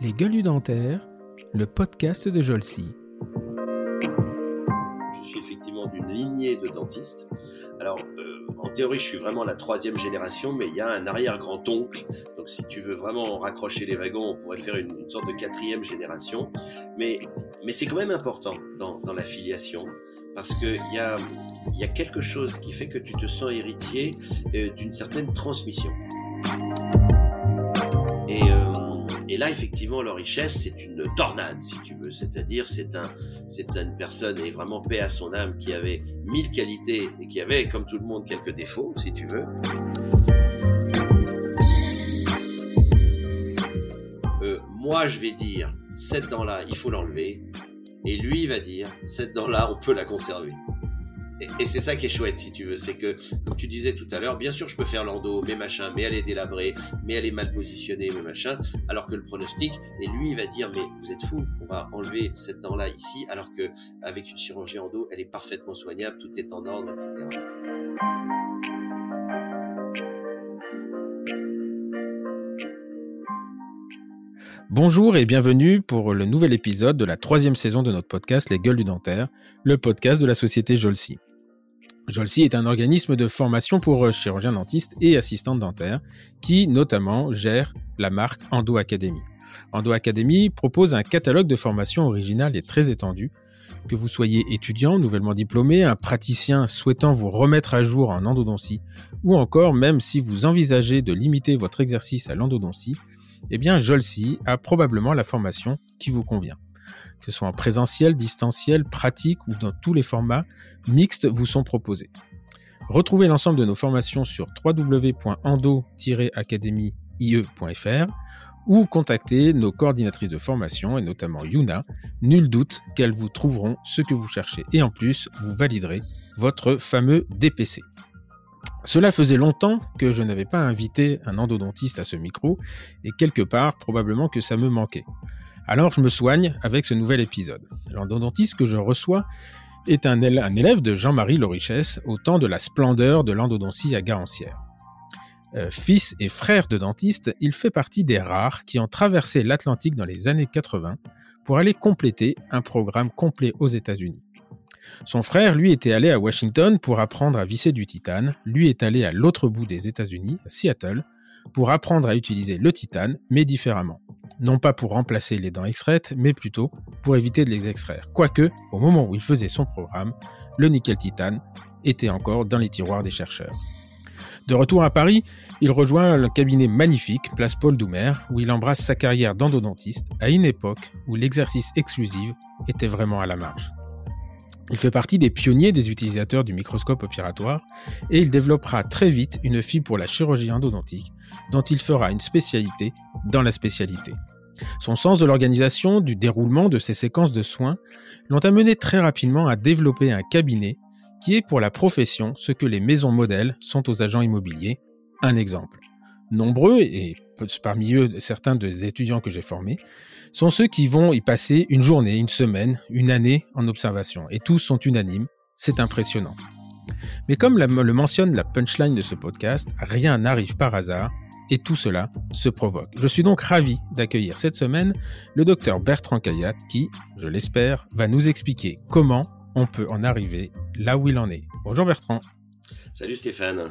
Les gueules dentaires, le podcast de Jolcy. Je suis effectivement d'une lignée de dentistes. Alors, euh, en théorie, je suis vraiment la troisième génération, mais il y a un arrière-grand-oncle. Donc, si tu veux vraiment raccrocher les wagons, on pourrait faire une, sorte de quatrième génération. Mais, mais c'est quand même important dans, dans la filiation, parce qu'il y a, y a quelque chose qui fait que tu te sens héritier euh, d'une certaine transmission. Là, effectivement, leur richesse, c'est une tornade, si tu veux. C'est-à-dire, c'est un, c'est une personne, et vraiment paix à son âme, qui avait mille qualités et qui avait, comme tout le monde, quelques défauts, si tu veux. Euh, moi, je vais dire, cette dent-là, il faut l'enlever. Et lui, va dire, cette dent-là, on peut la conserver. Et, c'est ça qui est chouette, si tu veux. C'est que, comme tu disais tout à l'heure, bien sûr, je peux faire l'endo, mais machin, mais elle est délabrée, mais elle est mal positionnée, mais machin. Alors que le pronostic, et lui, il va dire, mais vous êtes fou, on va enlever cette dent-là ici, alors que avec une chirurgie endo, elle est parfaitement soignable, tout est en ordre, etc. Bonjour et bienvenue pour le nouvel épisode de la troisième saison de notre podcast Les Gueules du Dentaire, le podcast de la société Jolcy. Jolcy est un organisme de formation pour chirurgiens dentistes et assistantes dentaires qui notamment gère la marque Endo Academy. Endo Academy propose un catalogue de formation original et très étendu. Que vous soyez étudiant, nouvellement diplômé, un praticien souhaitant vous remettre à jour en endodontie, ou encore même si vous envisagez de limiter votre exercice à l'endodontie, eh bien Jolcy a probablement la formation qui vous convient. Que ce soit en présentiel, distanciel, pratique ou dans tous les formats, mixtes vous sont proposés. Retrouvez l'ensemble de nos formations sur www.endo-academy.ie.fr ou contactez nos coordinatrices de formation et notamment Yuna. Nul doute qu'elles vous trouveront ce que vous cherchez et en plus, vous validerez votre fameux DPC. Cela faisait longtemps que je n'avais pas invité un endodontiste à ce micro, et quelque part, probablement que ça me manquait. Alors je me soigne avec ce nouvel épisode. L'endodontiste que je reçois est un, élève de Jean-Marie Lorichesse au temps de la splendeur de l'endodontie à Garancière. Euh, fils et frère de dentiste, il fait partie des rares qui ont traversé l'Atlantique dans les années 80 pour aller compléter un programme complet aux États-Unis. Son frère, lui, était allé à Washington pour apprendre à visser du titane. Lui est allé à l'autre bout des États-Unis, à Seattle, pour apprendre à utiliser le titane, mais différemment. Non pas pour remplacer les dents extraites, mais plutôt pour éviter de les extraire. Quoique, au moment où il faisait son programme, le nickel titane était encore dans les tiroirs des chercheurs. De retour à Paris, il rejoint le cabinet magnifique Place Paul Doumer, où il embrasse sa carrière d'endodontiste à une époque où l'exercice exclusif était vraiment à la marge. Il fait partie des pionniers des utilisateurs du microscope opératoire et il développera très vite une fibre pour la chirurgie endodontique dont il fera une spécialité dans la spécialité. Son sens de l'organisation, du déroulement de ses séquences de soins l'ont amené très rapidement à développer un cabinet qui est pour la profession ce que les maisons modèles sont aux agents immobiliers. Un exemple. Nombreux, et parmi eux certains des étudiants que j'ai formés, sont ceux qui vont y passer une journée, une semaine, une année en observation. Et tous sont unanimes. C'est impressionnant. Mais comme le mentionne la punchline de ce podcast, rien n'arrive par hasard et tout cela se provoque. Je suis donc ravi d'accueillir cette semaine le docteur Bertrand Caillat qui, je l'espère, va nous expliquer comment on peut en arriver là où il en est. Bonjour Bertrand. Salut Stéphane.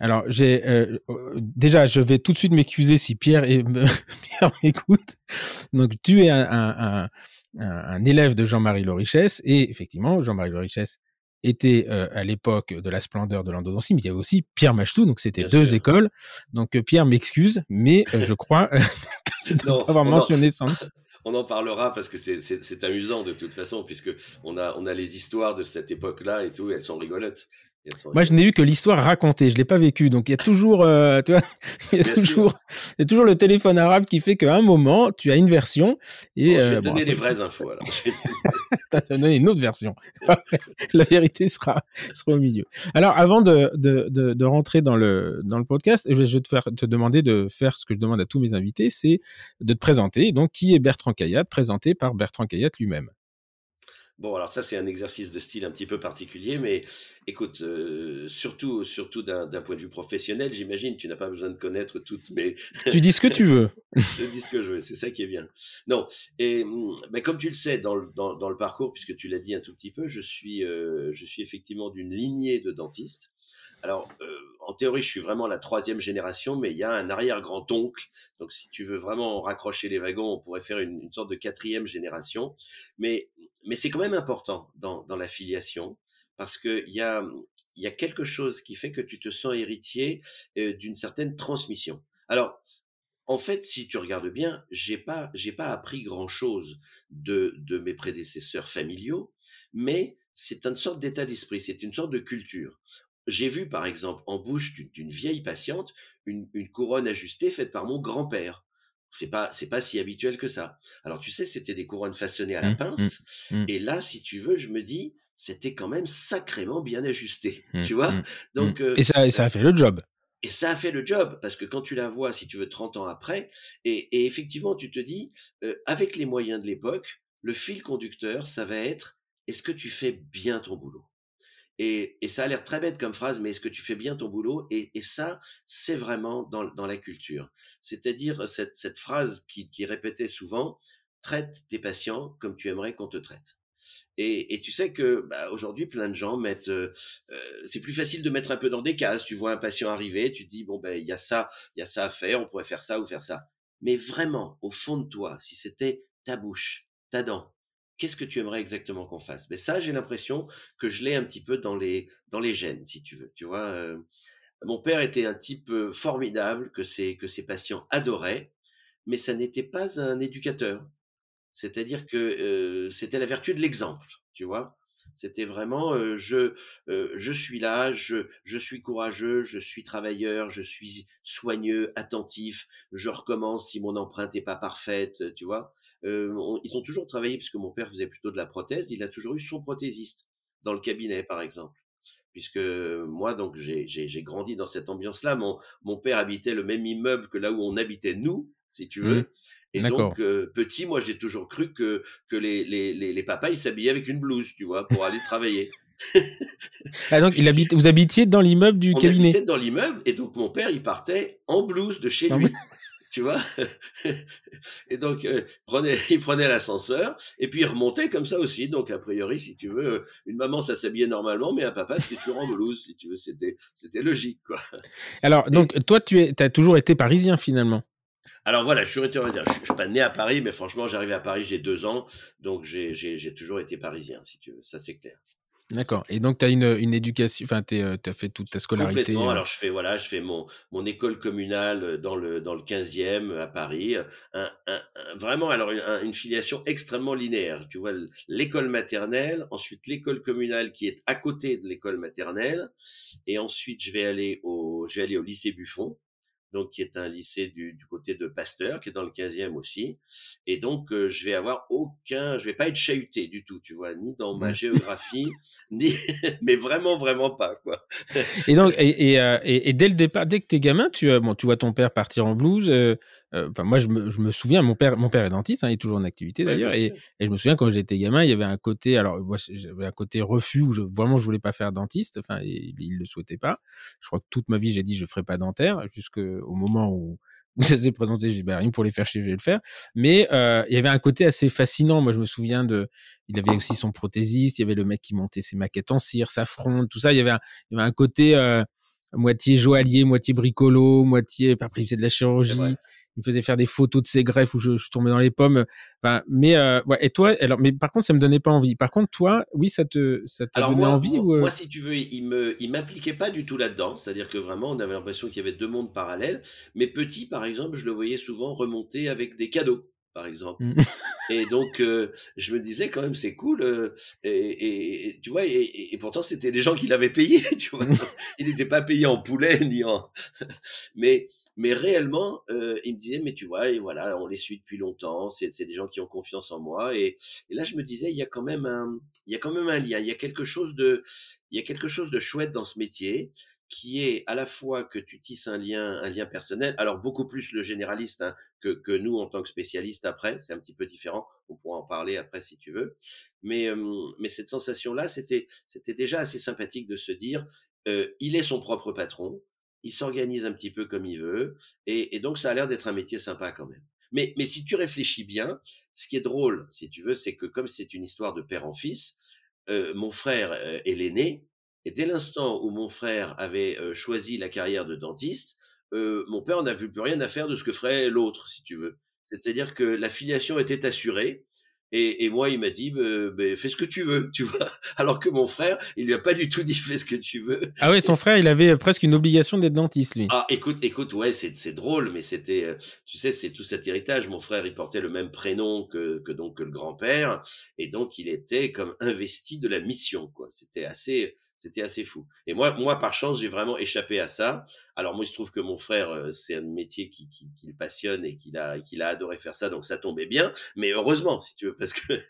Alors, j'ai euh, déjà, je vais tout de suite m'excuser si Pierre, m'écoute. Donc, tu es un, un, un, un élève de Jean-Marie Lorichesse et effectivement, Jean-Marie Lorichesse était euh, à l'époque de la splendeur de l'endodontie, mais il y avait aussi Pierre Machtou, donc c'était deux sûr. écoles. Donc, euh, Pierre m'excuse, mais euh, je crois pas avoir mentionné son on en parlera parce que c'est amusant de toute façon, puisque on a, on a les histoires de cette époque-là et tout, elles sont rigolotes. Moi, je n'ai eu que l'histoire racontée, je l'ai pas vécu. Donc il y a toujours, euh, tu vois, il y a toujours, il y a toujours le téléphone arabe qui fait qu'à un moment, tu as une version et bon, je vais euh, te donner bon, les vraies infos. Alors, t'as donné une autre version. La vérité sera sera au milieu. Alors, avant de de, de, de rentrer dans le dans le podcast, je vais te faire te demander de faire ce que je demande à tous mes invités, c'est de te présenter. Donc, qui est Bertrand Caillat, présenté par Bertrand Caillat lui-même? Bon, alors ça, c'est un exercice de style un petit peu particulier, mais écoute, euh, surtout, surtout d'un point de vue professionnel, j'imagine, tu n'as pas besoin de connaître toutes mes. tu dis ce que tu veux. je dis ce que je veux, c'est ça qui est bien. Non, et ben, comme tu le sais dans le, dans, dans le parcours, puisque tu l'as dit un tout petit peu, je suis, euh, je suis effectivement d'une lignée de dentistes. Alors, euh, en théorie, je suis vraiment la troisième génération, mais il y a un arrière-grand-oncle. Donc, si tu veux vraiment raccrocher les wagons, on pourrait faire une, sorte de quatrième génération. Mais, mais c'est quand même important dans, dans la filiation parce qu'il y a, y a quelque chose qui fait que tu te sens héritier euh, d'une certaine transmission. Alors, en fait, si tu regardes bien, j'ai pas, j'ai pas appris grand chose de, de mes prédécesseurs familiaux, mais c'est une sorte d'état d'esprit, c'est une sorte de culture. J'ai vu, par exemple, en bouche d'une vieille patiente, une, couronne ajustée faite par mon grand-père. C'est pas, c'est pas si habituel que ça. Alors, tu sais, c'était des couronnes façonnées à la mmh, pince. Mmh, mmh. Et là, si tu veux, je me dis, c'était quand même sacrément bien ajusté. tu vois? Donc, euh, et, ça, ça a fait le job. Et ça a fait le job, parce que quand tu la vois, si tu veux, 30 ans après, et, effectivement, tu te dis, euh, avec les moyens de l'époque, le fil conducteur, ça va être, est-ce que tu fais bien ton boulot? Et, ça a l'air très bête comme phrase, mais est-ce que tu fais bien ton boulot? Et, ça, c'est vraiment dans, la culture. C'est-à-dire cette, phrase qui, qui répétait souvent, traite tes patients comme tu aimerais qu'on te traite. Et, tu sais que bah, aujourd'hui, plein de gens mettent. Euh, euh, c'est plus facile de mettre un peu dans des cases. Tu vois un patient arriver, tu dis bon ben il y a ça, il y a ça à faire, on pourrait faire ça ou faire ça. Mais vraiment, au fond de toi, si c'était ta bouche, ta dent, qu'est-ce que tu aimerais exactement qu'on fasse? Mais ça, j'ai l'impression que je l'ai un petit peu dans les dans les gènes, si tu veux. Tu vois, euh, mon père était un type formidable que ses que ses patients adoraient, mais ça n'était pas un éducateur. C'est-à-dire que c'était la vertu de l'exemple, tu vois? C'était vraiment je je suis là, je je suis courageux, je suis travailleur, je suis soigneux, attentif, je recommence si mon empreinte n'est pas parfaite, tu vois? ils ont toujours travaillé puisque mon père faisait plutôt de la prothèse, il a toujours eu son prothésiste dans le cabinet par exemple puisque moi, donc, j'ai grandi dans cette ambiance-là. Mon, mon père habitait le même immeuble que là où on habitait nous, si tu veux. Mmh. Et donc, euh, petit, moi, j'ai toujours cru que, que les, les, les, papas, ils s'habillaient avec une blouse, tu vois, pour aller travailler. ah, donc, il habite, vous habitiez dans l'immeuble du on cabinet? habitait dans l'immeuble, et donc mon père, il partait en blouse de chez lui. Tu vois Et donc, euh, prenait, il prenait l'ascenseur, et puis il remontait comme ça aussi. Donc, a priori, si tu veux, une maman, ça s'habillait normalement, mais un papa, c'était toujours en blouse, si tu veux. C'était, c'était logique, quoi. Alors, donc, toi, tu es, as toujours été parisien, finalement? Alors voilà, je suis, je, je suis pas né à Paris, mais franchement, j'arrivais à Paris, j'ai deux ans, donc j'ai toujours été parisien, si tu veux, ça c'est clair. D'accord. Et donc, tu as une, une éducation, enfin, tu as fait toute ta scolarité. Complètement. Euh Alors, je fais, voilà, je fais mon, mon école communale dans le, dans le 15e à Paris. Un, un, vraiment, alors, une, une, filiation extrêmement linéaire. Tu vois, l'école maternelle, ensuite l'école communale qui est à côté de l'école maternelle. Et ensuite, je vais aller au, je vais aller au lycée Buffon donc qui est un lycée du, côté de Pasteur, qui est dans le 15e aussi. Et donc, euh, je vais avoir aucun, je vais pas être chahuté du tout, tu vois, ni dans ma géographie, ni, mais vraiment, vraiment pas, quoi. et donc, et, euh, et, et, dès le départ, dès que tu es gamin, tu, bon, tu vois ton père partir en euh, euh, enfin, moi, je me, je me, souviens, mon père, mon père est dentiste, hein, il est toujours en activité d'ailleurs, et, et, je me souviens quand j'étais gamin, il y avait un côté, alors moi, j'avais un côté refus où je, vraiment je voulais pas faire dentiste. Enfin, il, il le souhaitait pas. Je crois que toute ma vie, j'ai dit je ferai pas dentaire, jusqu'au moment où où ça s'est présenté, j'ai dit bah, rien pour les faire chier, je vais le faire. Mais euh, il y avait un côté assez fascinant. Moi, je me souviens de, il avait aussi son prothésiste, il y avait le mec qui montait ses maquettes en cire, sa fronde, tout ça. Il y avait un, il y avait un côté euh, moitié joaillier, moitié bricolo, moitié. Il faisait de la chirurgie il me faisait faire des photos de ses greffes où je, je tombais dans les pommes. Enfin, mais euh, ouais, et toi, alors, mais par contre, ça me donnait pas envie. Par contre, toi, oui, ça te, ça t'a donné envie ou... Euh? Moi, si tu veux, il me, il m'impliquait pas du tout là-dedans. C'est-à-dire que vraiment, on avait l'impression qu'il y avait deux mondes parallèles. Mais petit, par exemple, je le voyais souvent remonter avec des cadeaux par exemple. Mmh. et donc, euh, je me disais quand même, c'est cool. Euh, et, et, tu vois, et, et pourtant, c'était des gens qui l'avaient payé, tu vois. Il n'était pas payé en poulet ni en. Mais Mais réellement, euh, il me disait, mais tu vois, et voilà, on les suit depuis longtemps, c'est des gens qui ont confiance en moi. Et, et, là, je me disais, il y a quand même un, il y a quand même un lien, il y a quelque chose de, il y a quelque chose de chouette dans ce métier qui est à la fois que tu tisses un lien, un lien personnel, alors beaucoup plus le généraliste hein, que, que, nous en tant que spécialiste après, c'est un petit peu différent, on pourra en parler après si tu veux, mais, mais cette sensation-là, c'était, c'était déjà assez sympathique de se dire, euh, il est son propre patron, il s'organise un petit peu comme il veut, et, donc ça a l'air d'être un métier sympa quand même. Mais, si tu réfléchis bien, ce qui est drôle, si tu veux, c'est que comme c'est une histoire de père en fils, euh, mon frère euh, est l'aîné, et dès l'instant où mon frère avait euh, choisi la carrière de dentiste, euh, mon père n'a plus rien à faire de ce que ferait l'autre, si tu veux. C'est-à-dire que la filiation était assurée, et, et, moi, il m'a dit, bah, bah, fais ce que tu veux, tu vois. Alors que mon frère, il lui a pas du tout dit, fais ce que tu veux. Ah ouais, ton frère, il avait presque une obligation d'être dentiste, lui. Ah, écoute, écoute, ouais, c'est drôle, mais c'était, euh, tu sais, c'est tout cet héritage. Mon frère, il portait le même prénom que, que donc que le grand-père, et donc il était comme investi de la mission, quoi. C'était assez, c'était assez fou. Et moi, moi, par chance, j'ai vraiment échappé à ça. Alors moi, il se trouve que mon frère, euh, c'est un métier qui, qui, qui, le passionne et qu'il a, qu'il a adoré faire ça, donc ça tombait bien. Mais heureusement, si tu veux, parce que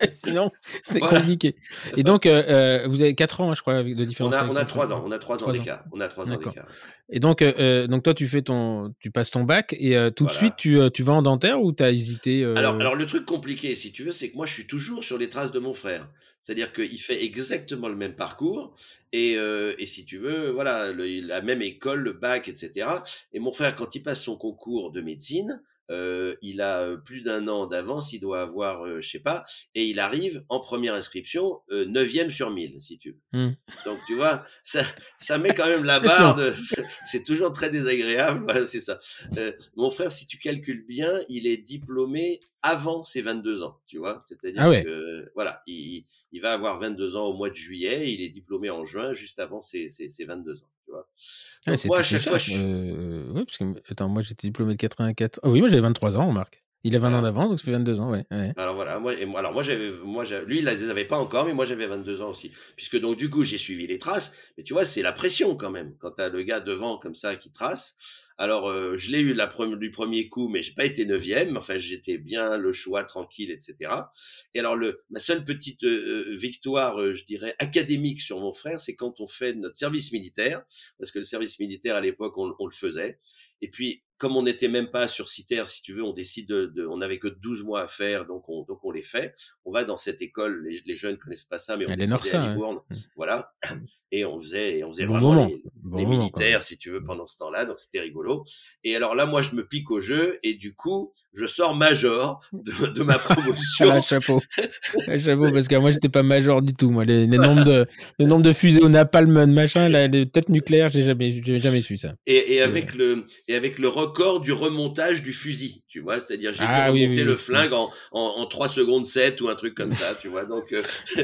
Sinon, c'était compliqué. Et donc, euh, euh, vous avez 4 ans, hein, je crois, de différence. On a, on a 3 ans. On a 3 ans d'écart. On a 3 ans d'écart. Et donc, euh, donc, toi, tu fais ton, tu passes ton bac et tout de suite, tu, tu vas en dentaire ou tu as hésité alors, alors, le truc compliqué, si tu veux, c'est que moi, je suis toujours sur les traces de mon frère. C'est-à-dire qu'il fait exactement le même parcours. Et, et si tu veux, voilà, la même école, le bac, etc. Et mon frère, quand il passe son concours de médecine, euh, il a plus d'un an d'avance, il doit avoir, euh, je sais pas, et il arrive en première inscription, euh, neuvième sur 1000, si tu veux. Mmh. Donc tu vois, ça, ça met quand même la barre de... c'est toujours très désagréable, voilà, c'est ça. mon frère, si tu calcules bien, il est diplômé avant ses 22 ans, tu vois? C'est-à-dire ah que, voilà, il, il, va avoir 22 ans au mois de juillet, il est diplômé en juin, juste avant ses, ses, ses 22 ans, tu vois? Ah, moi, à chaque fois, je... euh, ouais, parce que, attends, moi j'étais diplômé de 84. Oh oui, moi j'avais 23 ans, Marc. Il a 20 ans d'avance, donc ça fait 22 ans, ouais. ouais. Alors voilà, moi, et moi, alors moi j'avais, moi, lui, il les avait pas encore, mais moi j'avais 22 ans aussi. Puisque donc du coup, j'ai suivi les traces. Mais tu vois, c'est la pression quand même. Quand t'as le gars devant comme ça qui trace. Alors, euh, je l'ai eu la du premier coup, mais j'ai pas été neuvième. Enfin, j'étais bien le choix, tranquille, etc. Et alors, le, ma seule petite euh, victoire, euh, je dirais, académique sur mon frère, c'est quand on fait notre service militaire. Parce que le service militaire, à l'époque, on, on le faisait. Et puis, comme on n'était même pas sur Citer, si tu veux, on décide de, on n'avait que 12 mois à faire, donc on, donc on les fait. On va dans cette école, les, les jeunes connaissent pas ça, mais on est à Libourne, hein. voilà. Et on faisait, et on faisait vraiment les, militaires, si tu veux, pendant ce temps-là, donc c'était rigolo. Et alors là, moi, je me pique au jeu, et du coup, je sors major de, de ma promotion. ah, chapeau, chapeau, parce que moi, j'étais pas major du tout. Moi, les, les nombres de, le nombre de fusées au napalm, machin, les têtes nucléaires, j'ai jamais, j'ai jamais su ça. Et, et avec le, et avec le rock record du remontage du fusil, tu vois, c'est-à-dire j'ai ah, remonté le flingue en, en, 3 secondes 7 ou un truc comme ça, tu vois, donc... Euh,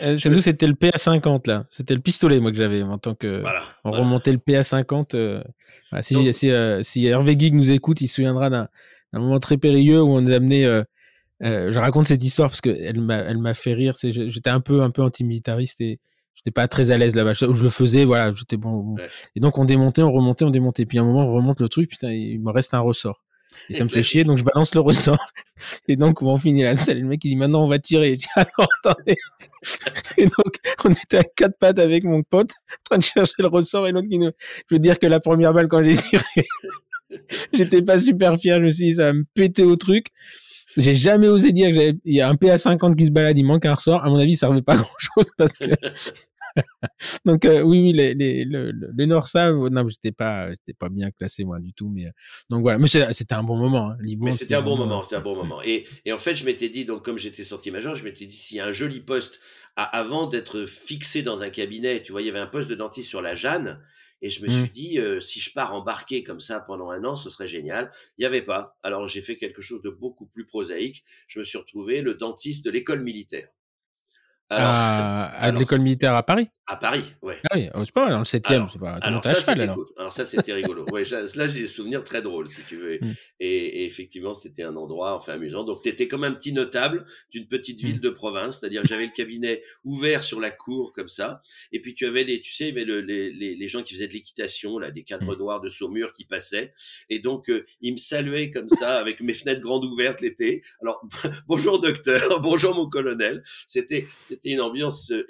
euh, chez nous, c'était le PA50, là, c'était le pistolet, moi, que j'avais, en tant que... Voilà, on remontait le PA50, euh, si, si, si, Hervé Gig nous écoute, il se souviendra d'un moment très périlleux où on a amené... je raconte cette histoire parce qu'elle m'a, elle m'a fait rire. J'étais un peu, un peu antimilitariste et j'étais pas très à l'aise là-bas. Je, je, le faisais, voilà, j'étais bon. Et donc on démontait, on remontait, on démontait. Puis à un moment, on remonte le truc, putain, il me reste un ressort. Et, ça me fait chier, donc je balance le ressort. Et donc, on finit la salle. le mec, il dit, maintenant, on va tirer. Je dis, alors, attendez. Et donc, on était à quatre pattes avec mon pote, en train de chercher le ressort. Et l'autre qui nous, je veux dire que la première balle, quand j'ai tiré, j'étais pas super fier. Je me suis dit, ça va me péter au truc. J'ai jamais osé dire que il y a un PA50 qui se balade, il manque un ressort. À mon avis, ça servait pas grand chose parce que donc euh, oui, oui, les, les, le, le Nord Save, non, j'étais pas, j'étais pas bien classé moi du tout, mais euh, donc voilà, mais c'était un bon moment. Hein. mais c'était un bon moment, c'était un bon moment. Et, et en fait, je m'étais dit, donc comme j'étais sorti major, je m'étais dit s'il y a un joli poste à, avant d'être fixé dans un cabinet, tu vois, il y avait un poste de dentiste sur la Jeanne. Et je me suis mmh. dit, euh, si je pars embarquer comme ça pendant un an, ce serait génial. Il n'y avait pas. Alors j'ai fait quelque chose de beaucoup plus prosaïque. Je me suis retrouvé le dentiste de l'école militaire. À, l'école militaire à Paris? À Paris, ouais. Ah oui, oh, c'est pas dans le 7 c'est pas. Alors, ça, alors ça, c'était rigolo. ouais, là, j'ai des souvenirs très drôles, si tu veux. Mm. Et, effectivement, c'était un endroit, enfin, amusant. Donc, tu étais comme un petit notable d'une petite ville mm. de province, c'est-à-dire j'avais le cabinet ouvert sur la cour, comme ça. Et puis, tu avais les, tu sais, il y avait les, les, les, gens qui faisaient de l'équitation, là, des cadres mm. noirs de Saumur qui passaient. Et donc, euh, ils me saluaient comme ça, avec mes fenêtres grandes ouvertes l'été. Alors, bonjour docteur, bonjour mon colonel. C'était, c'était une ambiance euh,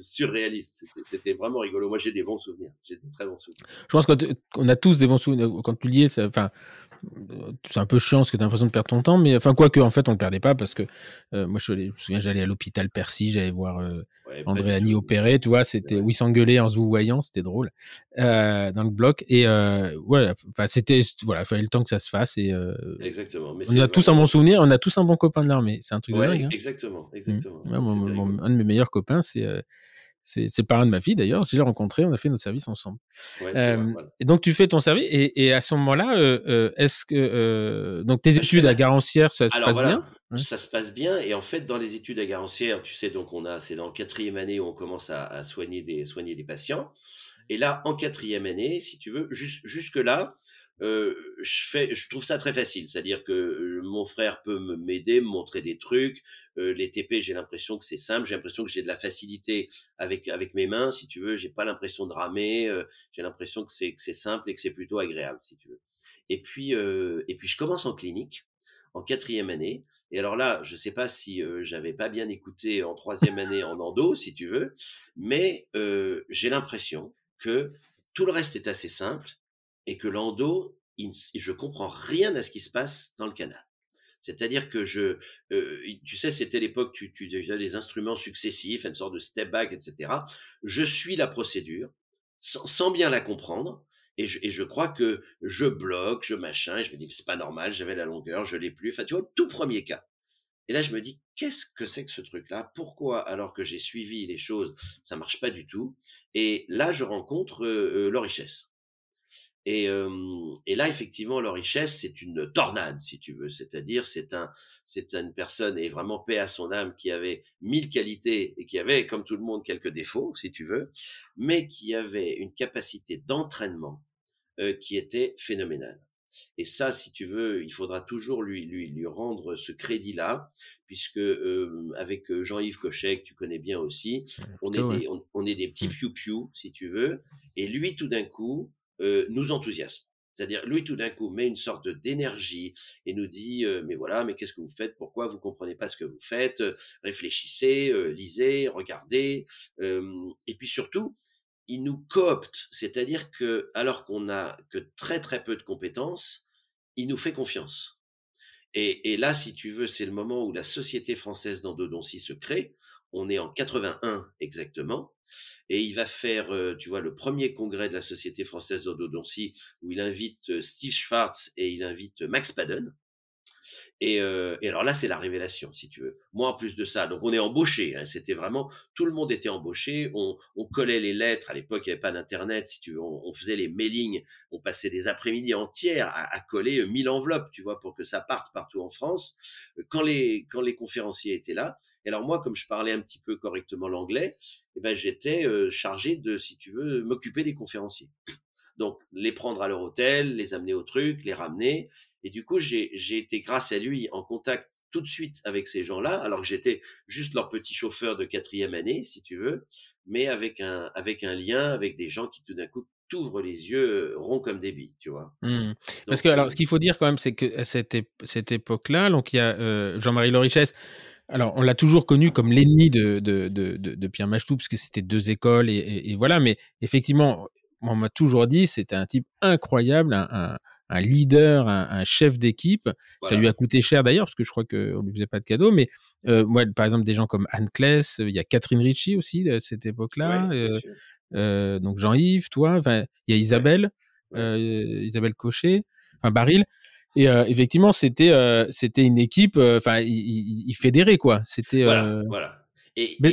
surréaliste. C'était vraiment rigolo. Moi, j'ai des bons souvenirs. J'ai des très bons souvenirs. Je pense qu'on a tous des bons souvenirs. Quand tu liais, enfin, c'est un peu chiant parce que tu as l'impression de perdre ton temps, mais enfin, quoi que, en fait, on le perdait pas parce que euh, moi, je, me souviens, j'allais à l'hôpital Percy, j'allais voir euh, André Annie opérer, tu vois, c'était, où il s'engueulait en se voyant, c'était drôle, euh, dans le bloc. Et voilà, enfin, c'était, voilà, il fallait le temps que ça se fasse. Et, exactement. Mais on a tous un bon souvenir, on a tous un bon copain de l'armée. C'est un truc de dingue. Hein. Exactement, exactement. Mmh. Un de mes meilleurs copains, c'est c'est le parrain de ma fille d'ailleurs. Je l'ai rencontré, on a fait notre service ensemble. Et donc tu fais ton service et, à ce moment-là, est-ce que donc tes études à Garancière, ça se passe bien? Ça se passe bien et en fait dans les études à Garancière, tu sais donc on a c'est dans la quatrième année où on commence à, soigner des soigner des patients. Et là en quatrième année, si tu veux, jusque là, euh, je fais, je trouve ça très facile. C'est-à-dire que euh, mon frère peut m'aider, me montrer des trucs. Euh, les TP, j'ai l'impression que c'est simple. J'ai l'impression que j'ai de la facilité avec avec mes mains, si tu veux. J'ai pas l'impression de ramer. j'ai l'impression que c'est que c'est simple et que c'est plutôt agréable, si tu veux. Et puis et puis je commence en clinique en quatrième année. Et alors là, je sais pas si j'avais pas bien écouté en troisième année en endo, si tu veux, mais j'ai l'impression que tout le reste est assez simple et que l'endo, je comprends rien à ce qui se passe dans le canal. C'est-à-dire que je, euh, tu sais, c'était l'époque, tu, tu as des instruments successifs, une sorte de step back, etc. Je suis la procédure sans, bien la comprendre. Et je, et je, crois que je bloque, je machin, et je me dis, c'est pas normal, j'avais la longueur, je l'ai plus. Enfin, tu vois, tout premier cas. Et là, je me dis, qu'est-ce que c'est que ce truc-là? Pourquoi, alors que j'ai suivi les choses, ça marche pas du tout? Et là, je rencontre euh, euh richesse. Et, et, là, effectivement, leur richesse, c'est une tornade, si tu veux. C'est-à-dire, c'est un, c'est une personne, et vraiment paix à son âme, qui avait mille qualités et qui avait, comme tout le monde, quelques défauts, si tu veux, mais qui avait une capacité d'entraînement euh, qui était phénoménale. Et ça, si tu veux, il faudra toujours lui, lui, lui rendre ce crédit-là, puisque euh, avec Jean-Yves Cochet, que tu connais bien aussi, on, est des, on, est des petits mmh. piou-piou, si tu veux, et lui, tout d'un coup, euh, nous enthousiasme. C'est-à-dire, lui, tout d'un coup, met une sorte d'énergie et nous dit, euh, mais voilà, mais qu'est-ce que vous faites? Pourquoi vous comprenez pas ce que vous faites? Réfléchissez, euh, lisez, regardez. et puis surtout, il nous coopte, c'est-à-dire que, alors qu'on n'a que très très peu de compétences, il nous fait confiance. Et, et là, si tu veux, c'est le moment où la Société française d'endodontie se crée. On est en 81 exactement et il va faire, euh, tu vois, le premier congrès de la Société française d'endodontie où il invite euh, Steve Schwartz et il invite Max Padden. Et, euh, et, alors là, c'est la révélation, si tu veux. Moi, en plus de ça, donc on est embauché. Hein, c'était vraiment tout le monde était embauché. On, on collait les lettres. À l'époque, il n'y avait pas d'internet, si tu veux. On, faisait les mailings. On passait des après-midi entières à, coller mille enveloppes, tu vois, pour que ça parte partout en France. Quand les quand les conférenciers étaient là. Et alors moi, comme je parlais un petit peu correctement l'anglais, eh ben j'étais euh, chargé de, si tu veux, m'occuper des conférenciers. Donc, les prendre à leur hôtel, les amener au truc, les ramener. Et du coup, j'ai été, grâce à lui, en contact tout de suite avec ces gens-là, alors que j'étais juste leur petit chauffeur de quatrième année, si tu veux, mais avec un, avec un lien, avec des gens qui tout d'un coup t'ouvrent les yeux euh, ronds comme des billes, tu vois. Mmh. Parce que, alors, euh, ce qu'il faut dire quand même, c'est que cette, cette époque-là, donc il y a euh, Jean-Marie Lorichesse, alors, on l'a toujours connu comme l'ennemi de, de, de, de, Pierre Machtou, parce que c'était deux écoles, et, et, voilà. Mais effectivement, on m'a toujours dit c'était un type incroyable, un, un, leader, un, chef d'équipe. Ça lui a coûté cher d'ailleurs, parce que je crois qu'on lui faisait pas de cadeaux. Mais euh, moi, par exemple, des gens comme Anne Kless, il y a Catherine Ritchie aussi de cette époque-là. Euh, euh, donc Jean-Yves, toi, il y a Isabelle, euh, Isabelle Cochet, enfin Baril. Et euh, effectivement, c'était euh, c'était une équipe, enfin, il, il, fédérait quoi. C'était voilà. voilà.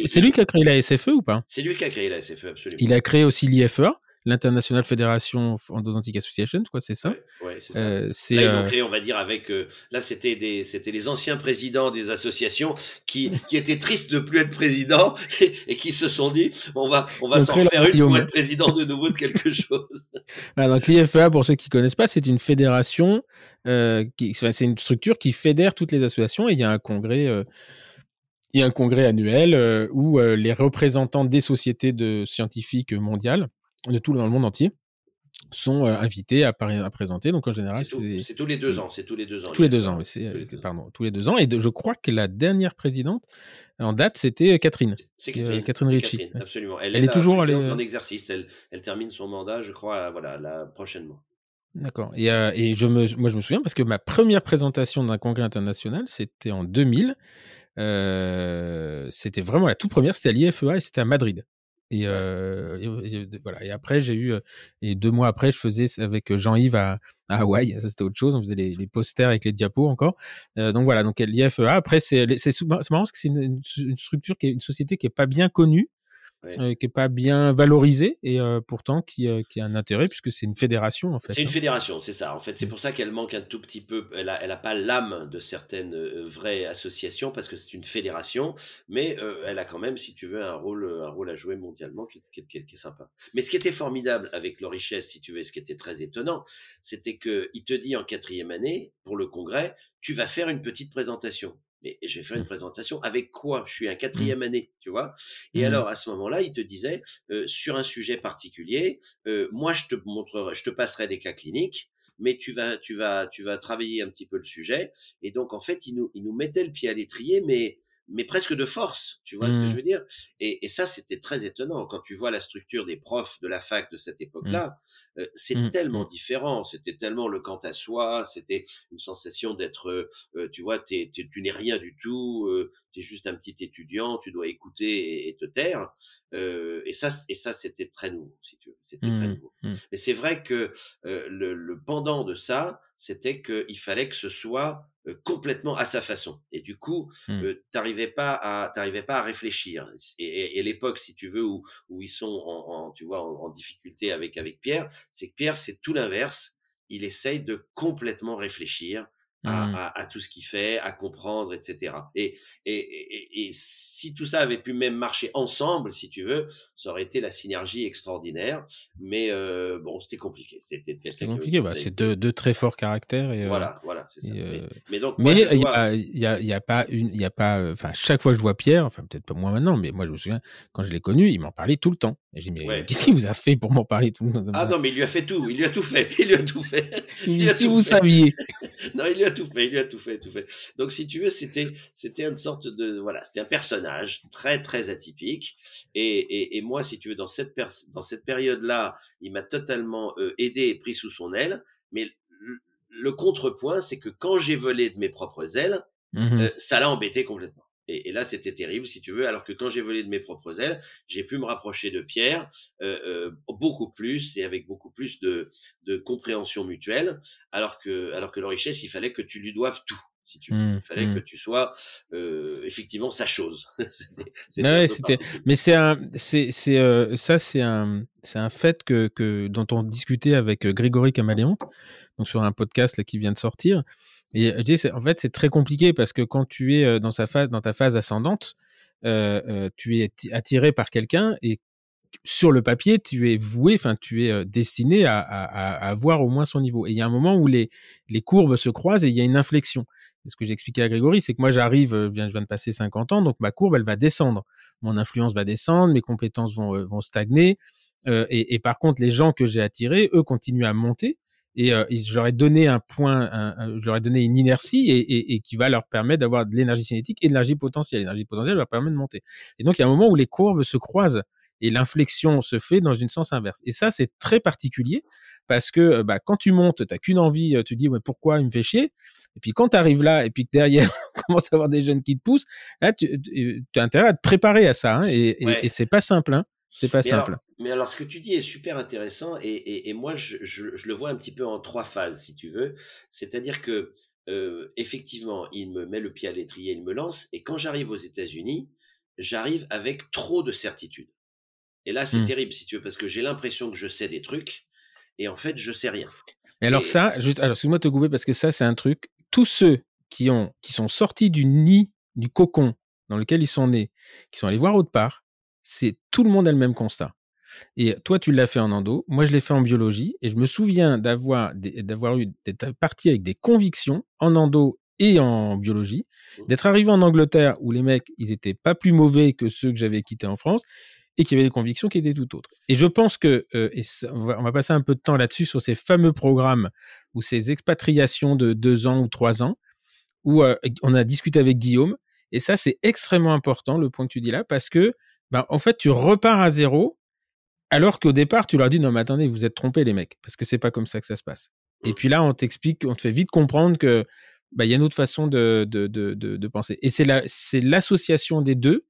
c'est lui qui a créé la SFE ou pas? C'est lui qui a créé la SFE, absolument. Il a créé aussi l'IFEA l'International Federation Endodontic Association, quoi, c'est ça. Ouais, c'est ça. Euh, là, ils l'ont créé, on va dire, avec. là, c'était des, c'était les anciens présidents des associations qui, qui étaient tristes de plus être président et, qui se sont dit, on va, on va s'en faire une pour être président de nouveau de quelque chose. Ah, donc l'IFEA, pour ceux qui connaissent pas, c'est une fédération, qui, c'est une structure qui fédère toutes les associations et il y a un congrès il y a un congrès annuel euh, où euh, les représentants des sociétés de scientifiques mondiales de tout dans le monde entier sont euh, invités à, à, présenter. Donc en général, c'est tous les deux ans. C'est tous les deux ans. Tous les deux ans. Pardon, tous les deux ans. Et je crois que la dernière présidente en date, c'était Catherine. C'est Catherine, Catherine Ritchie. absolument. Elle, est, toujours en exercice. Elle, elle, termine son mandat, je crois, voilà, la prochainement. D'accord. Et, et je me, moi, je me souviens parce que ma première présentation d'un congrès international, c'était en 2000 c'était vraiment la toute première, c'était à l'IFEA et c'était à Madrid. Et, voilà. Et après, j'ai eu et deux mois après, je faisais avec Jean-Yves à, Hawaï. Ça c'était autre chose. On faisait les, posters avec les diapos encore. donc voilà. Donc l'IFEA. Après, c'est c'est marrant parce que c'est une, une, structure qui est une société qui est pas bien connue euh, qui est pas bien valorisée et euh, pourtant qui, euh, qui a un intérêt puisque c'est une fédération en fait. C'est une hein. fédération, c'est ça. En fait, c'est pour ça qu'elle manque un tout petit peu. Elle a, elle a pas l'âme de certaines vraies associations parce que c'est une fédération, mais elle a quand même, si tu veux, un rôle, un rôle à jouer mondialement qui, qui, qui, qui est sympa. Mais ce qui était formidable avec leur richesse, si tu veux, ce qui était très étonnant, c'était que il te dit en quatrième année pour le congrès, tu vas faire une petite présentation mais je vais faire une mmh. présentation avec quoi? Je suis un mmh. quatrième année, tu vois? Et mmh. alors à ce moment-là, il te disait euh, sur un sujet particulier, euh, moi je te montrerai, je te passerai des cas cliniques, mais tu vas, tu vas, tu vas travailler un petit peu le sujet. Et donc en fait, il nous, il nous mettait le pied à l'étrier, mais mais presque de force, tu vois ce que je mmh. veux dire? Et, et, ça, c'était très étonnant quand tu vois la structure des profs de la fac de cette mmh. époque-là. Euh, c'est mmh. tellement différent, c'était tellement le quant à soi, c'était une sensation d'être, euh, euh, tu vois, tu n'es rien du tout, tu es juste un petit étudiant, tu dois écouter et, te taire. et ça, et ça, c'était très nouveau, si tu veux, c'était très nouveau. Mais c'est vrai que le, le pendant de ça, c'était qu'il fallait que ce soit euh, complètement à sa façon. Et du coup, mmh. euh, t'arrivais pas à t'arrivais pas à réfléchir. Et, et, l'époque, si tu veux, où, où ils sont en, tu vois, en, difficulté avec avec Pierre, c'est que Pierre, c'est tout l'inverse. Il essaye de complètement réfléchir Mmh. à, tout ce qu'il fait, à comprendre, etc. Et, et, et, si tout ça avait pu même marcher ensemble, si tu veux, ça aurait été la synergie extraordinaire. Mais euh, bon, c'était compliqué. C'était compliqué. Bah, c'est deux, deux, très forts caractères. Et, euh, voilà, voilà, c'est ça. Euh, mais, donc, mais il n'y a, y a, y a, pas une, il y a pas, enfin, chaque fois que je vois Pierre, enfin peut-être pas moi maintenant, mais moi je me souviens quand je l'ai connu, il m'en parlait tout le temps. Et j'ai dit mais qu'est-ce qu'il vous a fait pour m'en parler tout le Ah non, mais il lui a fait tout. Il lui a tout fait. Il lui a tout fait. si vous saviez. non, il lui a tout fait, il lui a tout fait, tout fait. Donc, si tu veux, c'était, c'était une sorte de, voilà, c'était un personnage très, très atypique. Et, et, et moi, si tu veux, dans cette, dans cette période-là, il m'a totalement euh, aidé et pris sous son aile. Mais le, contrepoint, c'est que quand j'ai volé de mes propres ailes, mmh euh, ça l'a embêté complètement. Et, et, là, c'était terrible, si tu veux, alors que quand j'ai volé de mes propres ailes, j'ai pu me rapprocher de Pierre euh, euh, beaucoup plus et avec beaucoup plus de, de, compréhension mutuelle, alors que, alors que la richesse, il fallait que tu lui doives tout. Si tu veux. Mmh, il fallait que mmh. tu sois euh, effectivement sa chose. c'était, c'était... Mais c'est un, c'est, c'est euh, ça, c'est un, c'est un fait que, que dont on discutait avec Grégory Caméléon, donc sur un podcast là, qui vient de sortir. Et je dis, en fait, c'est très compliqué parce que quand tu es dans sa phase, dans ta phase ascendante, euh, tu es attiré par quelqu'un et sur le papier, tu es voué, enfin, tu es destiné à, à, à, avoir au moins son niveau. Et il y a un moment où les, les courbes se croisent et il y a une inflexion. Ce que j'expliquais à Grégory, c'est que moi, j'arrive, je viens de passer 50 ans, donc ma courbe, elle va descendre. Mon influence va descendre, mes compétences vont, vont stagner. Euh, et, et, par contre, les gens que j'ai attirés, eux, continuent à monter et, euh, j'aurais donné un point, un, j'aurais donné une inertie et, et, et, qui va leur permettre d'avoir de l'énergie cinétique et de l'énergie potentielle. L'énergie potentielle leur permet de monter. Et donc il y a un moment où les courbes se croisent et l'inflexion se fait dans une sens inverse. Et ça c'est très particulier parce que euh, bah, quand tu montes, t'as qu'une envie, euh, tu dis ouais, pourquoi il me fait chier? Et puis quand tu arrives là et puis que derrière on commence à avoir des jeunes qui te poussent, là tu, tu as intérêt à te préparer à ça. Hein, et, et, c'est pas simple. Hein. C'est pas simple. mais alors, ce que tu dis est super intéressant et, et, et moi, je, je, je, le vois un petit peu en trois phases, si tu veux. C'est-à-dire que, euh, effectivement, il me met le pied à l'étrier, il me lance, et quand j'arrive aux États-Unis, j'arrive avec trop de certitude. Et là, c'est Hmm. terrible, si tu veux, parce que j'ai l'impression que je sais des trucs, et en fait, je sais rien. Et alors Et- ça, juste, alors excuse-moi de te couper parce que ça, c'est un truc. Tous ceux qui ont, qui sont sortis du nid, du cocon dans lequel ils sont nés, qui sont allés voir autre part, c'est tout le monde a le même constat. Et toi, tu l'as fait en endo, moi je l'ai fait en biologie, et je me souviens d'avoir d'avoir eu d'être parti avec des convictions en endo et en biologie, d'être arrivé en Angleterre où les mecs, ils étaient pas plus mauvais que ceux que j'avais quittés en France, et qui avaient des convictions qui étaient tout autres. Et je pense que, euh, et ça, on, va, on va passer un peu de temps là-dessus sur ces fameux programmes ou ces expatriations de deux ans ou trois ans, où euh, on a discuté avec Guillaume, et ça c'est extrêmement important le point que tu dis là, parce que, ben, en fait, tu repars à zéro, alors qu'au départ tu leur dis non mais attendez, vous êtes trompés les mecs, parce que c'est pas comme ça que ça se passe. Et puis là, on t'explique, on te fait vite comprendre que bah, y a une autre façon de, de, de, de, de penser. Et c'est la, c'est l'association des deux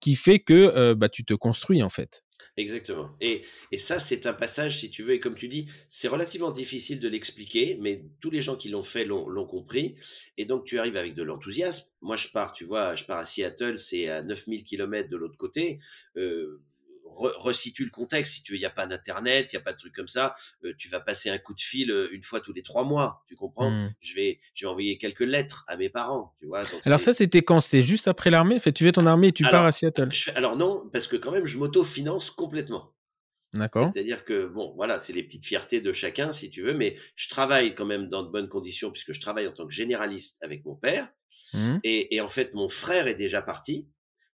qui fait que euh, bah, tu te construis en fait. Exactement. Et, et ça, c'est un passage, si tu veux, et comme tu dis, c'est relativement difficile de l'expliquer, mais tous les gens qui l'ont fait l'ont compris. Et donc, tu arrives avec de l'enthousiasme. Moi, je pars, tu vois, je pars à Seattle, c'est à 9000 km de l'autre côté. Euh, re- resitue le contexte, si tu veux, il n'y a pas d'internet, il n'y a pas de truc comme ça. Euh, tu vas passer un coup de fil euh, une fois tous les trois mois, tu comprends? Hmm. je, vais, je vais envoyer quelques lettres à mes parents, tu vois. donc Alors ça, c'était quand? C'était juste après l'armée? Fait, Tu fais ton armée et tu Alors, pars à Seattle. je alors non, parce que quand même, je m'autofinance complètement. D'accord. C'est-à-dire que, bon, voilà, c'est les petites fiertés de chacun, si tu veux, mais je travaille quand même dans de bonnes conditions, puisque je travaille en tant que généraliste avec mon père. Hmm. Et, et en fait, mon frère est déjà parti.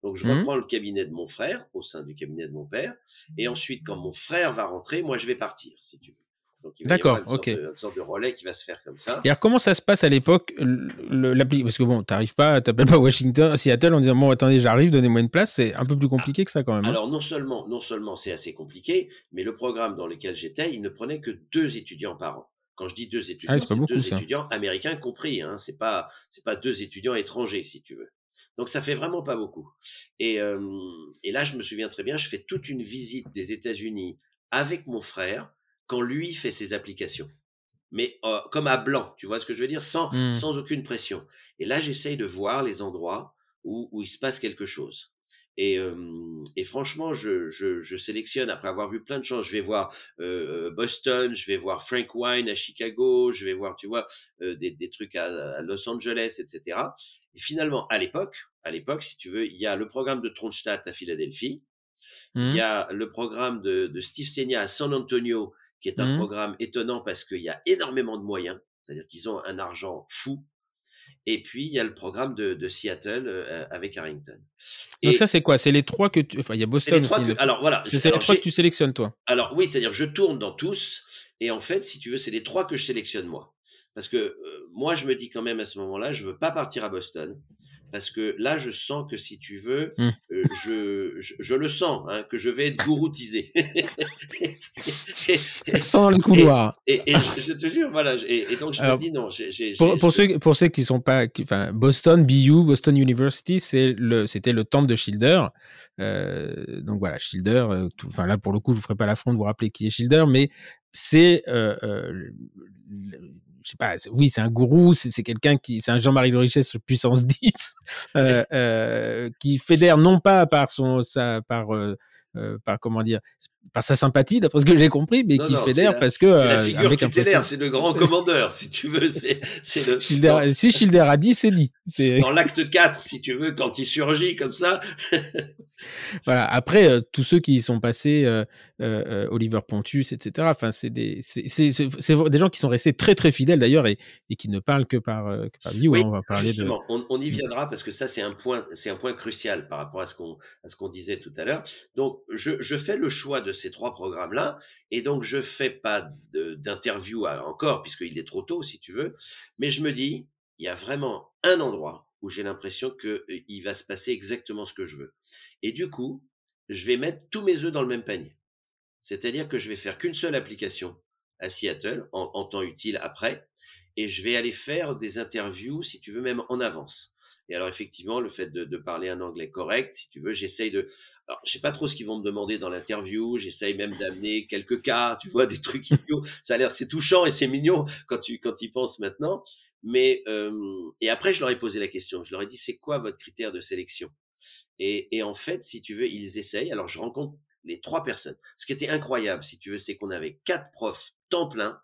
Donc, je Mhm. reprends le cabinet de mon frère, au sein du cabinet de mon père. Et ensuite, quand mon frère va rentrer, moi, je vais partir, si tu veux. Donc, il va y D'accord, sorte, ok. de, une sorte de relais qui va se faire comme ça. Et alors, comment ça se passe à l'époque l'appli- Parce que bon, t'arrives pas, t'appelles pas Washington, Seattle en disant bon, attendez, j'arrive, donnez-moi une place. C'est un peu plus compliqué que ça quand même. hein. Alors non seulement, non seulement c'est assez compliqué, mais le programme dans lequel j'étais, il ne prenait que deux étudiants par an. Quand je dis deux étudiants, Ah c'est deux ça. étudiants américains compris. Hein, c'est pas, c'est pas deux étudiants étrangers si tu veux. Donc ça fait vraiment pas beaucoup. Et, euh, et là, je me souviens très bien, je fais toute une visite des États-Unis avec mon frère quand lui fait ses applications. Mais euh, comme à blanc, tu vois ce que je veux dire, sans, Hmm. sans aucune pression. Et là, j'essaye de voir les endroits où, où il se passe quelque chose. Et, euh, et franchement, je, je, je sélectionne après avoir vu plein de choses. Je vais voir euh, Boston, je vais voir Frank Wine à Chicago, je vais voir, tu vois, euh, des, des trucs à, à Los Angeles, etc. Et finalement, à l'époque, à l'époque, si tu veux, il y a le programme de Tronstadt à Philadelphie, il y a le programme de, de Steve Senia à San Antonio, qui est un Mhm. programme étonnant parce qu'il y a énormément de moyens, c'est-à-dire qu'ils ont un argent fou. Et puis, il y a le programme de, de Seattle euh, avec Harrington. Donc Et ça, c'est quoi? C'est les trois que tu. Enfin, il y a Boston aussi. que- alors voilà, C'est les trois que tu sélectionnes toi? alors oui, c'est-à-dire je tourne dans tous, et en fait, si tu veux, c'est les trois que je sélectionne moi. Parce que euh, moi, je me dis quand même à ce moment-là, je veux pas partir à Boston, parce que là, je sens que si tu veux, Hmm. euh, je, je, je le sens, hein, que je vais être gouroutisé. Ça sent le couloir. et- et je, je te jure, voilà, et, et donc je Alors, me dis non, j'ai- Pour, ceux, pour ceux qui sont pas, qui- enfin, Boston, BU, Boston University, c'est le, c'était le temple de Schilder. Euh, donc voilà, Schilder. euh, tout- Enfin là, pour le coup, je vous ferai pas l'affront de vous rappeler qui est Schilder, mais c'est, euh, je sais pas. Oui, c'est un gourou. C'est quelqu'un qui, c'est un Jean-Marie de Richesse puissance 10, euh, euh, qui fédère non pas par son, sa, par euh, euh, par comment dire, par sa sympathie, d'après ce que j'ai compris, mais Non, qui non, fédère la- parce que c'est la figure avec tutélaire, c'est le grand commandeur, si tu veux. C'est, le, Schilder, si Schilder a dit, c'est dit. Dans l'acte 4, si tu veux, quand il surgit comme ça, voilà. Après, euh, tous ceux qui y sont passés, euh, euh, Oliver Pontus, etc. Enfin, c'est des, c'est, des gens qui sont restés très très fidèles d'ailleurs et, et qui ne parlent que par, que par view. Oui, hein. on va parler de. Justement, on, on y viendra parce que ça c'est un point, c'est un point crucial par rapport à ce qu'on à ce qu'on disait tout à l'heure. Donc je, je fais le choix de ces trois programmes là et donc je fais pas d'interview encore puisqu'il est trop tôt si tu veux, mais je me dis il y a vraiment un endroit où j'ai l'impression que euh, il va se passer exactement ce que je veux et du coup je vais mettre tous mes œufs dans le même panier. C'est-à-dire que je vais faire qu'une seule application à Seattle en, temps utile après et je vais aller faire des interviews, si tu veux, même en avance. Et alors, effectivement, le fait de, de parler un anglais correct, si tu veux, j'essaye de... Alors, je sais pas trop ce qu'ils vont me demander dans l'interview, j'essaye même d'amener quelques cas, tu vois, des trucs idiots. Ça a l'air, c'est touchant et c'est mignon quand tu quand y penses maintenant. Mais, euh, et après, je leur ai posé la question. Je leur ai dit, c'est quoi votre critère de sélection? Et, et en fait, si tu veux, ils essayent. Alors, je rencontre les trois personnes. Ce qui était incroyable, si tu veux, c'est qu'on avait quatre profs temps plein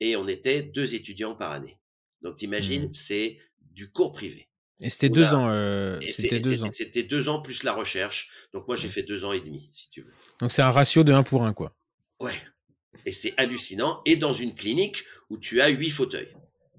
et on était deux étudiants par année. Donc t'imagines, Mmh. c'est du cours privé. Et c'était deux a- ans. euh, c'était deux ans. c'était deux ans plus la recherche. Donc moi j'ai Mmh. fait deux ans et demi, si tu veux. Donc c'est un ratio de 1 pour 1, quoi. Ouais. Et c'est hallucinant. Et dans une clinique où tu as huit fauteuils.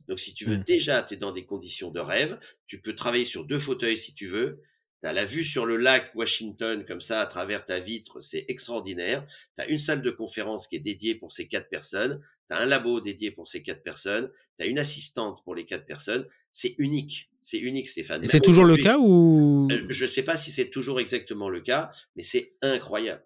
Donc si tu veux, Mm. déjà, tu es dans des conditions de rêve. Tu peux travailler sur deux fauteuils si tu veux. Tu as la vue sur le lac Washington comme ça à travers ta vitre. C'est extraordinaire. Tu as une salle de conférence qui est dédiée pour ces quatre personnes. Tu as un labo dédié pour ces quatre personnes. Tu as une assistante pour les quatre personnes. C'est unique. C'est unique, Stéphane. Et c'est toujours le cas ou euh, Je ne sais pas si c'est toujours exactement le cas, mais c'est incroyable.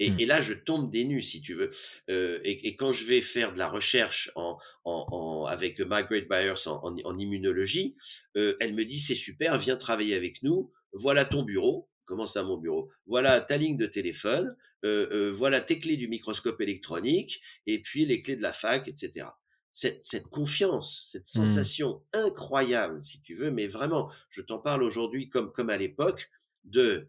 Et, Mm. et là, je tombe des nues, si tu veux. Euh, et, et quand je vais faire de la recherche en, en, en- avec Margaret Byers en immunologie, euh, elle me dit c'est super, viens travailler avec nous. Voilà ton bureau. Comment ça, mon bureau? Voilà ta ligne de téléphone. euh, euh, voilà tes clés du microscope électronique et puis les clés de la fac, etc. Cette, cette confiance, cette Mm. sensation incroyable, si tu veux, mais vraiment, je t'en parle aujourd'hui comme, comme à l'époque, de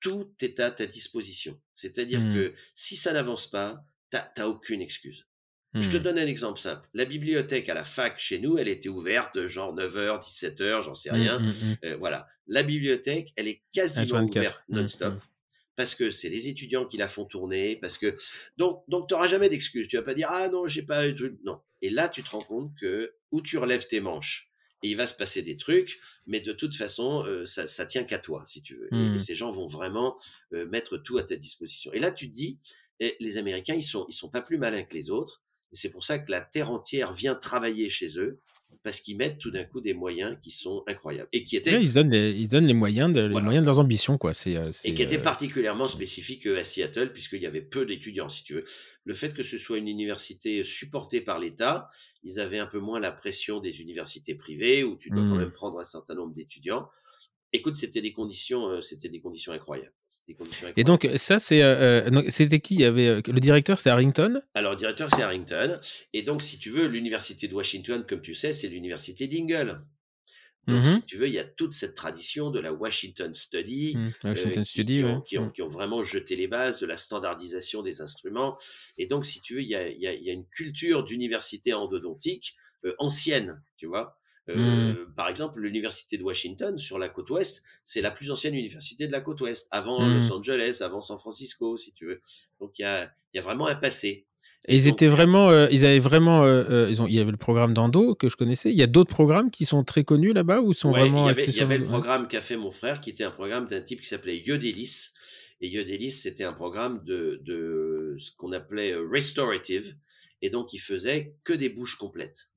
tout est à ta disposition. C'est-à-dire Mm. que si ça n'avance pas, t'as aucune excuse. Je te Hmm. donne un exemple simple. La bibliothèque à la fac chez nous, elle était ouverte genre 9h, 17h, j'en sais rien. Hmm, hmm, hmm. Euh, voilà. La bibliothèque, elle est quasiment H24. ouverte non-stop. Parce que c'est les étudiants qui la font tourner, parce que donc donc t'auras jamais d'excuses. Tu vas pas dire ah non j'ai pas eu de truc. Non. Et là tu te rends compte que où tu relèves tes manches et il va se passer des trucs, mais de toute façon euh, ça ça tient qu'à toi si tu veux. Et-. Et, ces gens vont vraiment euh, mettre tout à ta disposition. Et là tu te dis eh, les Américains ils sont ils sont pas plus malins que les autres. Et c'est pour ça que la terre entière vient travailler chez eux parce qu'ils mettent tout d'un coup des moyens qui sont incroyables et qui étaient ils, donnent les, ils se donnent les moyens de, les Voilà. moyens de leurs ambitions, quoi. C'est, euh, et qui était euh, particulièrement spécifique euh, à Seattle, puisqu'il y avait peu d'étudiants, si tu veux. Le fait que ce soit une université supportée par l'État, ils avaient un peu moins la pression des universités privées, où tu dois quand Mm. même prendre un certain nombre d'étudiants. Écoute, c'était des conditions, euh, c'était des conditions incroyables. C'était des conditions Et donc, ça, c'est. euh, euh, c'était qui? Il y avait, Le directeur, c'était Harrington? Alors, le directeur, c'est Harrington. Et donc, si tu veux, l'université de Washington, comme tu sais, c'est l'université d'Ingle. Donc, Mhm. si tu veux, il y a toute cette tradition de la Washington Study, Washington euh, qui, Study, qui ouais. ont, qui, ont, qui ont vraiment jeté les bases de la standardisation des instruments. Et donc, si tu veux, il y a, il y a, il y a une culture d'université endodontique euh, ancienne, tu vois? Euh, Par exemple, l'université de Washington sur la côte ouest, c'est la plus ancienne université de la côte ouest, avant Mm. Los Angeles, avant San Francisco, si tu veux. Donc, il y a, y a vraiment un passé. Et ils étaient vraiment, euh, ils avaient vraiment, euh, euh, ils ont, il y avait le programme d'Endo que je connaissais. Il y a d'autres programmes qui sont très connus là-bas ou sont Ouais, vraiment il y avait, il y avait le- le programme qu'a fait mon frère, qui était un programme d'un type qui s'appelait Yodelis. Et Yodelis, c'était un programme de, de ce qu'on appelait euh, restorative. Et donc, il faisait que des bouches complètes.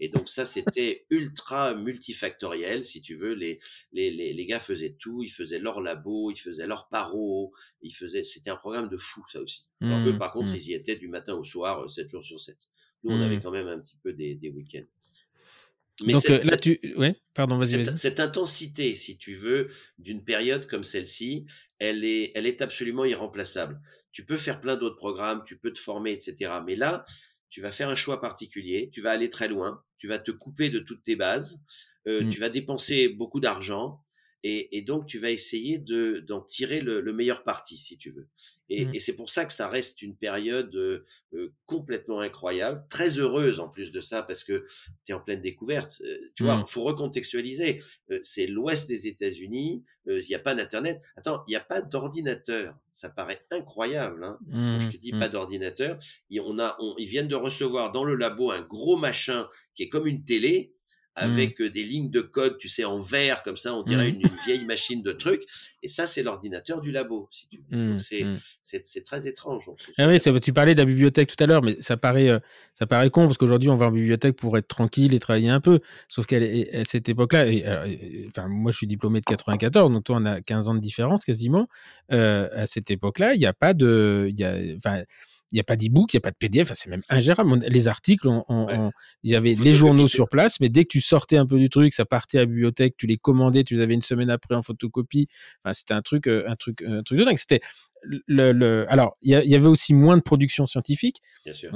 Et donc, ça, c'était ultra multifactoriel, si tu veux. Les, les, les, les gars faisaient tout. Ils faisaient leur labo, ils faisaient leur paro. Ils faisaient, c'était un programme de fou, ça aussi. Alors que, Mm, par contre, mm. ils y étaient du matin au soir, 7 jours sur 7. Nous, on avait quand même un petit peu des, des week-ends. Mais Donc cette- euh, là, cette- tu, ouais, pardon, vas-y, cette, cette intensité, si tu veux, d'une période comme celle-ci, elle est, elle est absolument irremplaçable. Tu peux faire plein d'autres programmes, tu peux te former, etc. Mais là, tu vas faire un choix particulier, tu vas aller très loin, tu vas te couper de toutes tes bases, euh, Mm. tu vas dépenser beaucoup d'argent. Et, et donc, tu vas essayer de, d'en tirer le, le meilleur parti, si tu veux. Et, Mm. et c'est pour ça que ça reste une période euh, euh, complètement incroyable, très heureuse en plus de ça, parce que tu es en pleine découverte. Euh, tu vois, Mm. faut recontextualiser. Euh, c'est l'ouest des États-Unis, euh, il n'y a pas d'Internet. Attends, il n'y a pas d'ordinateur. Ça paraît incroyable. Hein Quand je Mm, te dis mm. pas d'ordinateur, on a, on- ils viennent de recevoir dans le labo un gros machin qui est comme une télé avec euh, des lignes de code, tu sais, en vert, comme ça, on dirait Mm. une, une vieille machine de trucs. Et ça, c'est l'ordinateur du labo, si tu veux. Mm, Donc, c'est, mm. très étrange. Ah oui, tu parlais de la bibliothèque tout à l'heure, mais ça paraît, euh, ça paraît con parce qu'aujourd'hui on va en bibliothèque pour être tranquille et travailler un peu. Sauf qu'à cette époque-là, enfin moi je suis diplômé de 94, donc toi on a 15 ans de différence quasiment. Euh, à cette époque-là, il n'y a pas de, y a. Il n'y a pas d'e-book, il n'y a pas de PDF, enfin, c'est même ingérable. Les articles, on- on- Ouais. on- il y avait les journaux sur place, mais dès que tu sortais un peu du truc, ça partait à la bibliothèque, tu les commandais, tu les avais une semaine après en photocopie. Enfin, c'était un truc, euh, un truc, un truc de dingue. C'était le, le- alors, il y, avait aussi moins de production scientifique.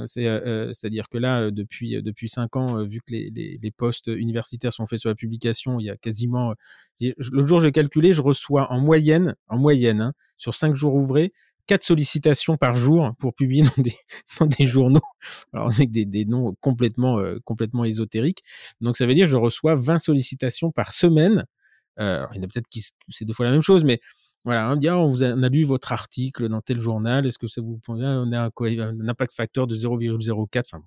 C'est, euh, euh, c'est-à-dire que là, euh, depuis euh, depuis cinq ans, euh, vu que les, les, les postes universitaires sont faits sur la publication, il y a quasiment. euh, le jour j'ai calculé, je reçois en moyenne, en moyenne, hein, sur cinq jours ouvrés, quatre sollicitations par jour pour publier dans des, dans des journaux. Alors, avec des, des noms complètement, euh, complètement ésotériques. Donc, ça veut dire que je reçois 20 sollicitations par semaine. Euh, il y en a peut-être qui c'est deux fois la même chose, mais voilà, on dit, ah, on, vous a, on a lu votre article dans tel journal, est-ce que ça vous on a un, un impact facteur de 0,04 enfin,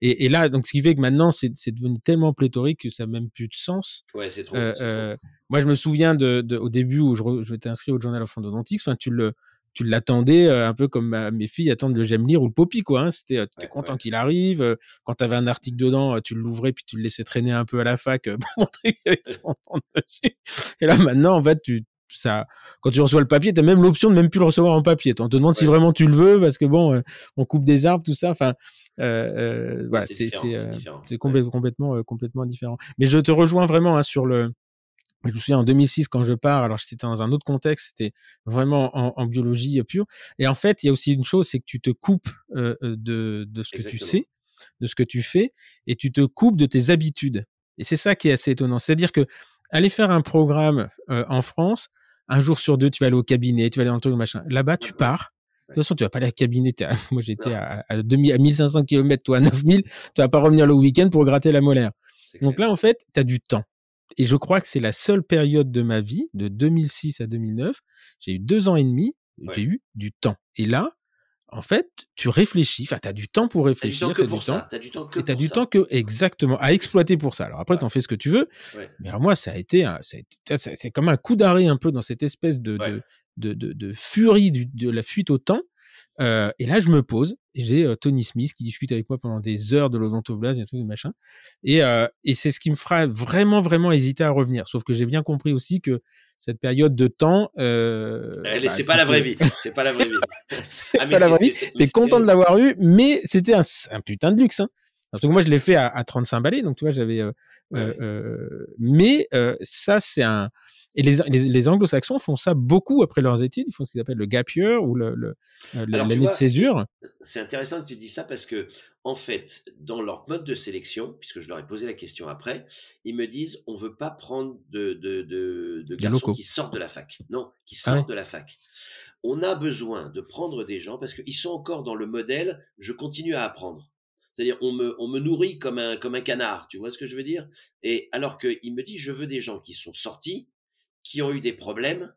et, et, là, donc, ce qui fait que maintenant, c'est devenu tellement pléthorique que ça n'a même plus de sens. Ouais, c'est trop, euh, Moi, je me souviens de, de, au début où je, je m'étais inscrit au journal of Endodontics, enfin, tu le, tu l'attendais euh, un peu comme mes filles attendent le j'aime lire ou le poppy quoi hein. c'était euh, t'es content qu'il arrive euh, quand t'avais un article dedans tu l'ouvrais puis tu le laissais traîner un peu à la fac pour montrer qu'il y avait ton nom dessus. Et là maintenant en fait tu ça quand tu reçois le papier t'as même l'option de même plus le recevoir en papier. On te demande si vraiment tu le veux parce que bon on coupe des arbres tout ça. Enfin euh, voilà c'est c'est c'est complètement complètement différent. Mais je te rejoins vraiment hein, sur le je me souviens en 2006 quand je pars, alors c'était dans un autre contexte, c'était vraiment en, en, biologie pure. Et en fait, il y a aussi une chose, c'est que tu te coupes euh, euh de, de ce que tu sais, de ce que tu fais, et tu te coupes de tes habitudes. Et c'est ça qui est assez étonnant. C'est-à-dire que aller faire un programme euh, en France, un jour sur deux, tu vas aller au cabinet, tu vas aller dans le truc, machin. Là-bas, tu pars. De toute façon, tu vas pas aller au cabinet. Moi, j'étais à, à, 2000, à 1500 km, toi à 9000. Tu vas pas revenir le week-end pour gratter la molaire. Donc là, en fait, tu as du temps et je crois que c'est la seule période de ma vie, de 2006 à 2009, j'ai eu deux ans et demi, j'ai eu du temps. Et là, en fait, tu réfléchis, enfin, tu as du temps pour réfléchir. Tu as du temps que pour ça. As du temps que et tu as du temps que, exactement, à exploiter pour ça. Alors après, tu en fais ce que tu veux. Mais alors moi, ça a été, c'est comme un coup d'arrêt un peu dans cette espèce de, de, de, de, furie de la fuite au temps. Euh, et là, je me pose j'ai euh, Tony Smith qui discute avec moi pendant des heures de l'odontoblast et tout de machin. Et, euh, et c'est ce qui me fera vraiment, vraiment hésiter à revenir. Sauf que j'ai bien compris aussi que cette période de temps, euh, bah, c'est pas la vraie vie. C'est pas la vraie vie. c'est ah, pas la vraie vie. T'es content de l'avoir eu, mais c'était un, un, putain de luxe. Hein. Donc moi, je l'ai fait à, à 35 balais. Donc tu vois, j'avais. Mais ça, c'est un et les, les, anglo-saxons font ça beaucoup après leurs études. Ils font ce qu'ils appellent le gap year ou l'année le, le, de césure. C'est intéressant que tu dis ça parce que, en fait, dans leur mode de sélection, puisque je leur ai posé la question après, ils me disent on veut pas prendre de, de, de, de garçons qui sortent de la fac. Non, qui ah sortent de la fac. On a besoin de prendre des gens parce qu'ils sont encore dans le modèle je continue à apprendre. C'est-à-dire, on me, on me nourrit comme un, comme un canard, tu vois ce que je veux dire? Et alors qu'il me dit, je veux des gens qui sont sortis, qui ont eu des problèmes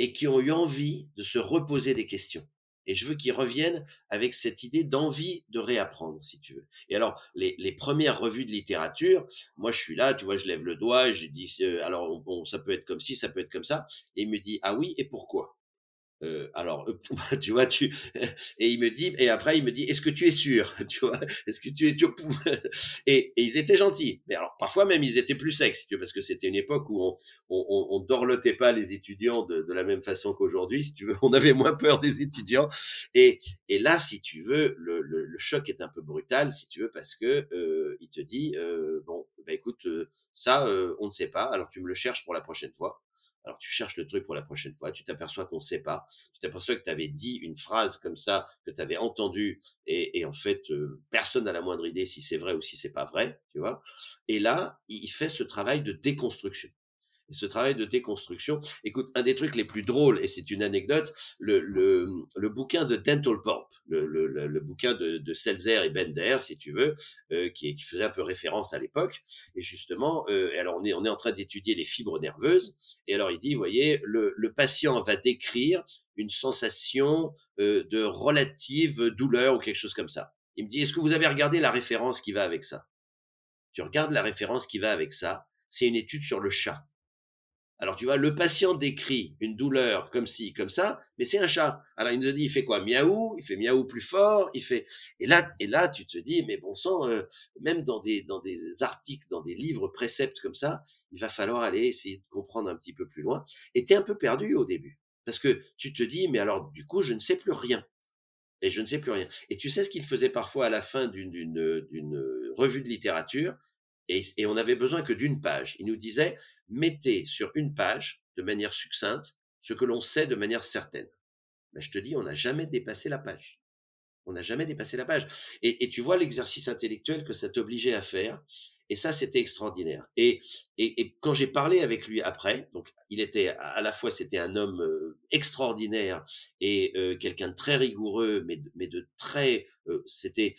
et qui ont eu envie de se reposer des questions. Et je veux qu'ils reviennent avec cette idée d'envie de réapprendre, si tu veux. Et alors, les, les, premières revues de littérature, moi je suis là, tu vois, je lève le doigt, je dis, euh, alors bon, ça peut être comme ci, ça peut être comme ça. Et il me dit, ah oui, et pourquoi? Euh, alors, tu vois, tu et il me dit et après il me dit est-ce que tu es sûr, tu vois, est-ce que tu es et, et ils étaient gentils, mais alors parfois même ils étaient plus secs, tu veux, parce que c'était une époque où on, on, on, dorlotait pas les étudiants de, de la même façon qu'aujourd'hui, si tu veux, on avait moins peur des étudiants. Et et là si tu veux le, le, le choc est un peu brutal si tu veux parce que euh, il te dit euh, bon bah écoute euh, ça euh, on ne sait pas alors tu me le cherches pour la prochaine fois alors tu cherches le truc pour la prochaine fois, tu t'aperçois qu'on ne sait pas, tu t'aperçois que tu avais dit une phrase comme ça, que tu avais entendue, et, en fait, euh, personne n'a la moindre idée si c'est vrai ou si c'est pas vrai, tu vois. Et là, il fait ce travail de déconstruction ce travail de déconstruction. Écoute, un des trucs les plus drôles, et c'est une anecdote, le, le, le, bouquin de Dental Pulp, le, le, bouquin de, de, Selzer et Bender, si tu veux, euh, qui, qui, faisait un peu référence à l'époque. Et justement, euh, alors on est, on est en train d'étudier les fibres nerveuses. Et alors il dit, vous voyez, le, le patient va décrire une sensation euh, de relative douleur ou quelque chose comme ça. Il me dit, est-ce que vous avez regardé la référence qui va avec ça? Tu regardes la référence qui va avec ça. C'est une étude sur le chat. Alors tu vois, le patient décrit une douleur comme ci, comme ça, mais c'est un chat. Alors il nous dit, il fait quoi? Miaou, il fait miaou plus fort, il fait. Et là, et là, tu te dis, mais bon sang, euh, même dans des dans des articles, dans des livres préceptes comme ça, il va falloir aller essayer de comprendre un petit peu plus loin. Et t'es un peu perdu au début, parce que tu te dis, mais alors du coup, je ne sais plus rien. Et je ne sais plus rien. Et tu sais ce qu'il faisait parfois à la fin d'une d'une revue de littérature, et, on avait besoin que d'une page. Il nous disait, mettez sur une page, de manière succincte, ce que l'on sait de manière certaine. Mais je te dis, on n'a jamais dépassé la page. On n'a jamais dépassé la page. Et, tu vois l'exercice intellectuel que ça t'obligeait à faire. Et ça, c'était extraordinaire. Et, quand j'ai parlé avec lui après, donc il était à la fois c'était un homme euh, extraordinaire et euh, quelqu'un de très rigoureux, mais, mais de très, euh, c'était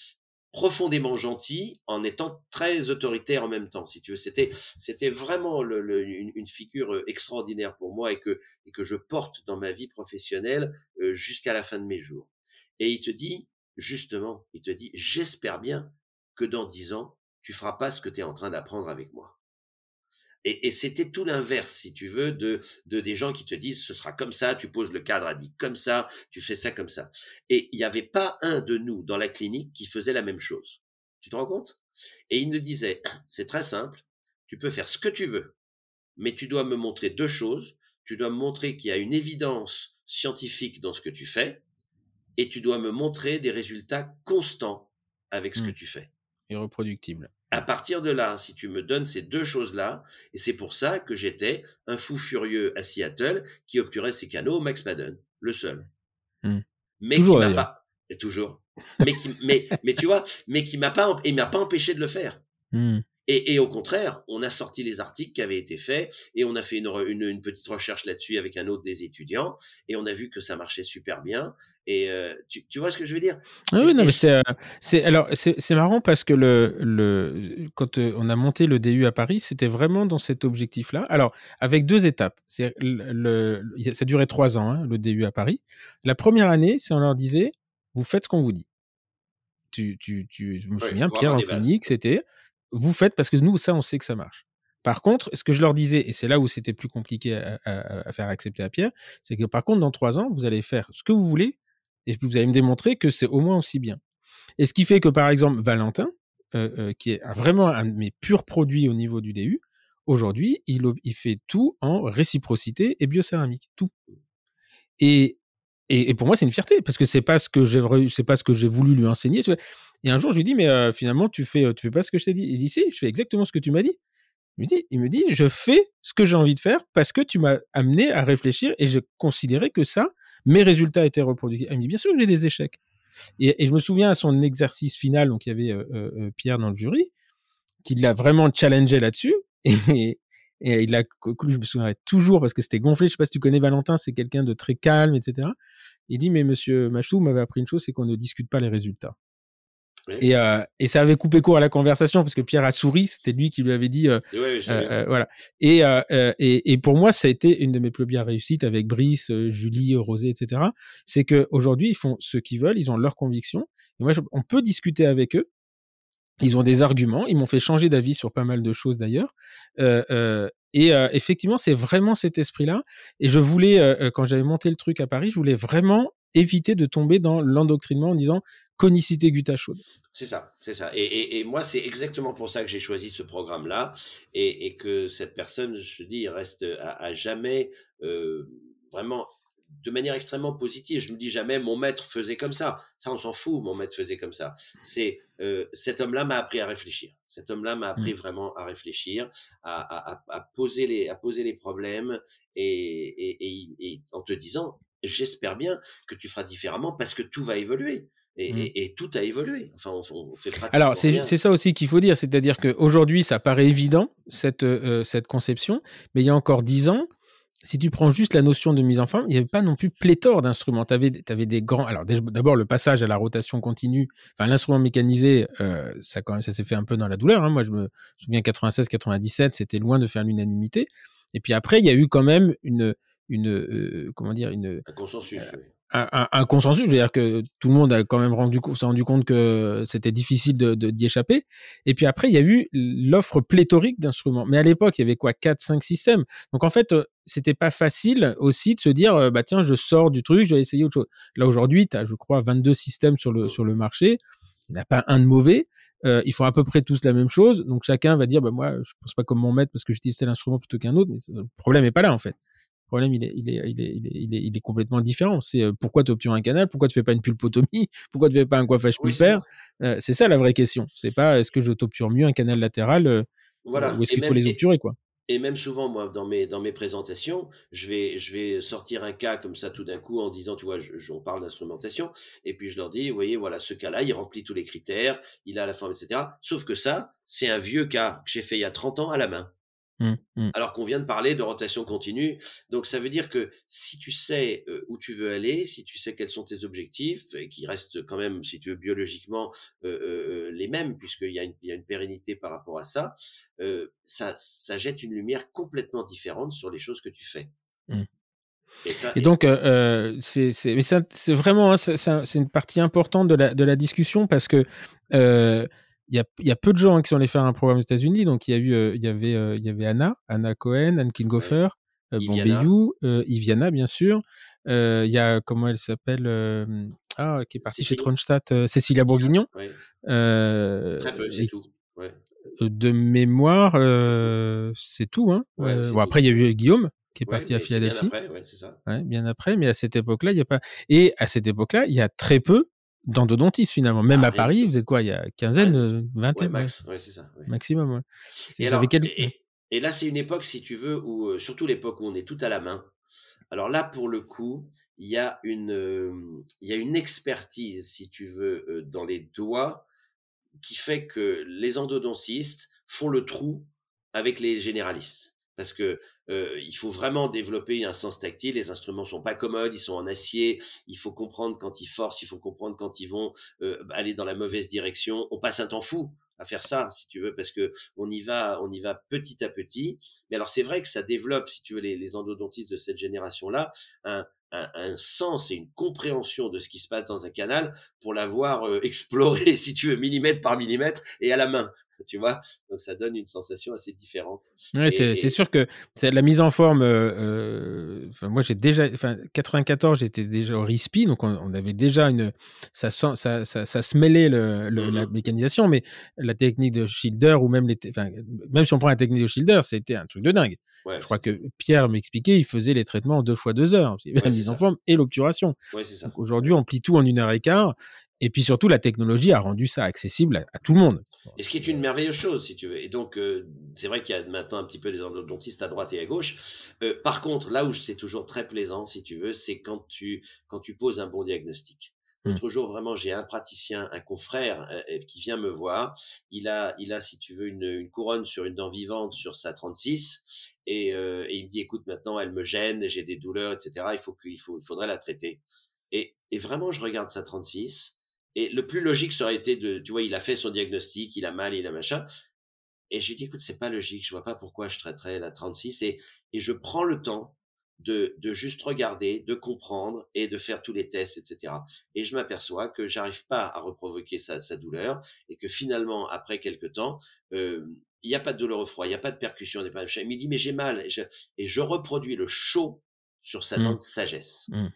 profondément gentil en étant très autoritaire en même temps, si tu veux. C'était, c'était vraiment le, une, figure extraordinaire pour moi et que, et que je porte dans ma vie professionnelle jusqu'à la fin de mes jours. Et il te dit, justement, il te dit, j'espère bien que dans dix ans, tu feras pas ce que tu es en train d'apprendre avec moi. Et, et c'était tout l'inverse, si tu veux, de, de des gens qui te disent ce sera comme ça, tu poses le cadre à dit comme ça, tu fais ça comme ça. Et il n'y avait pas un de nous dans la clinique qui faisait la même chose. Tu te rends compte? Et il nous disait c'est très simple, tu peux faire ce que tu veux, mais tu dois me montrer deux choses. Tu dois me montrer qu'il y a une évidence scientifique dans ce que tu fais, et tu dois me montrer des résultats constants avec ce que mmh. tu fais. Et reproductible. À partir de là, si tu me donnes ces deux choses-là, et c'est pour ça que j'étais un fou furieux à Seattle qui obturait ses canaux au Max Madden, le seul. Mmh. Mais toujours, qui m'a pas, et toujours. mais qui, mais, mais tu vois, mais qui m'a pas, il m'a pas empêché de le faire. Mmh. Et, au contraire, on a sorti les articles qui avaient été faits et on a fait une, petite recherche là-dessus avec un autre des étudiants et on a vu que ça marchait super bien. Et euh, tu, vois ce que je veux dire? Ah Oui, non, mais c'est, euh, c'est alors c'est, marrant parce que le, le quand euh, on a monté le DU à Paris, c'était vraiment dans cet objectif-là. Alors avec deux étapes. C'est le, ça durait trois ans hein, le DU à Paris. La première année, c'est on leur disait vous faites ce qu'on vous dit. Tu, tu, tu, je me souviens, Pierre en clinique, c'était vous faites parce que nous, ça, on sait que ça marche. Par contre, ce que je leur disais, et c'est là où c'était plus compliqué à, faire accepter à Pierre, c'est que par contre, dans trois ans, vous allez faire ce que vous voulez et vous allez me démontrer que c'est au moins aussi bien. Et ce qui fait que, par exemple, Valentin, euh, euh, qui est vraiment un de mes purs produits au niveau du DU, aujourd'hui, il, fait tout en réciprocité et biocéramique, tout. Et, et, pour moi, c'est une fierté parce que c'est pas ce que j'ai, pas ce que j'ai voulu lui enseigner. Et un jour, je lui dis, mais euh, finalement, tu fais, euh, tu fais pas ce que je t'ai dit. Il dit, si, je fais exactement ce que tu m'as dit. Il me dit, il me dit, je fais ce que j'ai envie de faire parce que tu m'as amené à réfléchir et je considérais que ça, mes résultats étaient reproduits. Il me dit, bien sûr j'ai des échecs. Et, je me souviens à son exercice final, donc il y avait euh, Pierre dans le jury, qui l'a vraiment challengé là-dessus. Et, il a je me souviendrai toujours parce que c'était gonflé. Je sais pas si tu connais Valentin, c'est quelqu'un de très calme, etc. Il dit, mais monsieur Machou m'avait appris une chose, c'est qu'on ne discute pas les résultats. Et, euh, et, ça avait coupé court à la conversation parce que Pierre a souri, c'était lui qui lui avait dit. Euh, euh, euh voilà. Et, euh, et, et, pour moi, ça a été une de mes plus bien réussites avec Brice, Julie, Rosé, etc. C'est que aujourd'hui, ils font ce qu'ils veulent, ils ont leurs convictions. Et moi, on peut discuter avec eux. Ils ont des arguments. Ils m'ont fait changer d'avis sur pas mal de choses d'ailleurs. et effectivement, c'est vraiment cet esprit-là. Et je voulais, quand j'avais monté le truc à Paris, je voulais vraiment éviter de tomber dans l'endoctrinement en disant conicité gutta chaude. C'est ça, c'est ça. Et, et, moi, c'est exactement pour ça que j'ai choisi ce programme-là et, et, que cette personne, je dis, reste à, jamais euh, vraiment de manière extrêmement positive. Je me dis jamais mon maître faisait comme ça. Ça, on s'en fout. Mon maître faisait comme ça. C'est euh, cet homme-là m'a appris à réfléchir. Cet homme-là m'a appris mmh. vraiment à réfléchir, à, à, à, poser les à poser les problèmes et, et en te disant j'espère bien que tu feras différemment parce que tout va évoluer. Et, mmh. et, tout a évolué. Enfin, on, fait pratiquement Alors, c'est ça aussi qu'il faut dire, c'est-à-dire qu'aujourd'hui, ça paraît évident, cette, euh, cette conception, mais il y a encore dix ans, si tu prends juste la notion de mise en forme, il n'y avait pas non plus pléthore d'instruments. Tu avais, avais, des grands. Alors, d'abord, le passage à la rotation continue, enfin, l'instrument mécanisé, euh, ça, quand même, ça s'est fait un peu dans la douleur. Hein. Moi, je me souviens 96-97, c'était loin de faire l'unanimité. Et puis après, il y a eu quand même une, une euh, comment dire une un consensus. Euh, un, un, consensus, je veux dire que tout le monde a quand même rendu, s'est rendu compte que c'était difficile de, d'y échapper. Et puis après, il y a eu l'offre pléthorique d'instruments. Mais à l'époque, il y avait quoi, 4, 5 systèmes. Donc en fait, euh, c'était pas facile aussi de se dire, bah tiens, je sors du truc, je vais essayer autre chose. Là aujourd'hui, tu as, je crois, 22 systèmes sur le, sur le marché. Il n'y a pas un de mauvais. Euh, ils font à peu près tous la même chose. Donc chacun va dire, bah moi, je pense pas comme mon maître parce que j'utilise tel instrument plutôt qu'un autre. Mais le problème est pas là en fait problème, il est, il est, il est, il est, il est, complètement différent. C'est euh, pourquoi tu obtiens un canal, pourquoi tu fais pas une pulpotomie, pourquoi tu fais pas un coiffage pulpaire? Euh, c'est ça la vraie question. C'est pas est-ce que je t'obture mieux un canal latéral euh, voilà. ou est-ce qu'il faut les obturer quoi? et même souvent, moi, dans mes, dans mes présentations, je vais, je vais sortir un cas comme ça tout d'un coup en disant, tu vois, je, on parle d'instrumentation, et puis je leur dis, vous voyez, voilà, ce cas-là, il remplit tous les critères, il a la forme, etc. Sauf que ça, c'est un vieux cas que j'ai fait il y a 30 ans à la main. Mmh, mmh. Alors qu'on vient de parler de rotation continue. Donc ça veut dire que si tu sais où tu veux aller, si tu sais quels sont tes objectifs, et qui restent quand même, si tu veux, biologiquement les mêmes, puisqu'il y, a une, y a une pérennité par rapport à ça, ça, ça jette une lumière complètement différente sur les choses que tu fais. Mmh. Et, donc, c'est c'est vraiment, hein, c'est une partie importante de la, de la discussion parce que il y a, y a, peu de gens hein, qui sont allés faire un programme aux États-Unis. Donc, il y a eu, euh, il y avait, euh, y avait Anna, Anna Cohen, Anne Kingoffer, euh, Bombeyou, Iviana, bien sûr. Il y a, comment elle s'appelle Ah, qui est partie chez Tronstadt, Cécilia Bourguignon. Très peu, c'est tout. Ouais. De mémoire, c'est tout. Hein. bon, après, il y a eu Guillaume qui est parti à Philadelphie. Bien après, c'est ça. bien après, mais à cette époque-là, il y a pas. Et à cette époque-là, il y a très peu d'endodontistes finalement. Même ah, à Paris, vous êtes quoi Il y a quinzaine, euh, vingtaine max, ouais, ça. Maximum, et, et, là, c'est une époque, si tu veux, où, euh, surtout l'époque où on est tout à la main. Alors là, pour le coup, il y a une, euh, il y a une expertise, si tu veux, dans les doigts qui fait que les endodontistes font le trou avec les généralistes. Parce que euh, il faut vraiment développer un sens tactile. Les instruments sont pas commodes, ils sont en acier. Il faut comprendre quand ils forcent, il faut comprendre quand ils vont euh, aller dans la mauvaise direction. On passe un temps fou à faire ça, si tu veux, parce que on y va, on y va petit à petit. Mais alors c'est vrai que ça développe, si tu veux, les, les endodontistes de cette génération-là, un, un, un, sens et une compréhension de ce qui se passe dans un canal pour l'avoir euh, exploré, si tu veux, millimètre par millimètre et à la main tu vois? Donc ça donne une sensation assez différente. Ouais, c'est sûr que la mise en forme. Euh, euh moi, j'ai déjà, enfin, 94, j'étais déjà au RISPI, donc on, avait déjà une, ça, ça, ça, ça se mêlait le, la mmh mécanisation, mais la technique de Schilder ou même les, enfin, même si on prend la technique de Schilder, c'était un truc de dingue. Ouais, je crois que Pierre m'expliquait, il faisait les traitements deux fois deux heures, la mise en forme et l'obturation. Ouais, Aujourd'hui, on plie tout en une heure et quart. Et puis surtout, la technologie a rendu ça accessible à, tout le monde. Et ce qui est une merveilleuse chose, si tu veux. Et donc, euh, c'est vrai qu'il y a maintenant un petit peu des endodontistes à droite et à gauche. Euh, par contre, là où c'est toujours très plaisant, si tu veux, c'est quand tu, quand tu poses un bon diagnostic. Mmh. L'autre jour, vraiment, j'ai un praticien, un confrère euh, qui vient me voir. Il a, il a, si tu veux, une, couronne sur une dent vivante sur sa 36. Et, et il me dit, écoute, maintenant, elle me gêne, j'ai des douleurs, etc. Il faut qu'il faut, il faudrait la traiter. Et, et vraiment, je regarde sa 36 et le plus logique, ça aurait été de, tu vois, il a fait son diagnostic, il a mal, il a machin. Et j'ai dit, écoute, c'est pas logique, je vois pas pourquoi je traiterais la 36. Et, et je prends le temps de, de juste regarder, de comprendre et de faire tous les tests, etc. Et je m'aperçois que j'arrive pas à reprovoquer sa, sa, douleur et que finalement, après quelques temps, euh, il n'y a pas de douleur au froid, il n'y a pas de percussion, il pas de Il me dit, mais j'ai mal. Et je, et je, reproduis le chaud sur sa mmh. dent de sagesse. Mmh.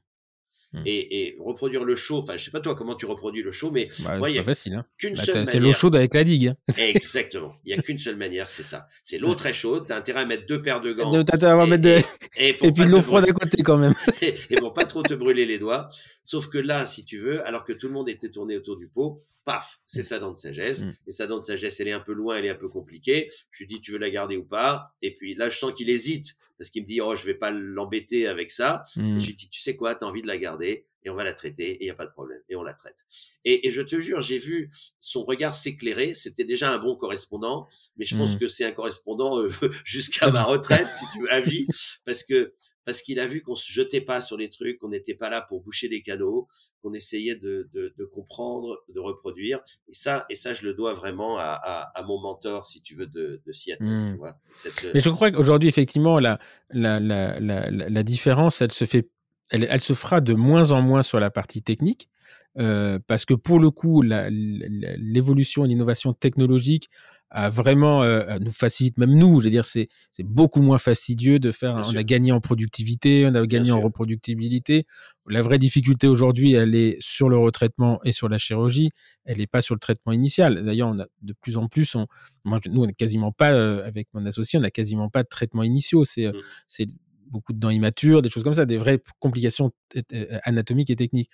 Mmh. et, reproduire le chaud. Enfin, je sais pas toi comment tu reproduis le chaud, mais bah, c'est pas facile. Hein. Qu'une bah, seule C'est l'eau chaude avec la digue. Hein. Exactement. Il y a qu'une seule manière, c'est ça. C'est l'eau très chaude. T'as intérêt à mettre deux paires de gants. T'as intérêt à mettre deux. Et, puis de l'eau froide à côté quand même. et pour pas trop te brûler les doigts. Sauf que là, si tu veux, alors que tout le monde était tourné autour du pot, paf, c'est sa dent de sagesse. Mmh. Et sa dent de sagesse, elle est un peu loin, elle est un peu compliquée. Je lui dis, tu veux la garder ou pas? Et puis là, je sens qu'il hésite parce qu'il me dit, oh, je vais pas l'embêter avec ça. Mmh. je lui dis, tu sais quoi, tu as envie de la garder et on va la traiter et il n'y a pas de problème et on la traite. Et, et je te jure, j'ai vu son regard s'éclairer. C'était déjà un bon correspondant, mais je pense mmh. que c'est un correspondant euh, jusqu'à ma retraite, si tu veux, à vie, parce que parce qu'il a vu qu'on se jetait pas sur les trucs, qu'on n'était pas là pour boucher des canaux, qu'on essayait de, de, de, comprendre, de reproduire. Et ça, et ça, je le dois vraiment à, à, à mon mentor, si tu veux, de, de Seattle. Mmh. Tu vois, cette... Mais je crois qu'aujourd'hui, effectivement, la, la, la, la, la différence, elle se fait elle, elle, se fera de moins en moins sur la partie technique, euh, parce que pour le coup, l'évolution et l'innovation technologique a vraiment euh, nous facilite même nous. Je veux dire, c'est c'est beaucoup moins fastidieux de faire. on a gagné en productivité, on a gagné en reproductibilité. La vraie difficulté aujourd'hui, elle est sur le retraitement et sur la chirurgie. Elle n'est pas sur le traitement initial. D'ailleurs, on a de plus en plus, on, moi, nous, on n'a quasiment pas, euh, avec mon associé, on n'a quasiment pas de traitement initiaux. C'est, mmh. c'est beaucoup de dents immatures, des choses comme ça, des vraies complications euh, anatomiques et techniques.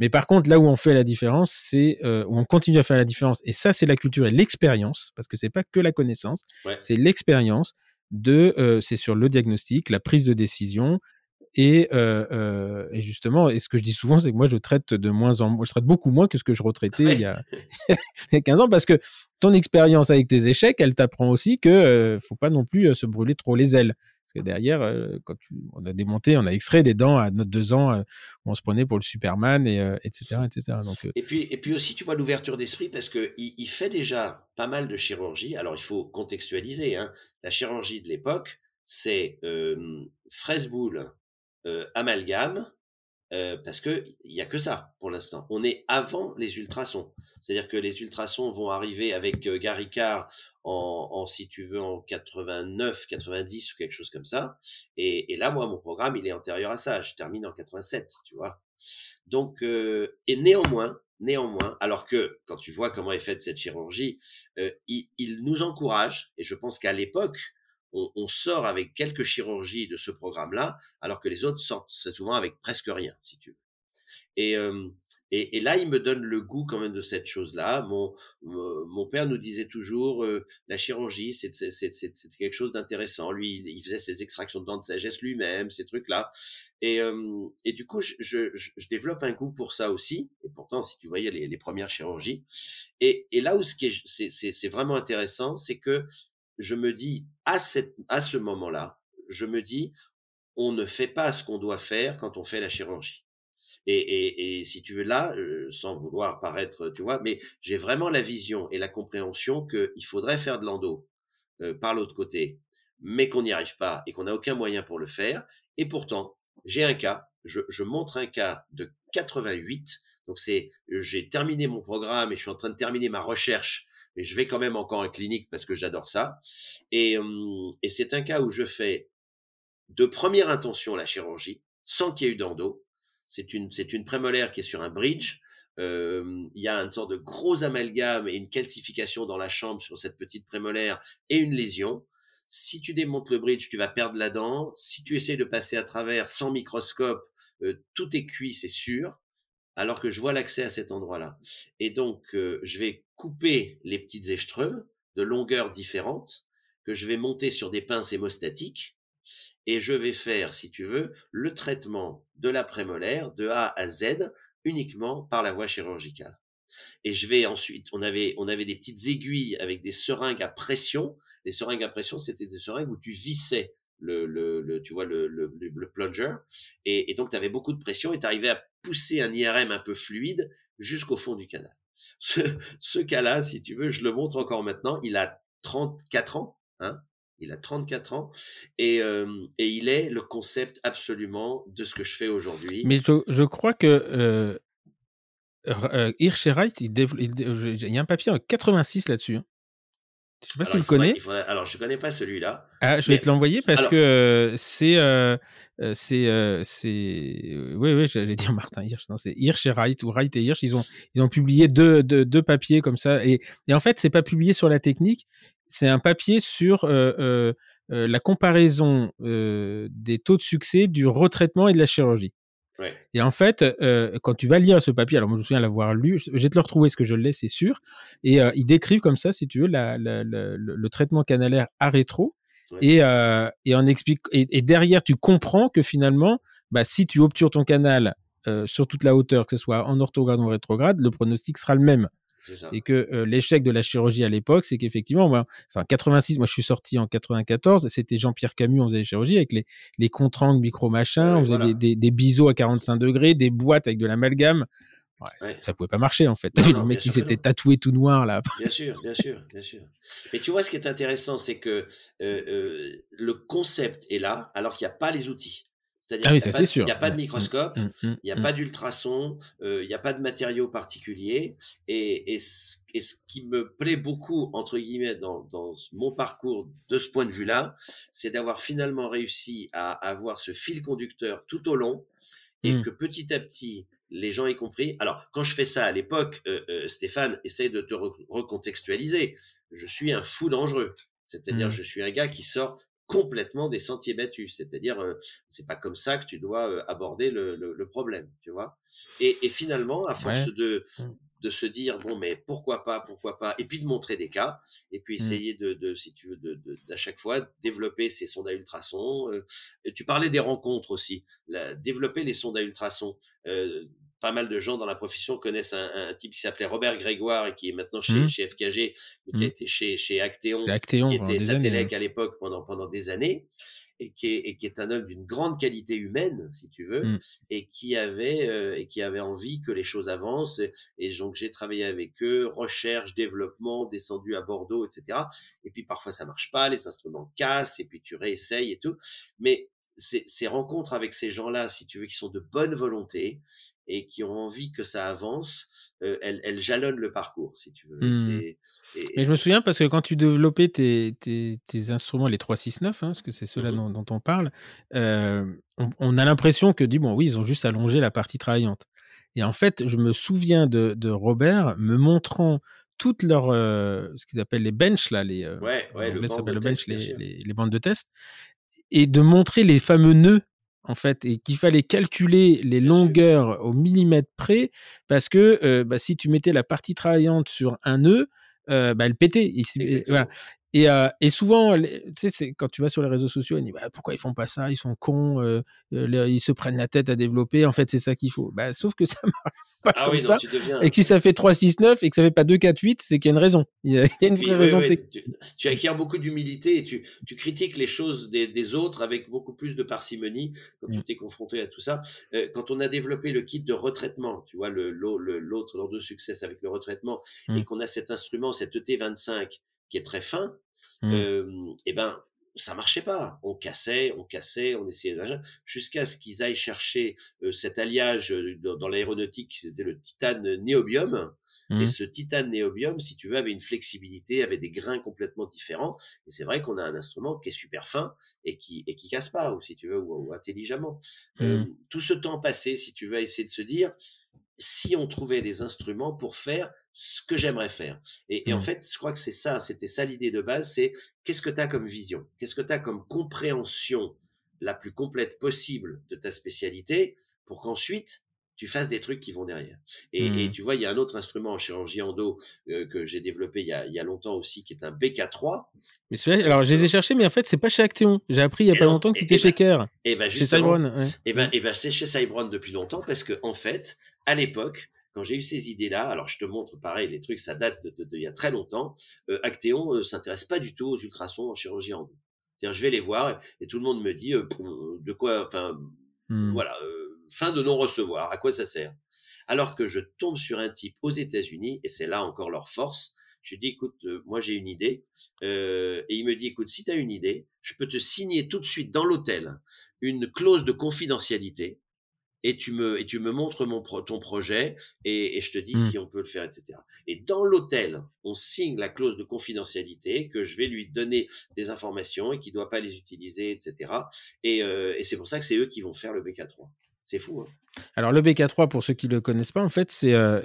Mais par contre, là où on fait la différence, c'est euh, où on continue à faire la différence. Et ça, c'est la culture et l'expérience, parce que c'est pas que la connaissance, c'est l'expérience. de, c'est sur le diagnostic, la prise de décision, et, euh, euh, et, justement, et ce que je dis souvent, c'est que moi, je traite de moins en moins, je traite beaucoup moins que ce que je retraitais il, y a, il, y a, 15 ans, parce que ton expérience avec tes échecs, elle t'apprend aussi que euh, faut pas non plus euh, se brûler trop les ailes. Parce que derrière, euh, quand on a démonté, on a extrait des dents à notre deux ans, où on se prenait pour le Superman, et etc., etc. Donc, et puis, aussi, tu vois l'ouverture d'esprit, parce que il, fait déjà pas mal de chirurgie. Alors, il faut contextualiser. Hein. La chirurgie de l'époque, c'est euh, fraise boule euh, amalgame, euh, parce que il y a que ça pour l'instant. On est avant les ultrasons, c'est-à-dire que les ultrasons vont arriver avec euh, Gary Carr en, en, si tu veux, en 89, 90 ou quelque chose comme ça. Et, et, là, moi, mon programme, il est antérieur à ça. Je termine en 87, tu vois. Donc, euh, et néanmoins, néanmoins, alors que quand tu vois comment est faite cette chirurgie, euh, il, il, nous encourage. Et je pense qu'à l'époque, on, on, sort avec quelques chirurgies de ce programme-là, alors que les autres sortent souvent avec presque rien, si tu veux. Et, euh, et, et, là, il me donne le goût quand même de cette chose-là. Mon, mon père nous disait toujours, euh, la chirurgie, c'est quelque chose d'intéressant. Lui, il faisait ses extractions de dents de sagesse lui-même, ces trucs-là. Et, euh, et du coup, je, je, je, développe un goût pour ça aussi. Et pourtant, si tu voyais les, les premières chirurgies. Et, et là où ce qui est, c'est vraiment intéressant, c'est que je me dis, à, cette, à ce moment-là, je me dis, on ne fait pas ce qu'on doit faire quand on fait la chirurgie. Et, si tu veux là, euh, sans vouloir paraître, tu vois, mais j'ai vraiment la vision et la compréhension qu'il faudrait faire de l'endo euh, par l'autre côté, mais qu'on n'y arrive pas et qu'on n'a aucun moyen pour le faire. Et pourtant, j'ai un cas, je, montre un cas de 88. Donc c'est, j'ai terminé mon programme et je suis en train de terminer ma recherche mais je vais quand même encore en clinique parce que j'adore ça. Et, et c'est un cas où je fais de première intention la chirurgie, sans qu'il y ait eu d'endo. C'est une, c'est une prémolaire qui est sur un bridge. Euh, il y a une sorte de gros amalgame et une calcification dans la chambre sur cette petite prémolaire et une lésion. Si tu démontes le bridge, tu vas perdre la dent. Si tu essaies de passer à travers sans microscope, euh, tout est cuit, c'est sûr alors que je vois l'accès à cet endroit-là. Et donc, euh, je vais couper les petites échetreux de longueurs différentes que je vais monter sur des pinces hémostatiques et je vais faire, si tu veux, le traitement de la prémolaire de A à Z uniquement par la voie chirurgicale. Et je vais ensuite, on avait, on avait des petites aiguilles avec des seringues à pression. Les seringues à pression, c'était des seringues où tu vissais le, le, tu vois, le, le, le plunger. Et, et donc, tu avais beaucoup de pression et tu arrivais à pousser un IRM un peu fluide jusqu'au fond du canal. Ce, ce cas-là, si tu veux, je le montre encore maintenant. Il a 34 ans, hein il a 34 ans et, euh, et il est le concept absolument de ce que je fais aujourd'hui. Mais je, je, crois que euh, euh, Hirsch et Wright, il, y a un papier en 86 là-dessus. Hein. Je sais pas alors, si tu le connais. Faudrait, alors, je connais pas celui-là. Ah, je vais te l'envoyer parce alors, que euh, c'est, euh, euh, c'est, euh, c'est, oui, oui, j'allais dire Martin Hirsch. Non, c'est Hirsch et Wright ou Wright et Hirsch. Ils ont, ils ont publié deux, deux, deux papiers comme ça. Et, et en fait, c'est pas publié sur la technique. C'est un papier sur euh, la comparaison des taux de succès du retraitement et de la chirurgie. Ouais. Et en fait, euh, quand tu vas lire ce papier, alors moi je me souviens l'avoir lu, je vais te le retrouver ce que je l'ai, c'est sûr. Et euh, ils décrivent comme ça, si tu veux, la, la, la, le, traitement canalaire à rétro. Ouais. Et, euh, et on explique et, et, derrière tu comprends que finalement, bah, si tu obtures ton canal sur toute la hauteur, que ce soit en orthograde ou en rétrograde, le pronostic sera le même. Et que euh, l'échec de la chirurgie à l'époque, c'est qu'effectivement, moi, en 86, moi je suis sorti en 94, c'était Jean-Pierre Camus, on faisait la chirurgie avec les, les contrangles micro-machins, ouais, on faisait voilà. des, des, des, biseaux à 45 degrés, des boîtes avec de l'amalgame. Ouais, ouais. Ça, ça, pouvait pas marcher en fait. Non, non, le mec qui s'était tatoué tout noir là. Bien sûr, bien sûr, bien sûr. Mais tu vois, ce qui est intéressant, c'est que euh, euh, le concept est là, alors qu'il n'y a pas les outils. C'est-à-dire ah oui, qu'il n'y a, pas de microscope, mmh, il n'y a mmh. pas d'ultrason, euh, il n'y a pas de matériaux particuliers. Et, et, ce, et, ce, qui me plaît beaucoup, entre guillemets, dans, dans mon parcours de ce point de vue-là, c'est d'avoir finalement réussi à avoir ce fil conducteur tout au long et mmh. que petit à petit, les gens y compris. Alors, quand je fais ça à l'époque, euh, euh, Stéphane, essaye de te re recontextualiser. Je suis un fou dangereux. C'est-à-dire, je suis un gars qui sort complètement des sentiers battus. C'est-à-dire, euh, c'est pas comme ça que tu dois euh, aborder le, le, le, problème, tu vois. Et, et, finalement, à force ouais. de de se dire bon mais pourquoi pas pourquoi pas et puis de montrer des cas et puis mmh. essayer de, de si tu veux de, de, d'à chaque fois développer ces sondes à ultrasons euh, et tu parlais des rencontres aussi la, développer les sondes à ultrasons euh, pas mal de gens dans la profession connaissent un, un type qui s'appelait Robert Grégoire et qui est maintenant chez, mmh. chez FKG, mais qui a mmh. été chez, chez Actéon, Actéon qui était Satellec à l'époque pendant, pendant des années et qui est, et qui est un homme d'une grande qualité humaine, si tu veux, mmh. et qui avait euh, et qui avait envie que les choses avancent. Et, donc j'ai travaillé avec eux, recherche, développement, descendu à Bordeaux, etc. Et puis parfois ça marche pas, les instruments cassent, et puis tu réessayes et tout. Mais ces, ces rencontres avec ces gens-là, si tu veux, qui sont de bonne volonté et qui ont envie que ça avance, euh, elles, elles, jalonnent le parcours, si tu veux. Mmh. Et, Mais je me souviens parce que quand tu développais tes, tes, tes instruments, les 369, hein, parce que c'est ceux-là mmh dont, dont, on parle, euh, on, on, a l'impression que, dit, bon, oui, ils ont juste allongé la partie travaillante. Et en fait, je me souviens de, de Robert me montrant toutes leurs, euh, ce qu'ils appellent les benches, là, les, ouais, ouais, le, le bench, les, les, les, bandes de test, et de montrer les fameux nœuds en fait, et qu'il fallait calculer les longueurs au millimètre près, parce que euh, bah, si tu mettais la partie travaillante sur un nœud, euh, bah, elle pétait. Voilà. Et, euh, et souvent, tu sais, quand tu vas sur les réseaux sociaux, on dit bah, pourquoi ils font pas ça? Ils sont cons, euh, euh ils se prennent la tête à développer. En fait, c'est ça qu'il faut. Bah, sauf que ça marche pas ah comme oui, ça. Non, Et que si ça fait 3, 6, 9 et que ça fait pas 2, 4, 8, c'est qu'il y a une raison. Il y a, une vraie oui, raison. Oui, tu, tu, acquiers beaucoup d'humilité et tu, tu, critiques les choses des, des, autres avec beaucoup plus de parcimonie quand mmh. tu t'es confronté à tout ça. Euh, quand on a développé le kit de retraitement, tu vois, l'autre le, lors de succès avec le retraitement, mmh. et qu'on a cet instrument, cet ET25 qui est très fin, mmh. euh, et ben ça marchait pas. On cassait, on cassait, on essayait jusqu'à ce qu'ils aillent chercher euh, cet alliage dans, dans l'aéronautique, c'était le titane néobium. Mmh. Et ce titane néobium, si tu veux, avait une flexibilité, avait des grains complètement différents. Et c'est vrai qu'on a un instrument qui est super fin et qui et qui casse pas, ou si tu veux, ou, ou intelligemment. Mmh. Euh, tout ce temps passé, si tu veux, essayer de se dire, si on trouvait des instruments pour faire ce que j'aimerais faire. Et, et, en mmh. fait, je crois que c'est ça, c'était ça l'idée de base, c'est qu'est-ce que tu as comme vision? Qu'est-ce que tu as comme compréhension la plus complète possible de ta spécialité pour qu'ensuite tu fasses des trucs qui vont derrière? Et, mmh. et tu vois, il y a un autre instrument en chirurgie endo euh, que j'ai développé il y, a, il y, a, longtemps aussi, qui est un BK3. Mais celui alors je les ai cherchés, mais en fait, c'est pas chez Acteon. J'ai appris il y a pas non, longtemps que c'était chez Kerr. Et ben, chez Cybron. Ouais. Et ben, et ben, c'est chez Cybron depuis longtemps parce que en fait, à l'époque, quand j'ai eu ces idées-là, alors je te montre pareil, les trucs, ça date de, de, y a très longtemps. Euh, Actéon euh, s'intéresse pas du tout aux ultrasons en chirurgie endo. C'est-à-dire, je vais les voir et, et, tout le monde me dit euh, de quoi, enfin, mmh. voilà, euh, fin de non-recevoir, à quoi ça sert? Alors que je tombe sur un type aux États-Unis et c'est là encore leur force. Je lui dis, écoute, euh, moi j'ai une idée. et il me dit, écoute, si tu as une idée, je peux te signer tout de suite dans l'hôtel une clause de confidentialité et tu me et tu me montres mon pro, ton projet et, et, je te dis mmh. si on peut le faire, etc. Et dans l'hôtel, on signe la clause de confidentialité que je vais lui donner des informations et qu'il doit pas les utiliser, etc. Et, euh, et c'est pour ça que c'est eux qui vont faire le BK3. C'est fou. Hein alors le BK3, pour ceux qui ne le connaissent pas, en fait, c'est euh,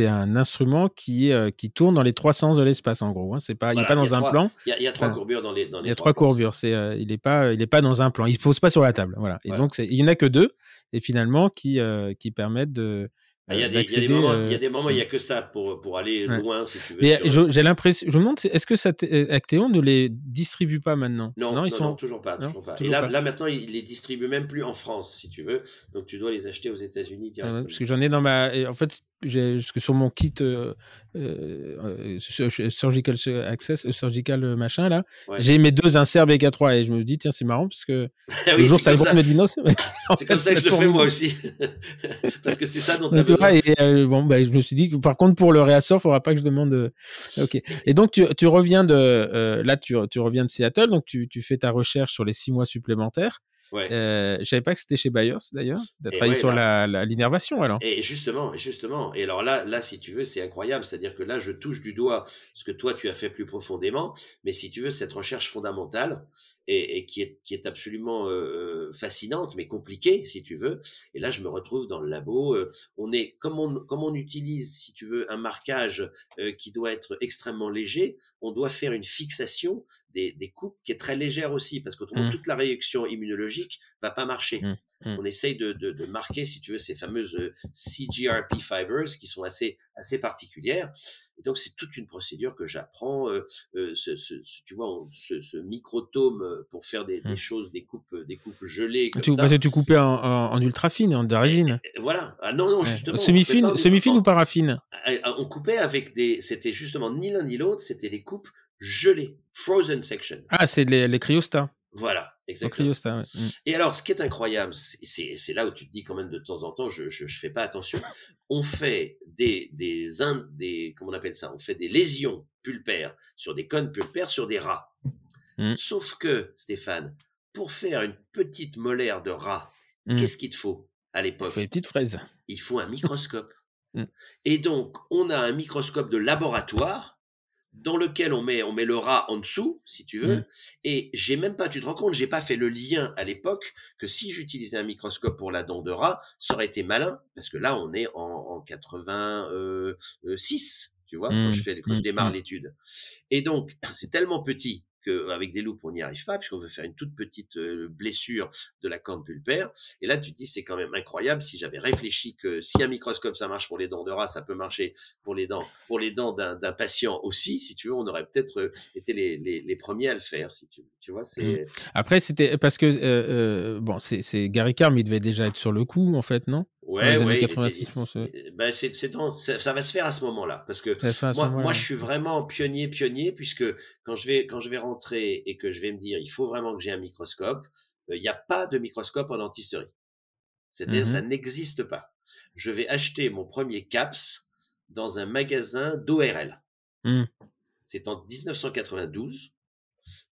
un instrument qui, euh, qui tourne dans les trois sens de l'espace, en gros. Hein. C'est pas, voilà, il n'est pas dans un trois, plan. Il y, a, il y a trois courbures dans les. Dans les il y a trois, courbures. C'est, euh, il n'est pas, il est pas dans un plan. Il se pose pas sur la table. Voilà. Et voilà. donc il y en a que deux, et finalement qui qui permettent de il y, a des, il, y a des moments, euh... il y a des moments, il n'y a que ça pour, pour aller ouais. loin, si tu veux. Mais sur... j'ai l'impression, je me demande, est-ce que ça Actéon ne les distribue pas maintenant? Non, non, ils non, sont... non toujours pas. Toujours pas. Toujours Et là, pas. là, maintenant, ils les distribuent même plus en France, si tu veux. Donc, tu dois les acheter aux États-Unis directement. Ah ouais, parce que j'en ai dans ma. En fait, sur mon kit euh, euh, surgical access euh, surgical machin là ouais. j'ai mes deux inserts BK3 et je me dis tiens c'est marrant parce que ah oui, le jour ça me dit non c'est comme ça que je le fais moi aussi. Parce que c'est ça dont tu as et euh, bon bah, je me suis dit que par contre pour le réassort faudra pas que je demande euh, ok. Et donc tu, tu reviens de euh, là tu, tu reviens de Seattle donc tu, tu fais ta recherche sur les six mois supplémentaires Ouais. Euh, je savais pas que c'était chez Bayers d'ailleurs, travailler ouais, sur là, la l'innervation alors. Et justement, justement. Et alors là, là, si tu veux, c'est incroyable. C'est-à-dire que là, je touche du doigt ce que toi tu as fait plus profondément. Mais si tu veux, cette recherche fondamentale et, et qui est qui est absolument euh, fascinante, mais compliquée, si tu veux. Et là, je me retrouve dans le labo. Euh, on est comme on comme on utilise, si tu veux, un marquage euh, qui doit être extrêmement léger. On doit faire une fixation des, des, coupes qui est très légère aussi, parce que mmh. toute la réaction immunologique va pas marcher. Mmh. Mmh. On essaye de, de, de, marquer, si tu veux, ces fameuses euh, CGRP fibers qui sont assez, assez particulières. Et donc, c'est toute une procédure que j'apprends. Euh, euh ce, ce, tu vois, ce, ce, microtome pour faire des, des, choses, des coupes, des coupes gelées. Comme tu, ça. tu coupais en, en, ultra fine, en résine. voilà. Ah, non, non, justement. Semi-fine, semi-fine ou paraffine? ah, ah, On coupait avec des. C'était justement ni l'un ni l'autre, c'était des coupes gelées, frozen section. Ah, c'est les, les cryostats. Voilà, exactement. Mm. Et alors, ce qui est incroyable, c'est là où tu te dis quand même de temps en temps, je je, fais pas attention. On fait des des, des comment on appelle ça On fait des lésions pulpaires sur des cônes pulpaires sur des rats. Mm. Sauf que Stéphane, pour faire une petite molaire de rat, mm. qu'est-ce qu'il te faut à l'époque? Il faut des petites fraises. Il faut un microscope. Et donc, on a un microscope de laboratoire dans lequel on met, on met le rat en dessous, si tu veux. Mmh. Et j'ai même pas, tu te rends compte, j'ai pas fait le lien à l'époque que si j'utilisais un microscope pour la dent de rat, ça aurait été malin, parce que là, on est en, en 86, tu vois, quand je mmh. fais, quand je mmh. démarre l'étude. Et donc, c'est tellement petit avec des loupes, on n'y arrive pas, puisqu'on veut faire une toute petite euh, blessure de la corne pulpaire. Et là, tu te dis, c'est quand même incroyable. Si j'avais réfléchi que si un microscope, ça marche pour les dents de rat, ça peut marcher pour les dents, pour les dents d'un patient aussi, si tu veux, on aurait peut-être euh, été les, premiers à le faire, si tu vois. Mmh. Après, c'était parce que, euh, bon, c'est Gary Carr, mais il devait déjà être sur le coup, en fait, non? Ouais, ouais. Ben, c'est, ça, ça, va se faire à ce moment-là, parce que moi, moi, je suis vraiment pionnier, pionnier, puisque quand je vais, quand je vais rentrer et que je vais me dire, il faut vraiment que j'ai un microscope, euh, il n'y a pas de microscope en dentisterie. C'est-à-dire, ça mmh n'existe pas. Je vais acheter mon premier CAPS dans un magasin d'ORL. Mmh. C'est en 1992.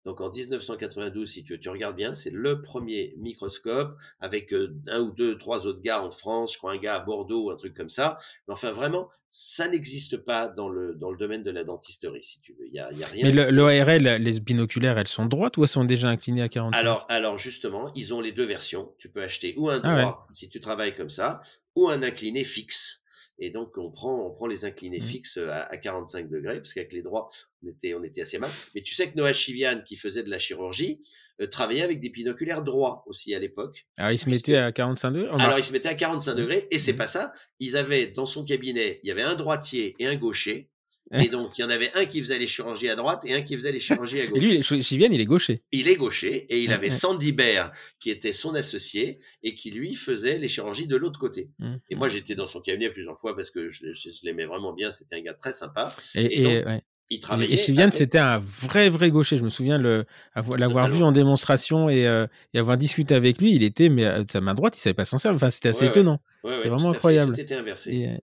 Donc en 1992, si tu, tu regardes bien, c'est le premier microscope avec euh, un ou deux, trois autres gars en France, je crois un gars à Bordeaux ou un truc comme ça. Mais enfin vraiment, ça n'existe pas dans le, dans le domaine de la dentisterie, si tu veux. Il y a, y a rien. Mais l'ORL, les binoculaires, elles sont droites ou elles sont déjà inclinées à 45 alors, alors justement, ils ont les deux versions. Tu peux acheter ou un ah droit si tu travailles comme ça, ou un incliné fixe. Et donc, on prend, on prend les inclinés mmh. fixes à, à, 45 degrés, parce qu'avec les droits, on était, on était assez mal. Mais tu sais que Noah Chivian, qui faisait de la chirurgie, euh, travaillait avec des binoculaires droits aussi à l'époque. Alors, il se mettait à 45 degrés Alors, il se mettait à 45 mmh. degrés, et c'est mmh. pas ça. Ils avaient, dans son cabinet, il y avait un droitier et un gaucher. Et donc, il y en avait un qui faisait les chirurgies à droite et un qui faisait les chirurgies à gauche. Et lui, Chivian, il est gaucher. Il est gaucher et il avait Sandy Baer, qui était son associé et qui, lui, faisait les chirurgies de l'autre côté. Mmh. Et moi, j'étais dans son cabinet plusieurs fois parce que je, je, l'aimais vraiment bien. C'était un gars très sympa. Et, et, donc, il travaillait. Et Chivian, c'était un vrai, vrai gaucher. Je me souviens l'avoir vu en démonstration et, euh, et, avoir discuté avec lui. Il était, mais à sa main droite, il savait pas s'en servir. Enfin, c'était assez étonnant. c'est vraiment incroyable. Tout était inversé.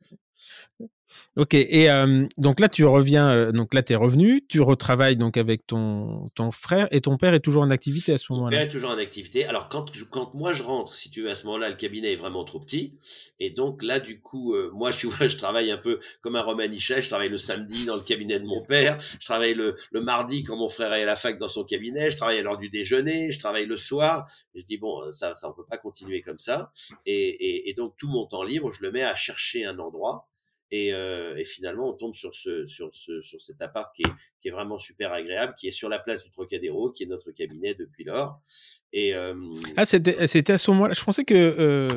Ok, et euh, donc là tu reviens, euh, donc là tu es revenu, tu retravailles donc avec ton, ton frère et ton père est toujours en activité à ce moment-là? Mon père est toujours en activité. Alors quand, quand moi je rentre, si tu veux, à ce moment-là, le cabinet est vraiment trop petit. Et donc là, du coup, euh, moi tu vois, je travaille un peu comme un romanichet, je travaille le samedi dans le cabinet de mon père, je travaille le, le mardi quand mon frère est à la fac dans son cabinet, je travaille à l'heure du déjeuner, je travaille le soir. Et je dis, bon, ça, ça on peut pas continuer comme ça. Et, et, et donc tout mon temps libre, je le mets à chercher un endroit et, euh, et, finalement, on tombe sur, ce, sur, ce, sur cet appart qui est, qui est vraiment super agréable, qui est sur la place du Trocadéro, qui est notre cabinet depuis lors. Et, euh, ah, c'était à ce moment-là. Je pensais que euh,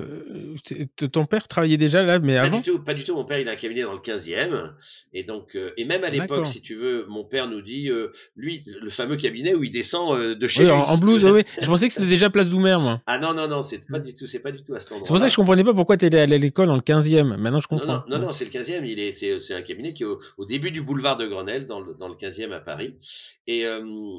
ton père travaillait déjà là, mais avant. Pas du tout, pas du tout. Mon père, il a un cabinet dans le 15e. Et donc, euh, et même à l'époque, si tu veux, mon père nous dit, euh, lui, le fameux cabinet où il descend euh, de chez oui, lui. En, en blouse, oui. Je pensais que c'était déjà place d'Oumer, moi. Ah non, non, non, c'est pas du tout, c'est pas du tout à cet endroit. C'est pour ça que je comprenais pas pourquoi tu étais allé à l'école dans le 15e. Maintenant, je comprends. Non, non, non, non c'est le 15e. Il est, c'est un cabinet qui est au, au, début du boulevard de Grenelle, dans le, dans le 15e à Paris. Et,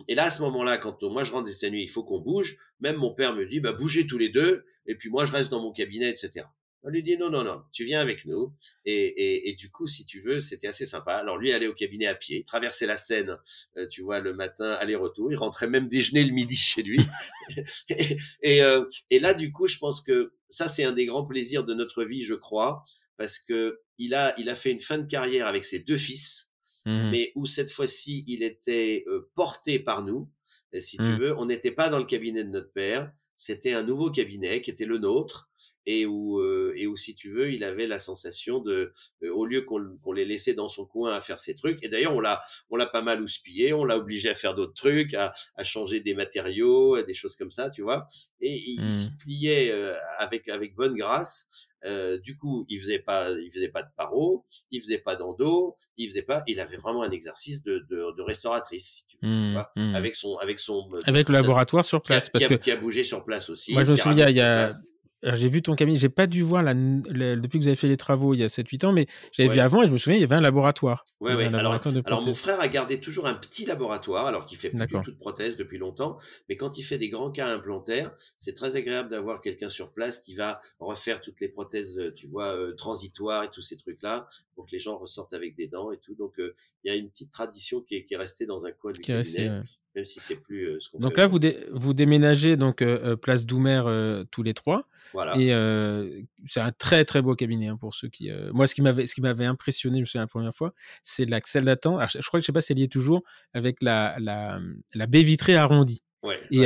et là, à ce moment-là, quand moi je rentre des nuit, il faut qu'on bouge. Même mon père me dit, bah, bougez tous les deux, et puis moi, je reste dans mon cabinet, etc. On lui dit, non, non, non, tu viens avec nous. Et, et, et du coup, si tu veux, c'était assez sympa. Alors, lui, allait au cabinet à pied, il traversait la Seine, euh, tu vois, le matin, aller-retour. Il rentrait même déjeuner le midi chez lui. et, et, euh, et là, du coup, je pense que ça, c'est un des grands plaisirs de notre vie, je crois, parce que il a, il a fait une fin de carrière avec ses deux fils, mmh. mais où cette fois-ci, il était euh, porté par nous. Et si tu mmh. veux, on n'était pas dans le cabinet de notre père, c'était un nouveau cabinet qui était le nôtre. Et où, euh, et où, si tu veux, il avait la sensation de, euh, au lieu qu'on les laissait dans son coin à faire ses trucs, et d'ailleurs, on l'a, on l'a pas mal houspillé, on l'a obligé à faire d'autres trucs, à, à, changer des matériaux, des choses comme ça, tu vois, et il, mmh. s'y pliait euh, avec, avec bonne grâce. Euh, du coup, il faisait pas, il faisait pas de paro, il faisait pas d'endo, il faisait pas, il avait vraiment un exercice de, de, de restauratrice, tu mmh, mmh. avec son, avec son, avec le laboratoire sur place, parce que qui a bougé sur place aussi. Moi, je me souviens, il y a, j'ai vu ton cabinet, j'ai pas dû voir la, depuis que vous avez fait les travaux il y a 7-8 ans, mais j'avais vu avant et je me souviens, il y avait un laboratoire. Ouais, ouais. alors, alors, mon frère a gardé toujours un petit laboratoire, alors qu'il fait plus du tout de prothèses depuis longtemps, mais quand il fait des grands cas implantaires, c'est très agréable d'avoir quelqu'un sur place qui va refaire toutes les prothèses, euh, tu vois, euh, transitoires et tous ces trucs-là, pour que les gens ressortent avec des dents et tout. Donc, euh, il y a une petite tradition qui est, qui est restée dans un coin du cabinet même si c'est plus euh, ce qu'on Donc là, vous, vous déménagez donc euh, euh, place Doumer tous les trois. Voilà. Et c'est un très très beau cabinet hein, pour ceux qui. Moi, ce qui m'avait ce qui m'avait impressionné, je me souviens la première fois, c'est la salle d'attente. Je, crois que je sais pas si elle y est toujours avec la la, la baie vitrée arrondie. Ouais, et,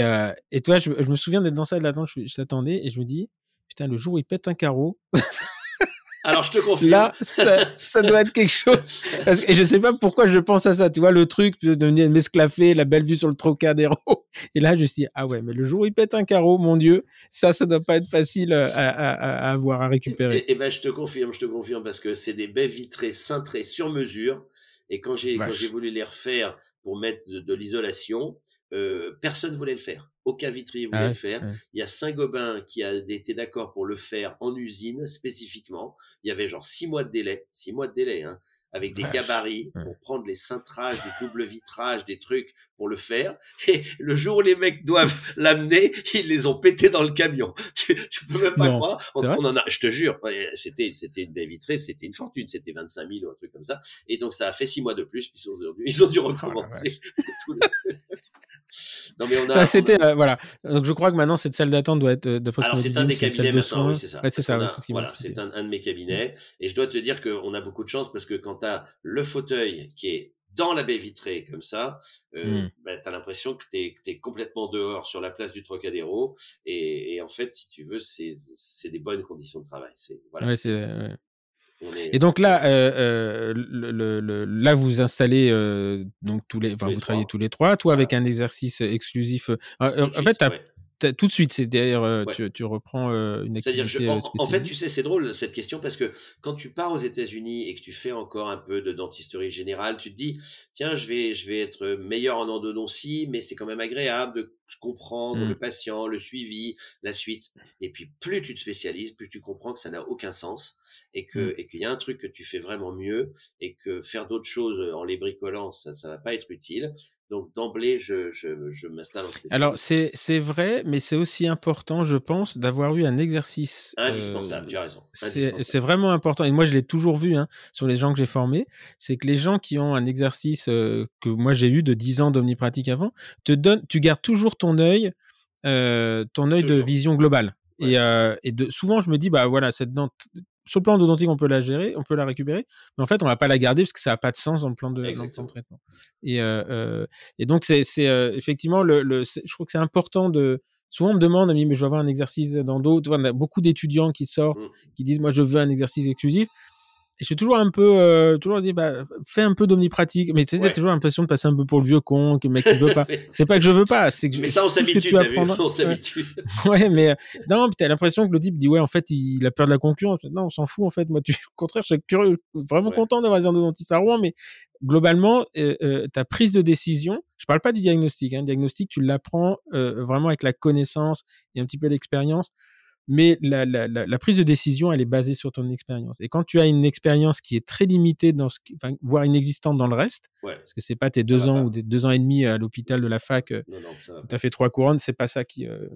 et toi, je, me souviens d'être dans la salle d'attente, je, je t'attendais et je me dis putain le jour où il pète un carreau. Alors, je te confirme. Là, ça, ça doit être quelque chose. Parce que, et je sais pas pourquoi je pense à ça. Tu vois, le truc de venir m'esclaffer, la belle vue sur le Trocadéro. Et là, je me dis, ah ouais, mais le jour où il pète un carreau, mon Dieu, ça, ça doit pas être facile à, à, à avoir, à récupérer. Et, et, ben, je te confirme, je te confirme, parce que c'est des baies vitrées cintrées sur mesure. Et quand j'ai, quand j'ai voulu les refaire pour mettre de, l'isolation, euh, personne voulait le faire. Aucun vitrier voulait ah le faire. Il y a Saint-Gobain qui a été d'accord pour le faire en usine spécifiquement. Il y avait genre six mois de délai, six mois de délai, hein, avec des gabarits pour prendre les cintrages, des doubles vitrages, des trucs pour le faire. Et le jour où les mecs doivent l'amener, ils les ont pétés dans le camion. Tu, tu peux même pas croire. On, en a, je te jure, c'était, c'était une baie vitrée, c'était une fortune, c'était 25 000 ou un truc comme ça. Et donc ça a fait six mois de plus, ils ont, ils ont dû oh recommencer. Non, mais on a. Bah, c'était euh, voilà. Donc je crois que maintenant cette salle d'attente doit être. Euh, Alors c'est un des cabinets maintenant, oui, c'est ça. c'est ça. voilà, c'est un, un, de mes cabinets. Et je dois te dire qu'on a beaucoup de chance parce que quand tu as le fauteuil qui est dans la baie vitrée comme ça, euh, mmh. bah, tu as l'impression que tu es, complètement dehors sur la place du Trocadéro. Et, et en fait, si tu veux, c'est des bonnes conditions de travail. Voilà, ouais, c'est et donc là, euh, euh, le, le, là vous installez euh, donc tous les, enfin, vous travaillez tous les trois, toi avec un exercice exclusif. en fait, tout de suite, c'est derrière, tu, tu, reprends une activité en, en, fait, tu sais, c'est drôle cette question parce que quand tu pars aux États-Unis et que tu fais encore un peu de dentisterie générale, tu te dis, tiens, je vais, je vais être meilleur en endodontie, mais c'est quand même agréable de comprendre le mmh. patient, le suivi, la suite. Et puis plus tu te spécialises, plus tu comprends que ça n'a aucun sens et que mmh. et qu'il y a un truc que tu fais vraiment mieux et que faire d'autres choses en les bricolant, ça ça va pas être utile. Donc d'emblée, je, je, je m'installe en spécialiste. Alors c'est c'est vrai, mais c'est aussi important, je pense, d'avoir eu un exercice. Indispensable, tu as raison. C'est vraiment important. Et moi, je l'ai toujours vu hein, sur les gens que j'ai formés, c'est que les gens qui ont un exercice que moi j'ai eu de 10 ans d'omnipratique avant, te donnent, tu gardes toujours ton œil, euh, ton œil de vision globale. Et, euh, et de, souvent, je me dis, bah voilà, cette dent, sur le plan odontique, on peut la gérer, on peut la récupérer, mais en fait, on va pas la garder parce que ça n'a pas de sens dans le plan de, dans traitement. Et, euh, euh, et donc, c'est euh, effectivement, le, le je trouve que c'est important de. Souvent, on me demande, mais je veux avoir un exercice d'endo. Tu vois, on a beaucoup d'étudiants qui sortent, mmh. qui disent, moi, je veux un exercice exclusif. Et je suis toujours un peu, euh, toujours dit, bah, fais un peu d'omnipratique. Mais tu sais, toujours l'impression de passer un peu pour le vieux con, que le mec ne veut pas. c'est pas que je veux pas, c'est que Mais ça, on s'habitue, on s'habitue. Ouais. mais, euh, non, t'as l'impression que le type dit, ouais, en fait, il a peur de la concurrence. Non, on s'en fout, en fait. Moi, tu, au contraire, je suis curieux, vraiment content d'avoir des endodontiste à Rouen, mais globalement, euh, euh, ta prise de décision, je parle pas du diagnostic, hein. diagnostic, tu l'apprends, euh, vraiment avec la connaissance et un petit peu d'expérience mais la, la, la, prise de décision, elle est basée sur ton expérience. Et quand tu as une expérience qui est très limitée, dans ce, enfin, voire inexistante dans le reste, parce que c'est pas tes deux ans ou des deux ans et demi à l'hôpital de la fac, euh, tu as fait trois couronnes, c'est pas ça qui, euh,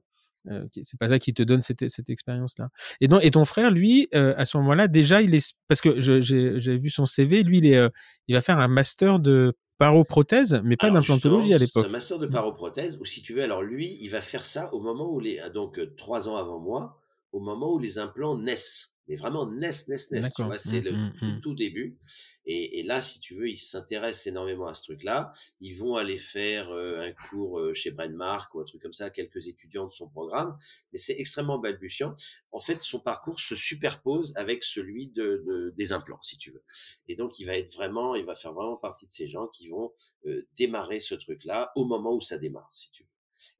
euh c'est pas ça qui te donne cette, cette expérience-là. Et, donc, et ton frère, lui, euh, à ce moment-là, déjà, il est, parce que j'ai vu son CV, lui, il est, euh, il va faire un master de paroprothèse, mais pas d'implantologie à l'époque. C'est un master de paroprothèse, ou si tu veux, alors lui, il va faire ça au moment où les, donc trois ans avant moi, au moment où les implants naissent. Mais vraiment NES, NES, NES. Tu vois, c'est Mmh, le mmh, tout, mmh. tout début. Et, et là, si tu veux, ils s'intéressent énormément à ce truc-là. Ils vont aller faire euh, un cours euh, chez Brandmark ou un truc comme ça, quelques étudiants de son programme, mais c'est extrêmement balbutiant. En fait, son parcours se superpose avec celui de, de- des implants, si tu veux. Et donc, il va être vraiment, il va faire vraiment partie de ces gens qui vont euh, démarrer ce truc-là au moment où ça démarre, si tu veux.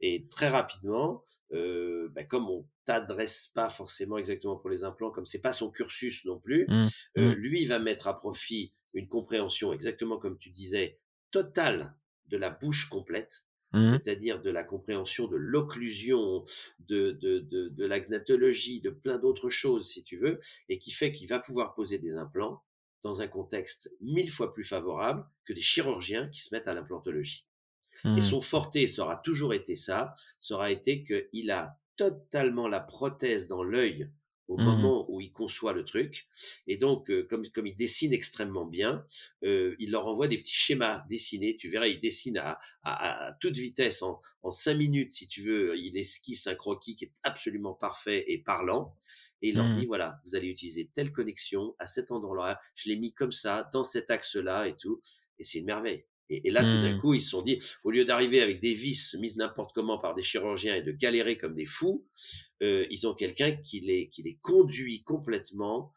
Et très rapidement, euh, bah, comme on t'adresse pas forcément exactement pour les implants, comme c'est pas son cursus non plus, Mmh, euh, mmh. lui va mettre à profit une compréhension exactement comme tu disais totale de la bouche complète, Mmh. c'est-à-dire de la compréhension de l'occlusion, de, de, de, de la gnatologie, de plein d'autres choses si tu veux, et qui fait qu'il va pouvoir poser des implants dans un contexte mille fois plus favorable que des chirurgiens qui se mettent à l'implantologie. Mmh. Et son forté, ça aura toujours été ça, ça aura été qu'il a totalement la prothèse dans l'œil au Mmh. moment où il conçoit le truc. Et donc, euh, comme, comme il dessine extrêmement bien, euh, il leur envoie des petits schémas dessinés. Tu verras, il dessine à, à, à toute vitesse, en, en cinq minutes, si tu veux. Il esquisse un croquis qui est absolument parfait et parlant. Et il leur Mmh. dit, voilà, vous allez utiliser telle connexion à cet endroit-là. Je l'ai mis comme ça, dans cet axe-là et tout. Et c'est une merveille. Et, et là, tout d'un Mmh. coup, ils se sont dit, au lieu d'arriver avec des vis mises n'importe comment par des chirurgiens et de galérer comme des fous, euh, ils ont quelqu'un qui les, qui les conduit complètement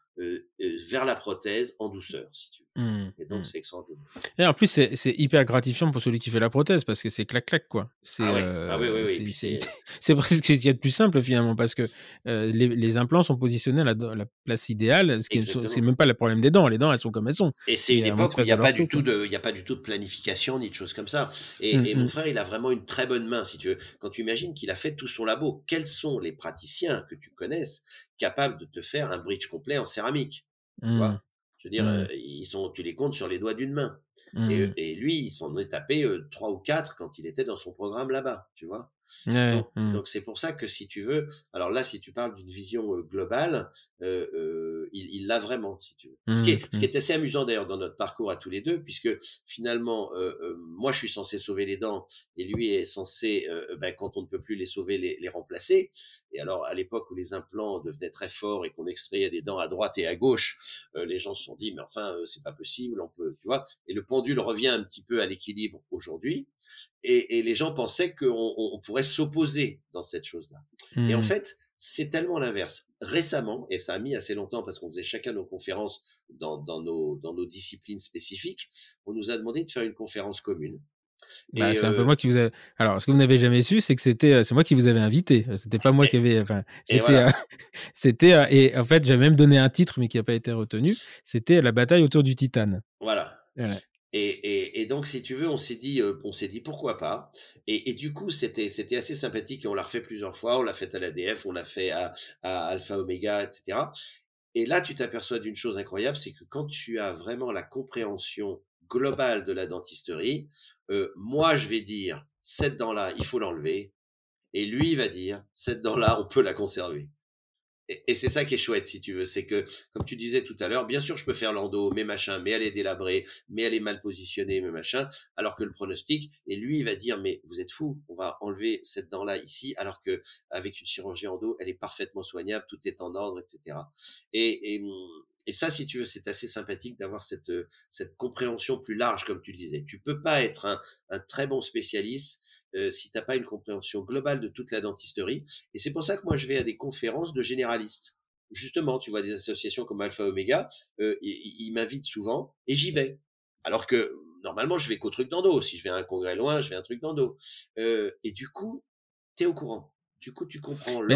vers la prothèse en douceur, si tu veux. Mmh. Et donc, Mmh. c'est extraordinaire. Et en plus, c'est hyper gratifiant pour celui qui fait la prothèse parce que c'est clac-clac, quoi. C'est Ah ouais, euh, ah oui, oui, oui. c'est- presque ce qu'il y a de plus simple finalement parce que euh, les, les implants sont positionnés à la, place idéale, ce qui c'est même pas le problème des dents. Les dents, elles sont comme elles sont. Et c'est une époque que où il n'y a fasses pas du tout de, y a pas du tout de planification ni de choses comme ça. Et, Mm, et mm. mon frère, il a vraiment une très bonne main, si tu veux. Quand tu imagines qu'il a fait tout son labo, quels sont les praticiens que tu connaisses capables de te faire un bridge complet en céramique tu Mmh. vois Je veux dire, Mm. euh, ils sont, tu les comptes sur les doigts d'une main. Mmh. Et, et lui, il s'en est tapé euh, trois ou quatre quand il était dans son programme là-bas, tu vois? Ouais, Donc, donc c'est pour ça que si tu veux, alors là, si tu parles d'une vision globale, euh, euh, il il l'a vraiment, si tu veux. Ce, qui Mm, est, ce qui est assez amusant d'ailleurs dans notre parcours à tous les deux, puisque finalement, euh, moi, je suis censé sauver les dents et lui est censé, ben, quand on ne peut plus les sauver, les, les remplacer. Et alors, à l'époque où les implants devenaient très forts et qu'on extrayait des dents à droite et à gauche, les gens se sont dit, mais enfin, c'est pas possible, on peut, tu vois? Et le pendule revient un petit peu à l'équilibre aujourd'hui. Et, et les gens pensaient qu'on on- on pourrait s'opposer dans cette chose-là. Et en Mm. fait, c'est tellement l'inverse. Récemment, et ça a mis assez longtemps parce qu'on faisait chacun nos conférences dans, dans, nos, dans nos disciplines spécifiques, on nous a demandé de faire une conférence commune. Bah, c'est un peu euh, moi qui vous ai... Alors, ce que vous n'avez jamais su, c'est que c'était, euh, c'est moi qui vous avais invité. C'était pas moi Et- qui avais. Enfin, j'étais. voilà. euh, c'était et en fait, j'ai même donné un titre, mais qui n'a pas été retenu. C'était la bataille autour du Titane. Voilà. Voilà. Et, et, et donc, si tu veux, on s'est dit, on s'est dit pourquoi pas. Et, et du coup, c'était, c'était assez sympathique et on l'a refait plusieurs fois. On l'a fait à l'ADF, on l'a fait à, à Alpha Omega, etc. Et là, tu t'aperçois d'une chose incroyable, c'est que quand tu as vraiment la compréhension globale de la dentisterie, euh, moi, je vais dire, cette dent-là, il faut l'enlever. Et lui, va dire, cette dent-là, on peut la conserver. Et, c'est ça qui est chouette, si tu veux. C'est que, comme tu disais tout à l'heure, bien sûr, je peux faire l'endo, mais machin, mais elle est délabrée, mais elle est mal positionnée, mais machin, alors que le pronostic, et lui, il va dire, mais vous êtes fou, on va enlever cette dent-là ici, alors que avec une chirurgie endo, elle est parfaitement soignable, tout est en ordre, etc. Et, et, et ça, si tu veux, c'est assez sympathique d'avoir cette, cette compréhension plus large, comme tu le disais. Tu peux pas être un, un très bon spécialiste euh, si t'as pas une compréhension globale de toute la dentisterie. Et c'est pour ça que moi, je vais à des conférences de généralistes. Justement, tu vois des associations comme Alpha Omega, euh, ils, m'invitent souvent et j'y vais. Alors que normalement, je vais qu'au truc d'endo. Si je vais à un congrès loin, je vais à un truc d'endo. Euh, et du coup, t'es au courant. Du coup, tu comprends Mais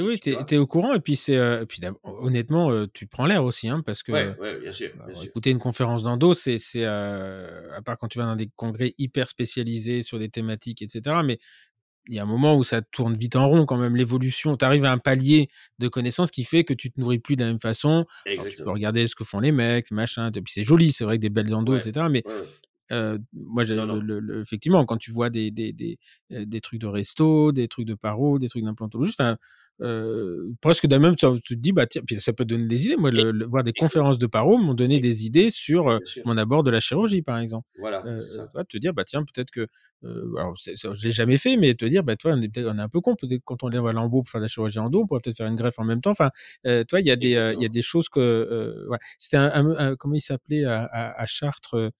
oui, tu t'es au courant et puis c'est, euh, puis honnêtement, euh, tu prends l'air aussi, hein, parce que Ouais, ouais, bien sûr, bien alors, sûr. écouter une conférence d'endo, c'est, c'est, euh, à part quand tu vas dans des congrès hyper spécialisés sur des thématiques, etc. Mais il y a un moment où ça tourne vite en rond quand même l'évolution. Tu arrives à un palier de connaissances qui fait que tu te nourris plus de la même façon. Alors, tu peux regarder ce que font les mecs, machin. Et puis c'est joli, c'est vrai que des belles endos, Ouais, etc. Mais. Euh, moi, j'ai Non, le, non. le- le- effectivement, quand tu vois des, des, des, euh, des trucs de resto, des trucs de paro, des trucs d'implantologie, enfin, presque d'un même, tu te dis, bah tiens, puis ça peut donner des idées. Moi, le, voir des conférences de paro m'ont donné des idées sur mon abord de la chirurgie, par exemple. Voilà. Ça. te dire, bah tiens, peut-être que, alors, je l'ai jamais fait, mais te dire, bah toi, on est peut-être, on est un peu con, peut-être quand on vient à l'embo pour faire la chirurgie endo, on pourrait peut-être faire une greffe en même temps. Enfin, toi, il y a des, il y a des choses que, voilà. C'était un, comment il s'appelait à, à, Chartres.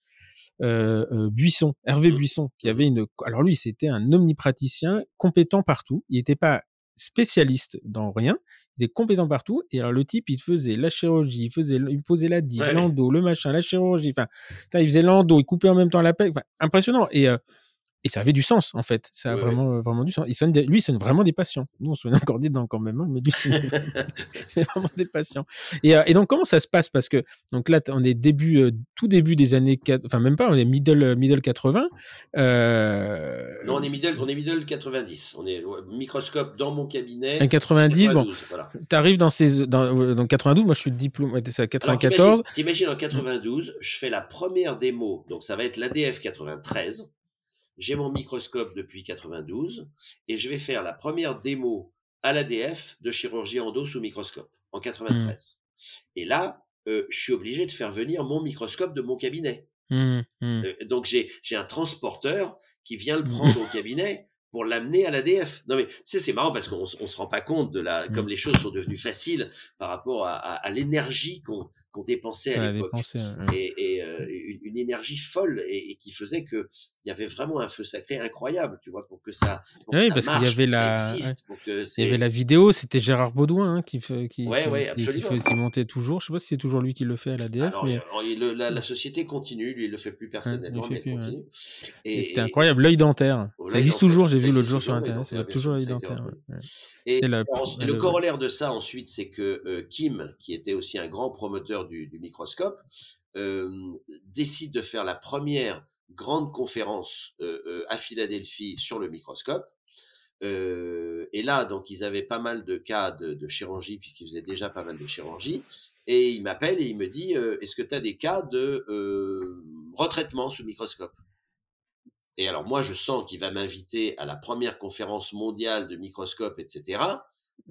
Euh, euh, Buisson, Hervé mmh. Buisson, qui avait une. Alors lui, c'était un omnipraticien compétent partout. Il n'était pas spécialiste dans rien, il était compétent partout. Et alors le type, il faisait la chirurgie, il faisait, il posait la digue, l'endo, le machin, la chirurgie. Enfin, il faisait l'endo, il coupait en même temps la. Enfin, impressionnant. Et euh, et ça avait du sens en fait. Ça a vraiment euh, vraiment du sens. Il sonne lui il sonne vraiment des patients. Nous on sonne encore des dents quand même hein, mais lui c'est vraiment des patients. Et, euh, et, donc comment ça se passe? Parce que donc là on est début euh, tout début des années 4, enfin même pas on est middle middle 80 non on est middle on est middle 90 on est microscope dans mon cabinet 90 bon tu arrives dans ces dans, dans 92 moi je suis diplôme c'est à 94 t'imagines en 92 je fais la première démo donc ça va être l'ADF 93 j'ai mon microscope depuis 92 et je vais faire la première démo à l'ADF de chirurgie endo sous microscope en 93. Mmh. Et là, euh, je suis obligé de faire venir mon microscope de mon cabinet. Mmh, mmh. Euh, donc j'ai un transporteur qui vient le prendre au cabinet pour l'amener à l'ADF. Non mais tu sais c'est marrant parce qu'on on se rend pas compte de la comme les choses sont devenues faciles par rapport à, à, à l'énergie qu'on qu'on dépensait à l'époque et, et euh, une, énergie folle et, qui faisait que il y avait vraiment un feu sacré incroyable tu vois pour que ça pour oui que parce qu'il y avait la existe, il y avait la vidéo c'était Gérard Baudouin hein, qui qui, ouais, ouais, qui, qui, montait toujours. Je sais pas si c'est toujours lui qui le fait à l'ADF mais alors, la, la, société continue lui il le fait plus personnellement mais continue. Et, c'était incroyable. L'œil dentaire. Ça existe toujours j'ai vu l'autre jour sur internet c'est toujours l'œil dentaire et le corollaire de ça ensuite c'est que euh, Kim qui était aussi un grand promoteur du, microscope, euh, décide de faire la première grande conférence euh, euh, à Philadelphie sur le microscope. et là, donc, ils avaient pas mal de cas de, chirurgie, puisqu'ils faisaient déjà pas mal de chirurgie. Et il m'appelle et il me dit Est-ce que tu as des cas de retraitement sous microscope? Et alors, moi, je sens qu'il va m'inviter à la première conférence mondiale de microscope, etc.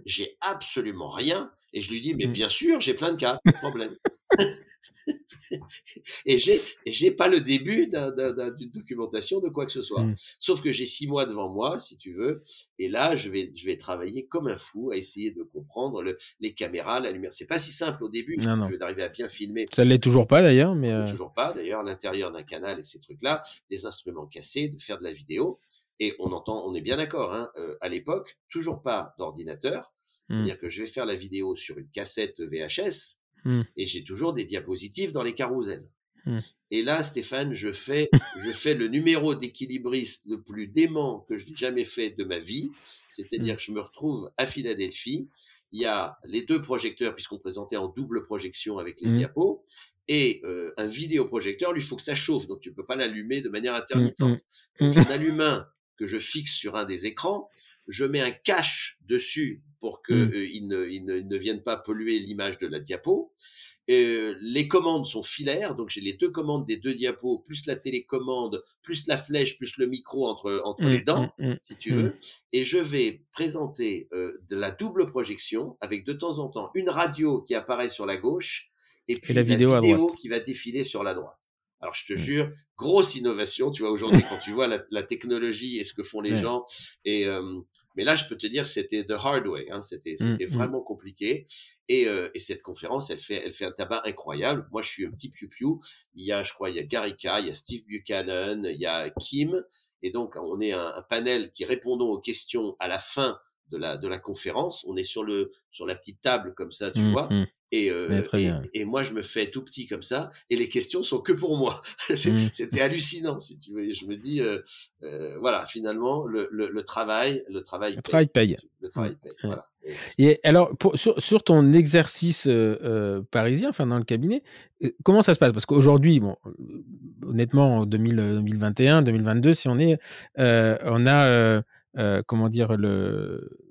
J'ai absolument rien. Et je lui dis, mais mmh. bien sûr, j'ai plein de cas, pas de problème. et j'ai j'ai pas le début d'une documentation de quoi que ce soit. Mmh. Sauf que j'ai six mois devant moi, si tu veux, et là je vais je vais travailler comme un fou à essayer de comprendre les caméras, la lumière. C'est pas si simple au début d'arriver à bien filmer. Ça l'est toujours pas d'ailleurs, mais euh toujours pas d'ailleurs l'intérieur d'un canal et ces trucs-là, des instruments cassés, de faire de la vidéo. Et on entend, on est bien d'accord. Hein, euh, à l'époque, toujours pas d'ordinateur. Mmh. C'est-à-dire que je vais faire la vidéo sur une cassette VHS mmh. et j'ai toujours des diapositives dans les carousels. Mmh. Et là, Stéphane, je fais, je fais le numéro d'équilibriste le plus dément que je n'ai jamais fait de ma vie. C'est-à-dire que je me retrouve à Philadelphie. Il y a les deux projecteurs, puisqu'on présentait en double projection avec les diapos, et euh, un vidéoprojecteur, lui, il faut que ça chauffe, donc tu peux pas l'allumer de manière intermittente. J'en allume un que je fixe sur un des écrans, je mets un cache dessus pour qu'ils mmh. euh, ne, ne, viennent pas polluer l'image de la diapo. Euh, les commandes sont filaires, donc j'ai les deux commandes des deux diapos, plus la télécommande, plus la flèche, plus le micro entre, entre mmh, les dents, mmh, si tu veux. Et je vais présenter euh, de la double projection avec de temps en temps une radio qui apparaît sur la gauche et puis la vidéo, vidéo qui va défiler sur la droite. Alors je te mmh. jure, grosse innovation, tu vois aujourd'hui quand tu vois la, technologie et ce que font les gens. Et mais là, je peux te dire, c'était the hard way. Hein, c'était mmh, c'était mmh. vraiment compliqué. Et, et, cette conférence, elle fait elle fait un tabac incroyable. Moi, je suis un petit piou piou. Il y a, je crois, il y a Garika, il y a Steve Buchanan, il y a Kim. Et donc, on est un, un panel qui répondons aux questions à la fin de la de la conférence. On est sur le sur la petite table comme ça, tu vois. Et, euh, et, moi, je me fais tout petit comme ça, et les questions sont que pour moi. Mmh. C'était hallucinant, si tu veux. je me dis, euh, euh, voilà, finalement, le, le, le, travail, le travail, le travail paye. Le travail paye. Voilà. Et alors, pour, sur, sur, ton exercice euh, euh, parisien, enfin dans le cabinet, euh, comment ça se passe? Parce qu'aujourd'hui, bon, honnêtement, en 2021, 2022, si on est, on a, comment dire, le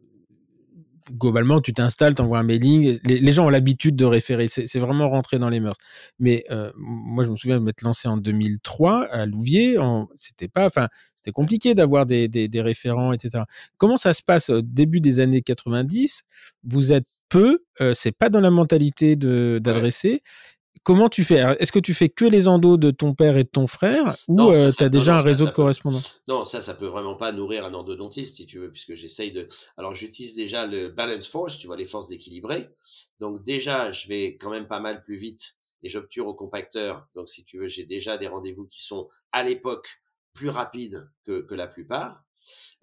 globalement, tu t'installes, t'envoies un mailing. Les, gens ont l'habitude de référer. C'est vraiment rentré dans les mœurs. Mais euh, moi, je me souviens de m'être lancé en 2003 à Louvier. C'était pas, enfin, c'était compliqué d'avoir des, des, des, référents, etc. Comment ça se passe au début des années 90 Vous êtes peu, euh, c'est pas dans la mentalité d'adresser comment tu fais? Est-ce que tu fais que les endos de ton père et de ton frère ou euh, tu as déjà un réseau de correspondants? Non, ça, ça peut vraiment pas nourrir un endodontiste, si tu veux, puisque j'essaye de. Alors, j'utilise déjà le balance force, tu vois, les forces équilibrées. Donc, déjà, je vais quand même pas mal plus vite et j'obture au compacteur. Donc, si tu veux, j'ai déjà des rendez-vous qui sont à l'époque plus rapides que, que la plupart.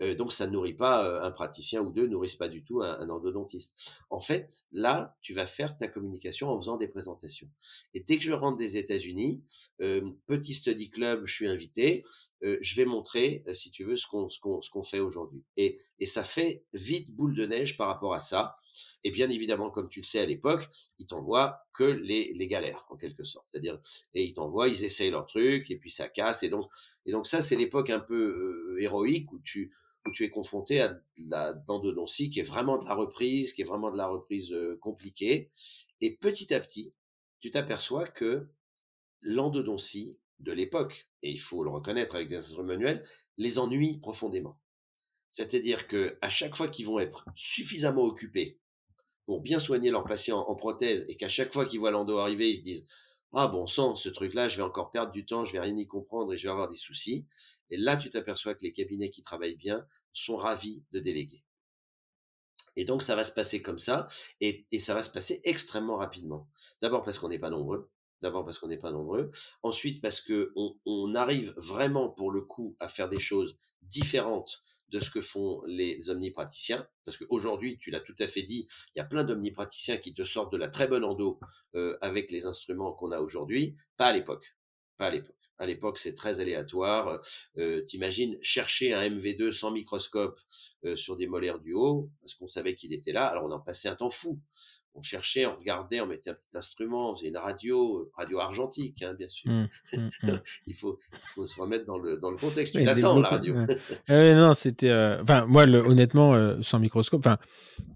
Euh, donc ça ne nourrit pas euh, un praticien ou deux, nourrissent pas du tout un, endodontiste. En fait, là, tu vas faire ta communication en faisant des présentations. Et dès que je rentre des États-Unis, euh, petit study club, je suis invité, je vais montrer, si tu veux, ce qu'on ce qu'on fait aujourd'hui. Et, et ça fait vite boule de neige par rapport à ça. Et bien évidemment, comme tu le sais à l'époque, ils t'envoient que les, les galères, en quelque sorte. C'est-à-dire, et ils t'envoient, ils essayent leur truc, et puis ça casse. Et donc, et donc ça, c'est l'époque un peu héroïque où tu, où tu es confronté à de la d'endodontie qui est vraiment de la reprise, qui est vraiment de la reprise euh, compliquée. Et petit à petit, tu t'aperçois que l'endodontie de l'époque, et il faut le reconnaître avec des instruments manuels, les ennuie profondément. C'est-à-dire que à chaque fois qu'ils vont être suffisamment occupés pour bien soigner leurs patients en prothèse et qu'à chaque fois qu'ils voient l'endo arriver, ils se disent ah bon sang, ce truc-là, je vais encore perdre du temps, je vais rien y comprendre et je vais avoir des soucis. Et là, tu t'aperçois que les cabinets qui travaillent bien sont ravis de déléguer. Et donc, ça va se passer comme ça, et, ça va se passer extrêmement rapidement. D'abord parce qu'on n'est pas nombreux. D'abord parce qu'on n'est pas nombreux. Ensuite parce que on, arrive vraiment, pour le coup, à faire des choses différentes de ce que font les omnipraticiens, parce qu'aujourd'hui, tu l'as tout à fait dit, il y a plein d'omnipraticiens qui te sortent de la très bonne endo euh, avec les instruments qu'on a aujourd'hui, pas à l'époque, pas à l'époque. À l'époque, c'est très aléatoire. Euh, T'imagines chercher un MV2 sans microscope euh, sur des molaires du haut, parce qu'on savait qu'il était là. Alors on en passait un temps fou on cherchait, on regardait, on mettait un petit instrument, on faisait une radio, euh, radio argentique, hein, bien sûr. Mmh, mmh, mmh. il, faut, il faut se remettre dans le, dans le contexte. Tu l'attends, la radio. non, c'était. Euh, enfin, moi, honnêtement, euh, sans microscope, enfin,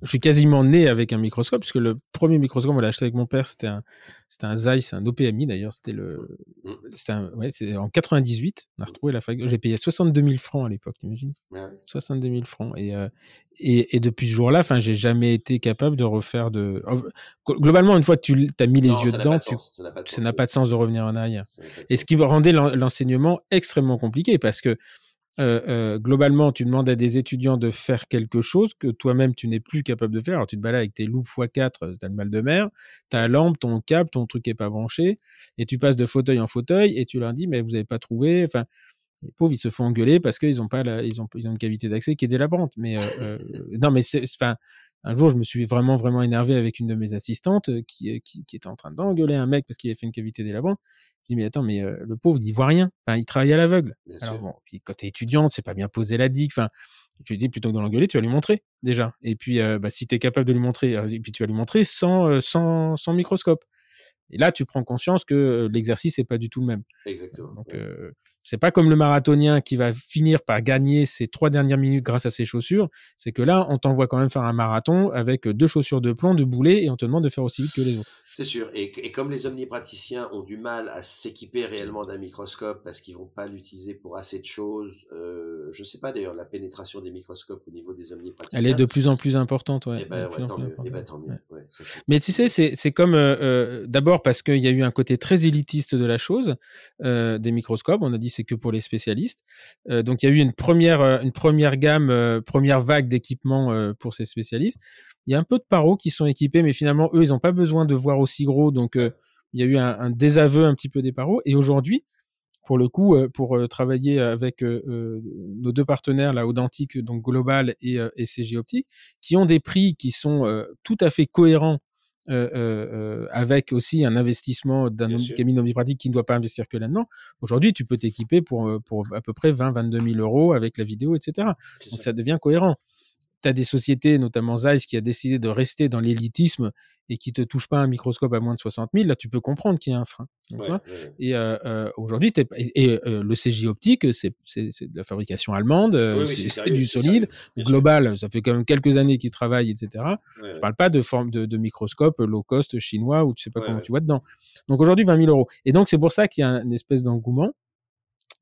je suis quasiment né avec un microscope, puisque le premier microscope, on l'a acheté avec mon père, c'était un, c'était un Zeiss, un OPMI d'ailleurs, c'était le. C'était ouais, en 98, on a retrouvé la fac. J'ai payé 62 000 francs à l'époque, t'imagines? 62 000 francs. Et, et, et, depuis ce jour-là, enfin, j'ai jamais été capable de refaire de. Globalement, une fois que tu as mis les yeux dedans, ça n'a pas, de sens de revenir en arrière. Et ce qui rendait l'enseignement extrêmement compliqué parce que euh, euh, globalement, tu demandes à des étudiants de faire quelque chose que toi-même tu n'es plus capable de faire. Alors tu te balades avec tes loupes x4, tu as le mal de mer, ta lampe, ton câble, ton truc est pas branché, et tu passes de fauteuil en fauteuil et tu leur dis mais vous avez pas trouvé. Enfin, les pauvres, ils se font engueuler parce qu'ils ont pas ils ont, ils ont une cavité d'accès qui est délabrante. Mais euh, euh non, mais c'est, enfin, un jour, je me suis vraiment vraiment énervé avec une de mes assistantes euh, qui, euh, qui, qui était en train d'engueuler un mec parce qu'il avait fait une cavité délabrante. Je dis mais attends, mais le pauvre, il voit rien. Enfin, il travaille à l'aveugle. Alors bon, puis quand t'es étudiante, c'est pas bien poser la digue. Enfin, tu lui dis plutôt que de l'engueuler, tu vas lui montrer déjà. Et puis, bah, si tu es capable de lui montrer, et puis tu vas lui montrer sans, sans, sans microscope. Et là, tu prends conscience que l'exercice n'est pas du tout le même. Exactement. Donc, euh, c'est pas comme le marathonien qui va finir par gagner ses trois dernières minutes grâce à ses chaussures. C'est que là, on t'envoie quand même faire un marathon avec deux chaussures de plomb, de boulet, et on te demande de faire aussi vite que les autres. C'est sûr. Et, comme les omnipraticiens ont du mal à s'équiper réellement d'un microscope parce qu'ils vont pas l'utiliser pour assez de choses, euh, je sais pas d'ailleurs la pénétration des microscopes au niveau des omnipraticiens. Elle est de plus en plus importante, ouais. Eh ben, tant, mieux. Eh ben, tant mieux. Mais tu sais, c'est comme euh, euh, d'abord parce qu'il y a eu un côté très élitiste de la chose euh, des microscopes. On a dit c'est que pour les spécialistes. Donc il y a eu une première une première gamme, première vague d'équipements pour ces spécialistes. Il y a un peu de paros qui sont équipés, mais finalement eux ils n'ont pas besoin de voir aussi gros. Donc, euh, il y a eu un, désaveu un petit peu des paros. Et aujourd'hui, pour le coup, euh, pour euh, travailler avec nos deux partenaires, la Audentique, donc Global et, et CG Optique, qui ont des prix qui sont tout à fait cohérents avec aussi un investissement d'un cabinet omnipratique qui ne doit pas investir que là-dedans. Aujourd'hui, tu peux t'équiper pour, pour à peu près 20, 22 000 euros avec la vidéo, etc. Donc ça devient cohérent. As des sociétés, notamment Zeiss, qui a décidé de rester dans l'élitisme et qui te touche pas un microscope à moins de 60 000, là, tu peux comprendre qu'il y a un frein. Et euh, aujourd'hui, et, le CJ optique, c'est de la fabrication allemande, c'est du solide. Global, ça fait quand même quelques années qu'ils travaillent, etc. Je parle pas de forme de, de, microscope low cost chinois ou tu sais pas comment tu vois dedans. Donc aujourd'hui, 20 000 euros. Et donc c'est pour ça qu'il y a une espèce d'engouement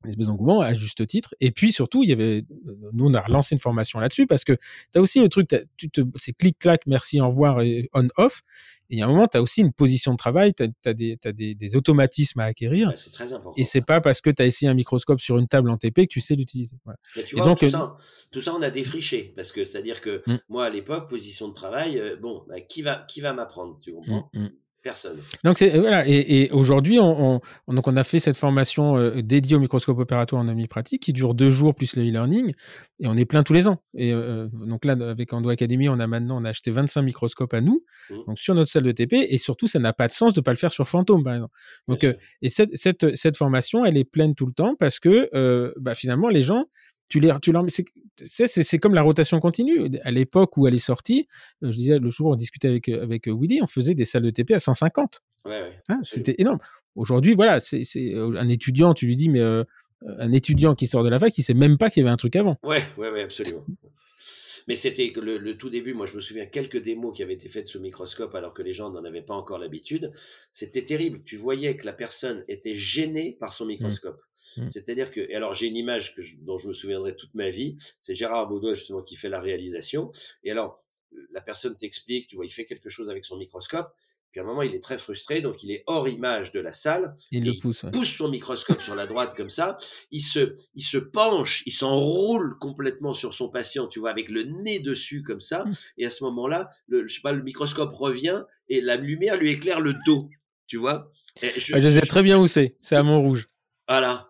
une espèce d'engouement à juste titre. Et puis surtout, il y avait, nous on a relancé une formation là-dessus parce que tu as aussi le truc, tu te, c'est clic-clac, merci, au revoir et on-off. Et il y a un moment, tu as aussi une position de travail, tu as, des, des, des, automatismes à acquérir. c'est très important. Et c'est pas parce que tu as essayé un microscope sur une table en TP que tu sais l'utiliser. Voilà. tu vois, donc, tout, ça, tout, ça, on a défriché. Parce que c'est-à-dire que mmh. moi, à l'époque, position de travail, euh, bon, bah, qui va, qui va m'apprendre Tu comprends? Mmh, mmh. Personne. Donc c'est voilà et, et aujourd'hui on, on, donc on a fait cette formation euh, dédiée au microscope opératoire en ami pratique qui dure deux jours plus le e-learning et on est plein tous les ans et euh, donc là avec Ando Academy on a maintenant on a acheté 25 microscopes à nous mmh. donc sur notre salle de TP et surtout ça n'a pas de sens de pas le faire sur Fantôme par exemple donc euh, et cette, cette cette formation elle est pleine tout le temps parce que bah, finalement les gens tu les, tu c'est, c'est, comme la rotation continue. À l'époque où elle est sortie, euh, je disais le jour où on discutait avec euh, avec euh, Willy, on faisait des salles de TP à 150. Ouais, ouais. Hein, c'était énorme. Aujourd'hui, voilà, c'est, c'est un étudiant, tu lui dis, mais un étudiant qui sort de la fac, il sait même pas qu'il y avait un truc avant. Ouais, ouais, ouais, absolument. Mais c'était le, le, tout début. Moi, je me souviens quelques démos qui avaient été faites sous microscope alors que les gens n'en avaient pas encore l'habitude. C'était terrible. Tu voyais que la personne était gênée par son microscope. Mmh. C'est-à-dire que, et alors j'ai une image que dont je me souviendrai toute ma vie. C'est Gérard Baudois justement qui fait la réalisation. Et alors, la personne t'explique, tu vois, il fait quelque chose avec son microscope. Puis à un moment, il est très frustré, donc il est hors image de la salle. Il le pousse. Il pousse son microscope sur la droite comme ça. Il se, il se penche, il s'enroule complètement sur son patient, tu vois, avec le nez dessus comme ça. Mmh. Et à ce moment-là, le, je sais pas, le microscope revient et la lumière lui éclaire le dos, tu vois. je, je, sais très bien où c'est. C'est à Montrouge. Voilà.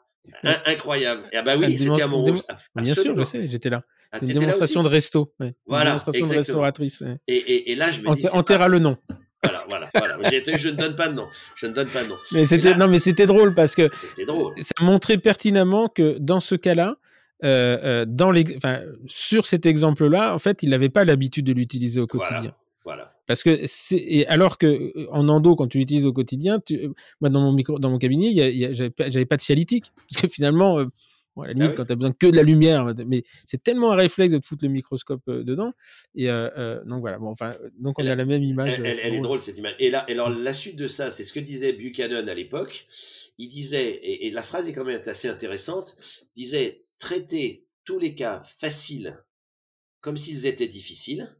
Incroyable. Ah bah oui, c'était à Montrouge. Bien sûr, je sais, j'étais là. Ah, c'est une démonstration de resto. Ouais. Voilà, une démonstration de restauratrice. Et, et, et, là, je me dis. Enterra le nom. Voilà, voilà, voilà. je ne donne pas de nom. Je ne donne pas de nom. Mais c'était, non, mais c'était drôle parce que. C'était drôle. Ça montrait pertinemment que dans ce cas-là, euh, euh, dans les, enfin, sur cet exemple-là, en fait, il n'avait pas l'habitude de l'utiliser au quotidien. Voilà. Parce que c'est alors que euh, en endo quand tu l'utilises au quotidien, tu, moi dans mon micro, dans mon cabinet, j'avais pas, pas de cialytique parce que finalement, Bon, à la limite, ah quand tu as besoin que de la lumière, mais c'est tellement un réflexe de te foutre le microscope euh, dedans. Et euh, euh, donc voilà, bon, enfin, donc on a la même image. Elle, est drôle cette image. Et là, alors la suite de ça, c'est ce que disait Buchanan à l'époque. Il disait, et, et, la phrase est quand même assez intéressante, il disait traiter tous les cas faciles comme s'ils étaient difficiles,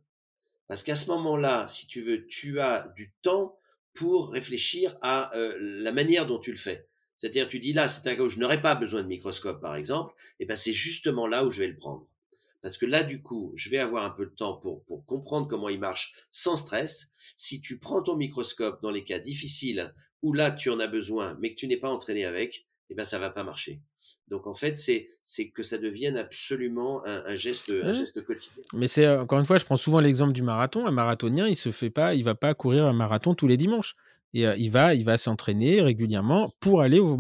parce qu'à ce moment-là, si tu veux, tu as du temps pour réfléchir à la manière dont tu le fais. C'est-à-dire, tu dis là, c'est un cas où je n'aurais pas besoin de microscope, par exemple, et ben c'est justement là où je vais le prendre. Parce que là, du coup, je vais avoir un peu de temps pour, pour comprendre comment il marche sans stress. Si tu prends ton microscope dans les cas difficiles où là, tu en as besoin, mais que tu n'es pas entraîné avec, eh ben, ça va pas marcher. Donc, en fait, c'est, c'est que ça devienne absolument un, geste, un geste quotidien. Mais c'est, euh, encore une fois, je prends souvent l'exemple du marathon. Un marathonien, il se fait pas, il va pas courir un marathon tous les dimanches. Et il va, il va s'entraîner régulièrement pour aller pour,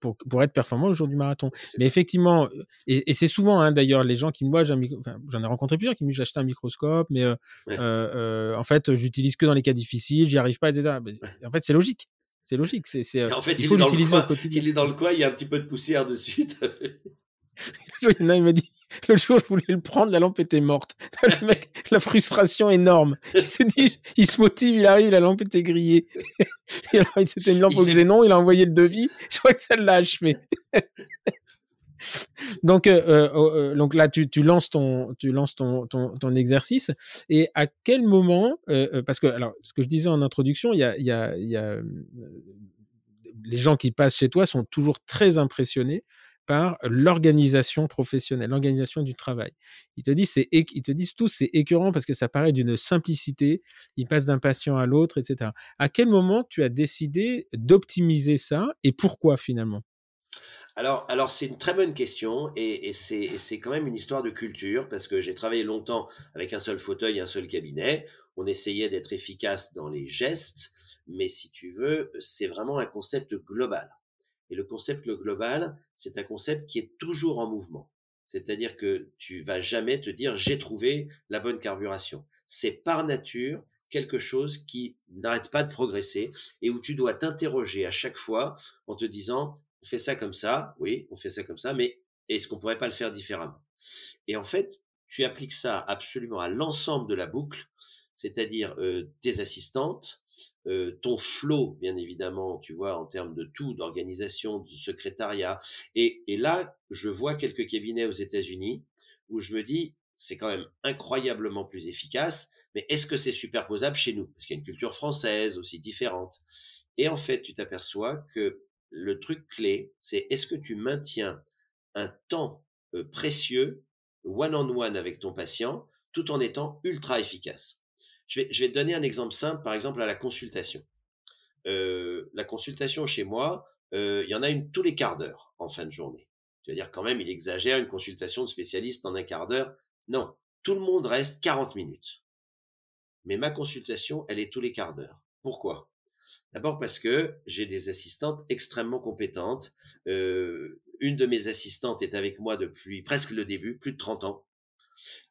pour, pour, être performant le jour du marathon. Mais effectivement, et, c'est souvent hein, d'ailleurs les gens qui me voient, j'en ai rencontré plusieurs qui me disent j'ai acheté un microscope, mais euh, en fait j'utilise que dans les cas difficiles, j'y arrive pas, etc. En fait c'est logique. C'est logique. C'est, en fait, il, faut l'utiliser au quotidien. Il est dans le coin, il y a un petit peu de poussière dessus. il me dit Le jour où je voulais le prendre, la lampe était morte. Le mec, la frustration énorme. Il se dit, il se motive, il arrive, la lampe était grillée. Et alors, c'était une lampe au xénon, il a envoyé le devis. Je crois que ça l'a achevé. donc, euh, euh, euh, donc là, tu, lances ton, tu lances ton, ton, exercice. Et à quel moment, parce que alors, ce que je disais en introduction, il y a, y a, les gens qui passent chez toi sont toujours très impressionnés par l'organisation professionnelle, l'organisation du travail. Ils te disent, c'est, ils te disent c'est écœurant parce que ça paraît d'une simplicité. Ils passent d'un patient à l'autre, etc. À quel moment tu as décidé d'optimiser ça et pourquoi finalement? Alors, alors c'est une très bonne question et, et c'est quand même une histoire de culture parce que j'ai travaillé longtemps avec un seul fauteuil, un seul cabinet. On essayait d'être efficace dans les gestes, mais si tu veux, c'est vraiment un concept global. Et le concept global, c'est un concept qui est toujours en mouvement. C'est-à-dire que tu vas jamais te dire j'ai trouvé la bonne carburation. C'est par nature quelque chose qui n'arrête pas de progresser et où tu dois t'interroger à chaque fois en te disant on fait ça comme ça, oui, on fait ça comme ça, mais est-ce qu'on pourrait pas le faire différemment? Et en fait, tu appliques ça absolument à l'ensemble de la boucle, c'est-à-dire euh, tes assistantes, euh, ton flow, bien évidemment, tu vois, en termes de tout, d'organisation, de secrétariat. Et, et là, je vois quelques cabinets aux États-Unis où je me dis, c'est quand même incroyablement plus efficace, mais est-ce que c'est superposable chez nous? Parce qu'il y a une culture française aussi différente. Et en fait, tu t'aperçois que le truc clé, c'est est-ce que tu maintiens un temps euh, précieux one-on-one avec ton patient tout en étant ultra efficace? Je vais, te donner un exemple simple, par exemple à la consultation. Euh, la consultation chez moi, euh, il y en a une tous les quarts d'heure en fin de journée. Tu vas dire quand même, il exagère une consultation de spécialiste en un quart d'heure. Non, tout le monde reste 40 minutes. Mais ma consultation, elle est tous les quarts d'heure. Pourquoi? D'abord parce que j'ai des assistantes extrêmement compétentes. Euh, une de mes assistantes est avec moi depuis presque le début, plus de 30 ans.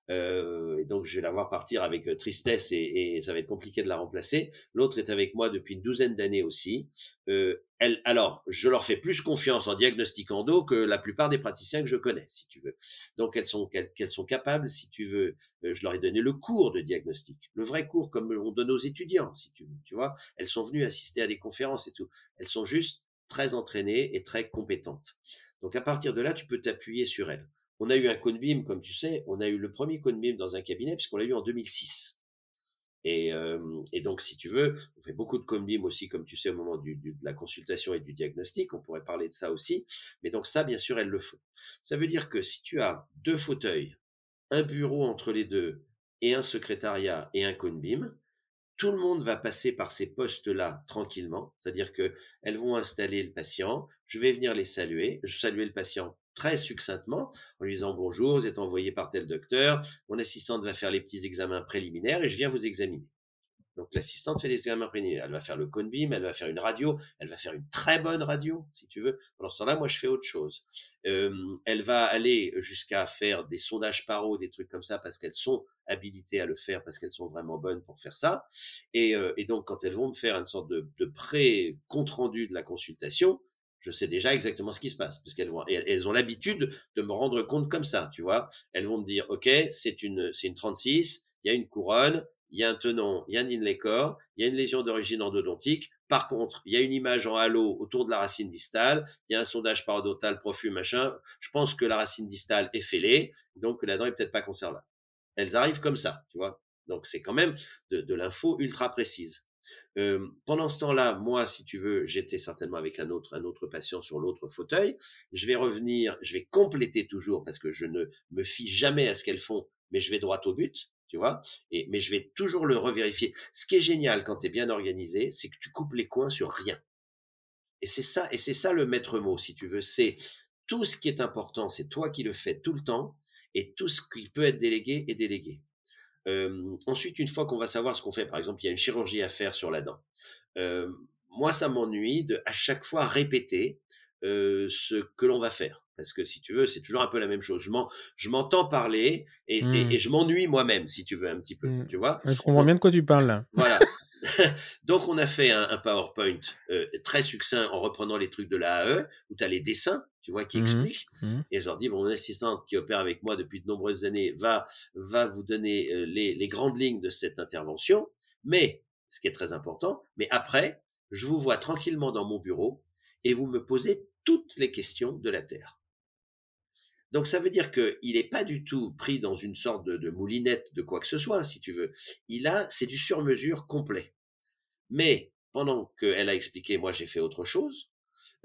Euh, et donc je vais la voir partir avec euh, tristesse et, ça va être compliqué de la remplacer. L'autre est avec moi depuis une douzaine d'années aussi. Euh, elle, alors, je leur fais plus confiance en diagnostic endo que la plupart des praticiens que je connais, si tu veux. Donc elles sont, sont capables, si tu veux, je leur ai donné le cours de diagnostic, le vrai cours comme on donne aux étudiants, si tu veux. Tu vois, elles sont venues assister à des conférences et tout. Elles sont juste très entraînées et très compétentes. Donc à partir de là, tu peux t'appuyer sur elles. On a eu un Conbim, comme tu sais, on a eu le premier Conbim dans un cabinet, puisqu'on l'a eu en 2006. Et, euh, et, donc, si tu veux, on fait beaucoup de Conbim aussi, comme tu sais, au moment de la consultation et du diagnostic. On pourrait parler de ça aussi. Mais donc, ça, bien sûr, elles le font. Ça veut dire que si tu as deux fauteuils, un bureau entre les deux, et un secrétariat et un Conbim, tout le monde va passer par ces postes-là tranquillement, c'est-à-dire que elles vont installer le patient, je vais venir les saluer, je saluer le patient très succinctement en lui disant bonjour, vous êtes envoyé par tel docteur, mon assistante va faire les petits examens préliminaires et je viens vous examiner. Donc l'assistante fait les examens préliminaires, elle va faire le conbim, elle va faire une radio, elle va faire une très bonne radio, si tu veux. Pendant ce temps-là, moi je fais autre chose. Elle va aller jusqu'à faire des sondages paro, des trucs comme ça, parce qu'elles sont habilitées à le faire, parce qu'elles sont vraiment bonnes pour faire ça. Et, euh, donc quand elles vont me faire une sorte de, de pré-compte rendu de la consultation, je sais déjà exactement ce qui se passe, parce qu'elles vont, elles ont l'habitude de me rendre compte comme ça, tu vois. Elles vont me dire, ok, c'est une, c'est une 36, il y a une couronne, il y a un tenon, il y a un inlay corps, il y a une lésion d'origine endodontique. Par contre, il y a une image en halo autour de la racine distale, il y a un sondage parodontal profus, machin. Je pense que la racine distale est fêlée, donc la dent est peut-être pas conservable. Elles arrivent comme ça, tu vois. Donc c'est quand même de l'info ultra précise. Euh, pendant ce temps-là, moi, si tu veux, j'étais certainement avec un autre, un autre patient sur l'autre fauteuil. Je vais revenir, je vais compléter toujours parce que je ne me fie jamais à ce qu'elles font, mais je vais droit au but, tu vois. Et, mais je vais toujours le revérifier. Ce qui est génial quand tu es bien organisé, c'est que tu coupes les coins sur rien. Et c'est ça, et c'est ça le maître mot, si tu veux. C'est tout ce qui est important, c'est toi qui le fais tout le temps, et tout ce qui peut être délégué est délégué. Euh, ensuite, une fois qu'on va savoir ce qu'on fait, par exemple, il y a une chirurgie à faire sur la dent. Euh, moi, ça m'ennuie de à chaque fois répéter euh, ce que l'on va faire. Parce que si tu veux, c'est toujours un peu la même chose. Je m'entends parler et, mmh. et, et je m'ennuie moi-même, si tu veux, un petit peu. Mmh. Tu vois? Je comprends bien de quoi tu parles là. Voilà. Donc, on a fait un, un PowerPoint euh, très succinct en reprenant les trucs de l'AAE, où tu as les dessins, tu vois, qui Mmh expliquent. Mmh. Et je leur dis, bon, mon assistante qui opère avec moi depuis de nombreuses années va, va vous donner euh, les, les grandes lignes de cette intervention. Mais, ce qui est très important, mais après, je vous vois tranquillement dans mon bureau et vous me posez toutes les questions de la Terre. Donc ça veut dire qu'il n'est pas du tout pris dans une sorte de, moulinette de quoi que ce soit, si tu veux. Il a, c'est du sur-mesure complet. Mais pendant qu'elle a expliqué, moi j'ai fait autre chose.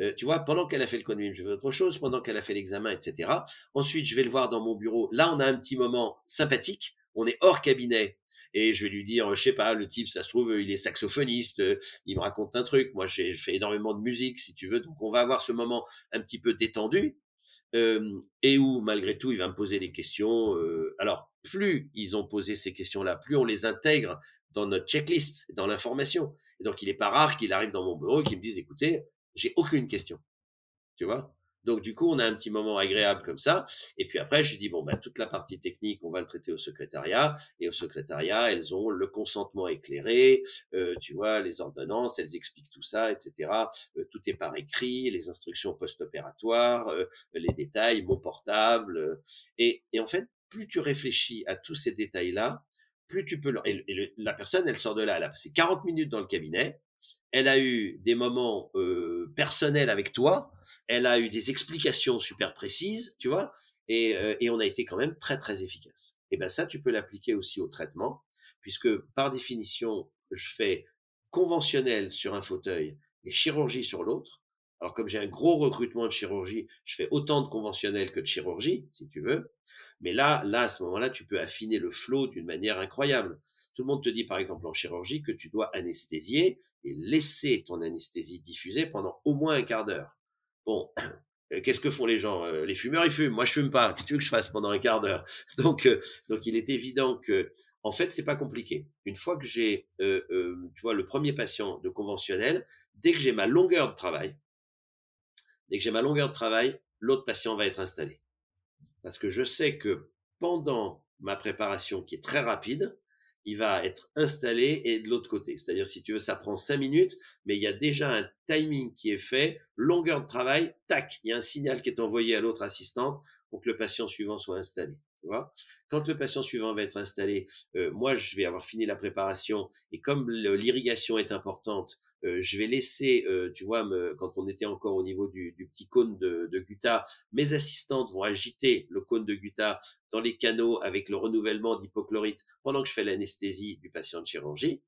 Euh, tu vois, pendant qu'elle a fait le conduit, j'ai fait autre chose. Pendant qu'elle a fait l'examen, etc. Ensuite, je vais le voir dans mon bureau. Là, on a un petit moment sympathique. On est hors cabinet. Et je vais lui dire, je sais pas, le type, ça se trouve, il est saxophoniste, il me raconte un truc. Moi, j'ai fait énormément de musique, si tu veux. Donc, on va avoir ce moment un petit peu détendu et où malgré tout il va me poser des questions. Alors plus ils ont posé ces questions-là, plus on les intègre dans notre checklist, dans l'information. Et donc il n'est pas rare qu'il arrive dans mon bureau et qu'il me dise écoutez, j'ai aucune question. Tu vois? Donc du coup, on a un petit moment agréable comme ça. Et puis après, je dis bon, bah, toute la partie technique, on va le traiter au secrétariat. Et au secrétariat, elles ont le consentement éclairé, euh, tu vois, les ordonnances, elles expliquent tout ça, etc. Euh, tout est par écrit, les instructions post-opératoires, euh, les détails, mon portable. Et, et en fait, plus tu réfléchis à tous ces détails-là, plus tu peux. Et, la personne, elle sort de là, a passé 40 minutes dans le cabinet elle a eu des moments euh, personnels avec toi, elle a eu des explications super précises, tu vois, et, euh, et on a été quand même très très efficace. Et ben ça, tu peux l'appliquer aussi au traitement, puisque par définition, je fais conventionnel sur un fauteuil et chirurgie sur l'autre. Alors comme j'ai un gros recrutement de chirurgie, je fais autant de conventionnel que de chirurgie, si tu veux. Mais là, là à ce moment-là, tu peux affiner le flot d'une manière incroyable. Tout le monde te dit, par exemple, en chirurgie, que tu dois anesthésier et laisser ton anesthésie diffuser pendant au moins un quart d'heure. Bon, euh, qu'est-ce que font les gens euh, Les fumeurs, ils fument. Moi, je fume pas. Qu'est-ce que tu veux que je fasse pendant un quart d'heure? Donc, euh, donc, il est évident que, en fait, c'est pas compliqué. Une fois que j'ai, tu vois, le premier patient de conventionnel, dès que j'ai ma longueur de travail, dès que j'ai ma longueur de travail, l'autre patient va être installé. Parce que je sais que pendant ma préparation, qui est très rapide, il va être installé et de l'autre côté. C'est-à-dire, si tu veux, ça prend cinq minutes, mais il y a déjà un timing qui est fait, longueur de travail, tac, il y a un signal qui est envoyé à l'autre assistante pour que le patient suivant soit installé. Quand le patient suivant va être installé, euh, moi, je vais avoir fini la préparation et comme l'irrigation est importante, euh, je vais laisser, euh, tu vois, quand on était encore au niveau du, petit cône de, de, Gutta, mes assistantes vont agiter le cône de Gutta dans les canaux avec le renouvellement d'hypochlorite pendant que je fais l'anesthésie du patient de chirurgie.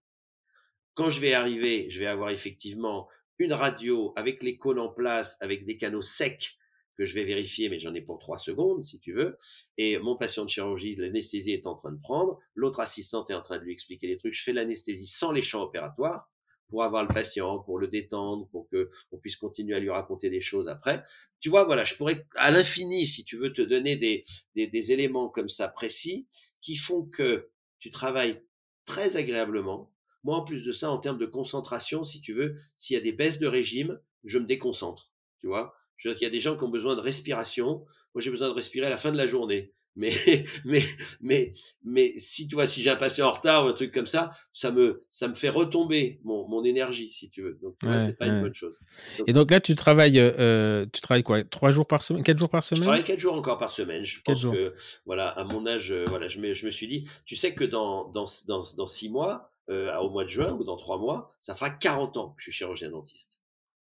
Quand je vais arriver, je vais avoir effectivement une radio avec les cônes en place, avec des canaux secs que je vais vérifier, mais j'en ai pour trois secondes, si tu veux. Et mon patient de chirurgie, l'anesthésie est en train de prendre. L'autre assistante est en train de lui expliquer les trucs. Je fais l'anesthésie sans les champs opératoires pour avoir le patient, pour le détendre, pour que on puisse continuer à lui raconter des choses après. Tu vois, voilà, je pourrais à l'infini, si tu veux, te donner des, des, des éléments comme ça précis qui font que tu travailles très agréablement. Moi, en plus de ça, en termes de concentration, si tu veux, s'il y a des baisses de régime, je me déconcentre. Tu vois, je veux dire qu'il y a des gens qui ont besoin de respiration. Moi, j'ai besoin de respirer à la fin de la journée. Mais, mais, mais, mais si tu vois, si j'ai un patient en retard ou un truc comme ça, ça me, ça me fait retomber mon, mon énergie, si tu veux. Donc, ouais, c'est pas une bonne chose. et donc là, tu travailles, euh, tu travailles quoi, trois jours par semaine, quatre jours par semaine? Je travaille quatre jours encore par semaine. Je pense que, voilà, à mon âge, euh, voilà, je me, je me suis dit, tu sais que dans, dans, dans, dans six mois, euh, au mois de juin ou dans trois mois, ça fera 40 ans que je suis chirurgien dentiste.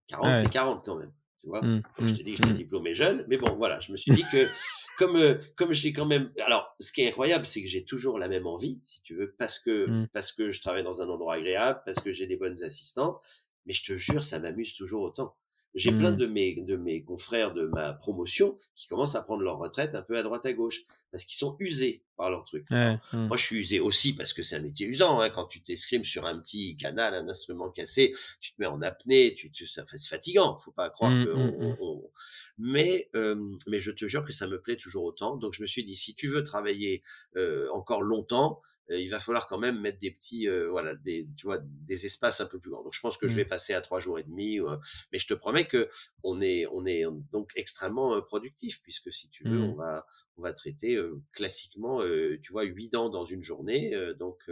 40, c'est 40 quand même. Tu vois mmh, je te mmh, dis que j'étais mmh. diplômé jeune, mais bon, voilà, je me suis dit que comme euh, comme j'ai quand même, alors, ce qui est incroyable, c'est que j'ai toujours la même envie, si tu veux, parce que parce que je travaille dans un endroit agréable, parce que j'ai des bonnes assistantes, mais je te jure, ça m'amuse toujours autant. J'ai plein de mes, de mes confrères de ma promotion qui commencent à prendre leur retraite un peu à droite à gauche parce qu'ils sont usés par leur truc. Moi, je suis usé aussi parce que c'est un métier usant. Hein. Quand tu t'escrimes sur un petit canal, un instrument cassé, tu te mets en apnée, tu, tu c'est fatigant. Faut pas croire que. On, Mais, euh, mais je te jure que ça me plaît toujours autant. Donc, je me suis dit, si tu veux travailler euh, encore longtemps, euh, il va falloir quand même mettre des petits, euh, voilà, des, tu vois, des espaces un peu plus grands. Donc je pense que je mmh. vais passer à trois jours et demi, mais je te promets que on est, on est donc extrêmement productif puisque si tu veux, on mmh. va, on va traiter classiquement, tu vois, huit dents dans une journée. donc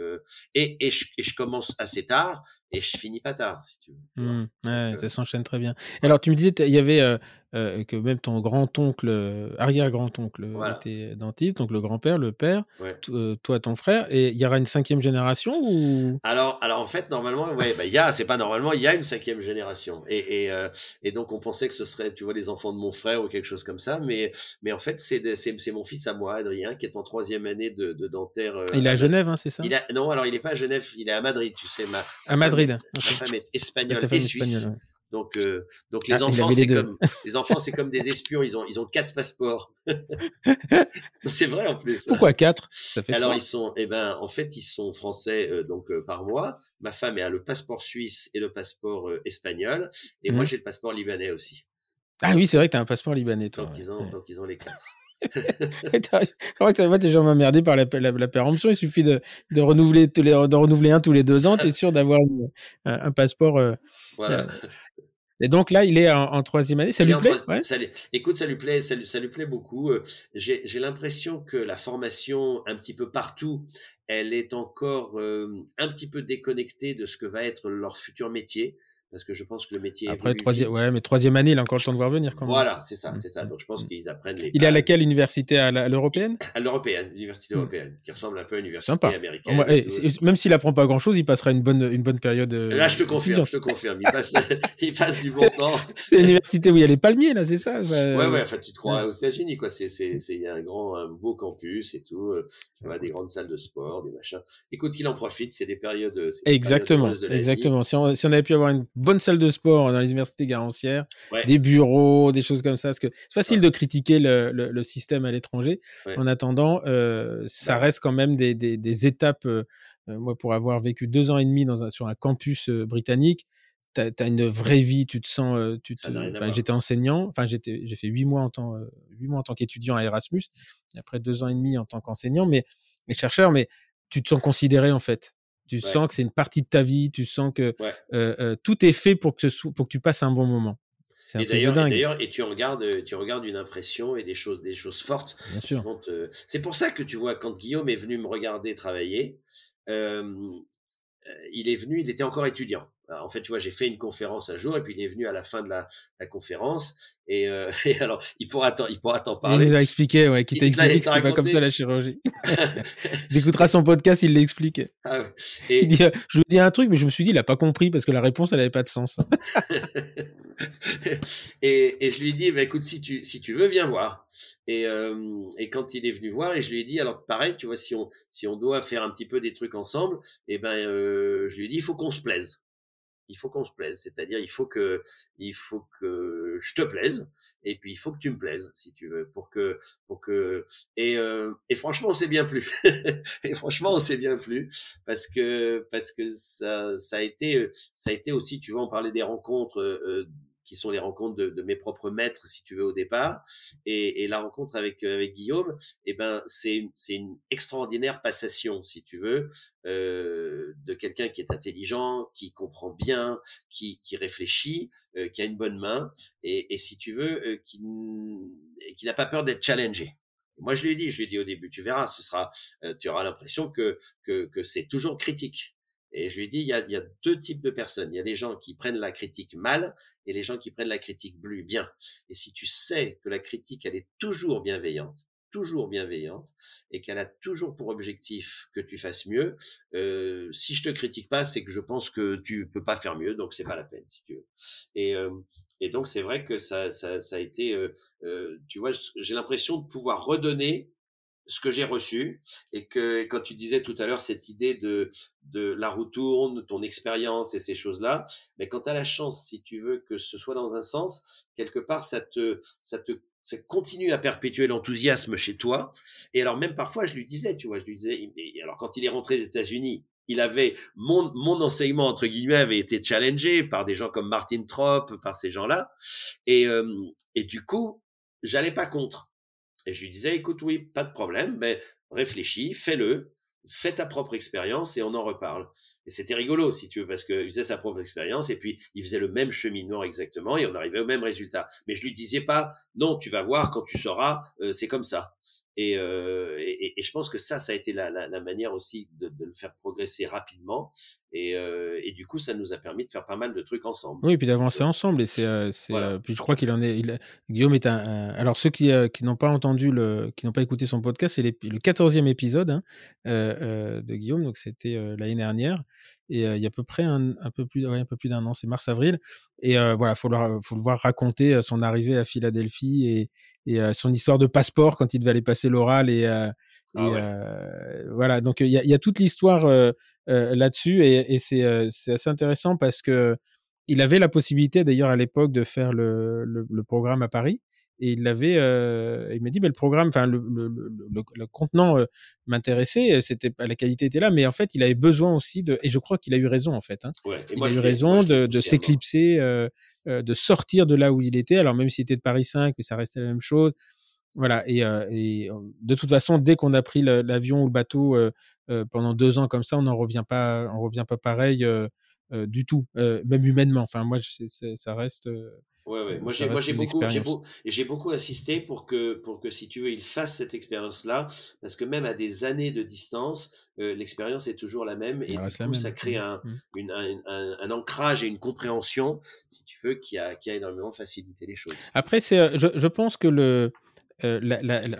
et, et je, et, je, commence assez tard et je finis pas tard, si tu veux. Mmh. ouais, ça s'enchaîne très bien. Alors tu me disais, il y avait euh, que même ton grand-oncle, euh, arrière-grand-oncle était dentiste, donc le grand-père, le père, euh, toi, ton frère, et il y aura une cinquième génération ou? Alors, alors en fait, normalement, ouais, bah, il y a, c'est pas normalement, il y a une cinquième génération, et, et, et, donc on pensait que ce serait, tu vois, les enfants de mon frère ou quelque chose comme ça, mais, mais en fait, c'est, c'est, mon fils à moi, Adrien, qui est en troisième année de, de dentaire. il est à Genève, hein, c'est ça? Il a, Non, alors il n'est pas à Genève, il est à Madrid, tu sais, ma, à Madrid. ma femme est espagnole et suisse. Donc, euh, donc les ah, enfants, c'est comme les enfants, c'est comme des espions. Ils ont, ils ont quatre passeports. c'est vrai en plus. Pourquoi quatre? Alors ils sont, eh ben, en fait, ils sont français euh, donc euh, par mois. Ma femme a le passeport suisse et le passeport espagnol, et moi mmh. j'ai le passeport libanais aussi. Ah oui, c'est vrai que tu as un passeport libanais, toi. Donc, ils, ont, donc ils ont les quatre. que t'es jamais emmerdé par la, la, péremption. Il suffit de, de renouveler, de renouveler un tous les deux ans. Tu es sûr d'avoir un, passeport. voilà. Et donc là, il est en, troisième année. Ça lui plaît? Écoute, ça lui plaît, ça lui, ça lui plaît beaucoup. Euh, j'ai l'impression que la formation, un petit peu partout, elle est encore euh, un petit peu déconnectée de ce que va être leur futur métier parce que je pense que le métier. Après, troisième, ouais, mais troisième année, il a encore le temps de voir venir quand même. Voilà, c'est ça, mm. c'est ça. Donc je pense mm. qu'ils apprennent les. Il est à laquelle université? À l'européenne? À l'européenne, l'université mm. européenne, qui ressemble un peu à l'université américaine. Eh, même s'il apprend pas grand chose, il passera une bonne, une bonne période. Euh, là, je te confirme, je te confirme. Il passe, il passe du bon temps. c'est l'université où il y a les palmiers, là, c'est ça? Ouais, ouais, enfin, tu te crois aux États-Unis, quoi. C'est, c'est, il y a un grand, un beau campus et tout. Euh, tu vois, des grandes salles de sport, des machins. Écoute, qu'il en profite, c'est des périodes. Exactement, exactement. Si on, si on avait pu avoir une bonne salle de sport, dans les universités garancières, des bureaux, des choses comme ça. Parce que c'est facile de critiquer le, le, système à l'étranger. En attendant, euh, ça bah reste quand même des, des, des étapes. Euh, euh, moi, pour avoir vécu deux ans et demi dans un, sur un campus britannique, tu as, une vraie vie, tu te sens. tu te, j'étais enseignant, enfin, j'ai fait huit mois en tant, huit mois en tant qu'étudiant à Erasmus, et après deux ans et demi en tant qu'enseignant, mais, chercheur, mais tu te sens considéré en fait. Tu sens que c'est une partie de ta vie, tu sens que euh, euh, tout est fait pour que, pour que tu passes un bon moment. C'est et d'ailleurs, et tu regardes, tu regardes une impression et des choses, des choses fortes. Bien sûr. C'est pour ça que tu vois, quand Guillaume est venu me regarder travailler, euh, il est venu, il était encore étudiant. En fait, tu vois, j'ai fait une conférence un jour et puis il est venu à la fin de la, la conférence et, euh, et, alors il pourra t'en, il pourra t'en parler. Il nous a expliqué, ouais, qui t'a expliqué que c'était pas comme ça la chirurgie. il écoutera son podcast, il l'explique. Ah ouais. et... Il dit, euh, je lui dis un truc, mais je me suis dit, il a pas compris parce que la réponse, elle avait pas de sens. et, et je lui dis, bah, écoute, si tu, si tu veux, viens voir. Et, euh, et quand il est venu voir, et je lui ai dit, alors pareil, tu vois, si on, si on doit faire un petit peu des trucs ensemble, et eh ben, euh, je lui ai dit, il faut qu'on se plaise il faut qu'on se plaise. C'est-à-dire, il faut que, il faut que je te plaise, et puis il faut que tu me plaises, si tu veux, pour que, pour que, et, euh, et franchement, on s'est bien plus. et franchement, on s'est bien plus parce que, parce que ça, ça a été, ça a été aussi, tu vois, on parlait des rencontres. Euh, qui sont les rencontres de, de, mes propres maîtres, si tu veux, au départ. Et, et la rencontre avec, euh, avec Guillaume, eh ben, c'est une extraordinaire passation, si tu veux, euh, de quelqu'un qui est intelligent, qui comprend bien, qui, qui réfléchit, euh, qui a une bonne main, et, et si tu veux, euh, qui, n'a pas peur d'être challengé. Moi, je lui ai dit, je lui ai au début, tu verras, ce sera, euh, tu auras l'impression que, que, que c'est toujours critique et je lui ai dit, il y, a, il y, a, deux types de personnes. Il y a des gens qui prennent la critique mal et les gens qui prennent la critique bien. Et si tu sais que la critique, elle est toujours bienveillante, toujours bienveillante, et qu'elle a toujours pour objectif que tu fasses mieux, euh, si je te critique pas, c'est que je pense que tu peux pas faire mieux, donc c'est pas la peine, si tu veux. Et, euh, et donc c'est vrai que ça, ça, ça a été, euh, euh tu vois, j'ai l'impression de pouvoir redonner ce que j'ai reçu et que quand tu disais tout à l'heure cette idée de de la roue tourne, ton expérience et ces choses-là, mais quand tu la chance, si tu veux que ce soit dans un sens, quelque part ça te ça te ça continue à perpétuer l'enthousiasme chez toi. Et alors même parfois je lui disais, tu vois, je lui disais, alors quand il est rentré des États-Unis, il avait mon, mon enseignement entre guillemets avait été challengé par des gens comme Martin Trop, par ces gens-là, et euh, et du coup j'allais pas contre. Et je lui disais, écoute, oui, pas de problème, mais réfléchis, fais-le, fais ta propre expérience et on en reparle. Et c'était rigolo, si tu veux, parce qu'il faisait sa propre expérience et puis il faisait le même cheminement exactement et on arrivait au même résultat. Mais je lui disais pas, non, tu vas voir quand tu sauras, euh, c'est comme ça. Et, euh, et, et, je pense que ça, ça a été la, la, la manière aussi de, de, le faire progresser rapidement. Et, euh, et, du coup, ça nous a permis de faire pas mal de trucs ensemble. Oui, et puis d'avancer ensemble. Et c'est, euh, puis je crois qu'il en est. Il, Guillaume est un. alors ceux qui, qui n'ont pas entendu le, qui n'ont pas écouté son podcast, c'est le 14e épisode hein, de Guillaume. Donc c'était l'année dernière. Et il y a à peu près un, un peu plus, un peu plus d'un an, c'est mars-avril. Et voilà, faut le, faut le voir raconter son arrivée à Philadelphie et, et euh, son histoire de passeport quand il devait aller passer l'oral et, euh, ah euh, voilà donc il y a, y a, toute l'histoire là-dessus et, et c'est assez intéressant parce que il avait la possibilité d'ailleurs à l'époque de faire le, le, le, programme à Paris et il l'avait euh, il m'a dit mais le programme enfin le, le, le, le contenant euh, m'intéressait c'était la qualité était là mais en fait il avait besoin aussi de et je crois qu'il a eu raison en fait hein. ouais, il a eu raison de, de s'éclipser euh, euh, de sortir de là où il était. Alors même s'il était de Paris 5, mais ça restait la même chose. Voilà. Et, euh, et de toute façon, dès qu'on a pris l'avion ou le bateau euh, pendant deux ans comme ça, on n'en revient pas, on revient pas pareil. du tout, même humainement. Enfin, moi, ça reste. Ouais, ouais. Moi, j'ai, moi, j'ai beaucoup, j'ai beaucoup, j'ai beaucoup assisté pour que, pour que, si tu veux, il fasse cette expérience-là, parce que même à des années de distance, l'expérience est toujours la même, et du coup, ça crée un, mmh. une, un, un, ancrage et une compréhension, si tu veux, qui a, qui a énormément facilité les choses. Après, c'est, je, je pense que le, la, la, la,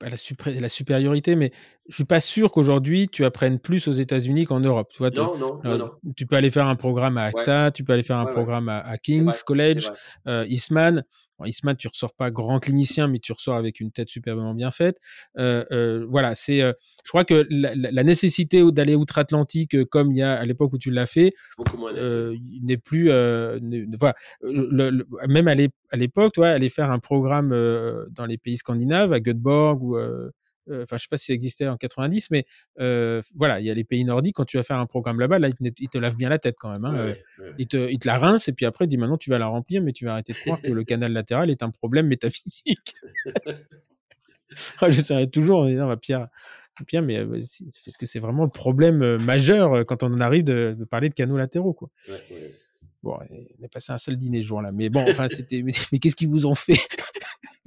la, supériorité, mais je suis pas sûr qu'aujourd'hui tu apprennes plus aux États-Unis qu'en Europe. Tu vois, non, non, non, Tu peux aller faire un programme à ACTA, tu peux aller faire un programme à, King's College, Eastman. Eastman, tu ressors pas grand clinicien, mais tu ressors avec une tête superbement bien faite. Euh, euh, voilà, c'est. Euh, je crois que la, la nécessité d'aller outre-Atlantique, euh, comme il y a à l'époque où tu l'as fait, n'est plus. voilà, le, même à l'époque, toi, aller faire un programme dans les pays scandinaves, à Göteborg ou euh, enfin je sais pas si ça existait en 90, mais euh, voilà, il y a les pays nordiques. Quand tu vas faire un programme là-bas, là, ils te, lavent bien la tête quand même. Hein. Euh, ils, te, ils te la rincent et puis après, ils disent maintenant tu vas la remplir, mais tu vas arrêter de croire que le canal latéral est un problème métaphysique. je serais toujours en disant, Pierre, Pierre, mais parce que c'est vraiment le problème majeur quand on en arrive de, parler de canaux latéraux, quoi. Bon, on a passé un seul dîner ce jour-là, mais bon, enfin, c'était, mais, mais qu'est-ce qu'ils vous ont fait?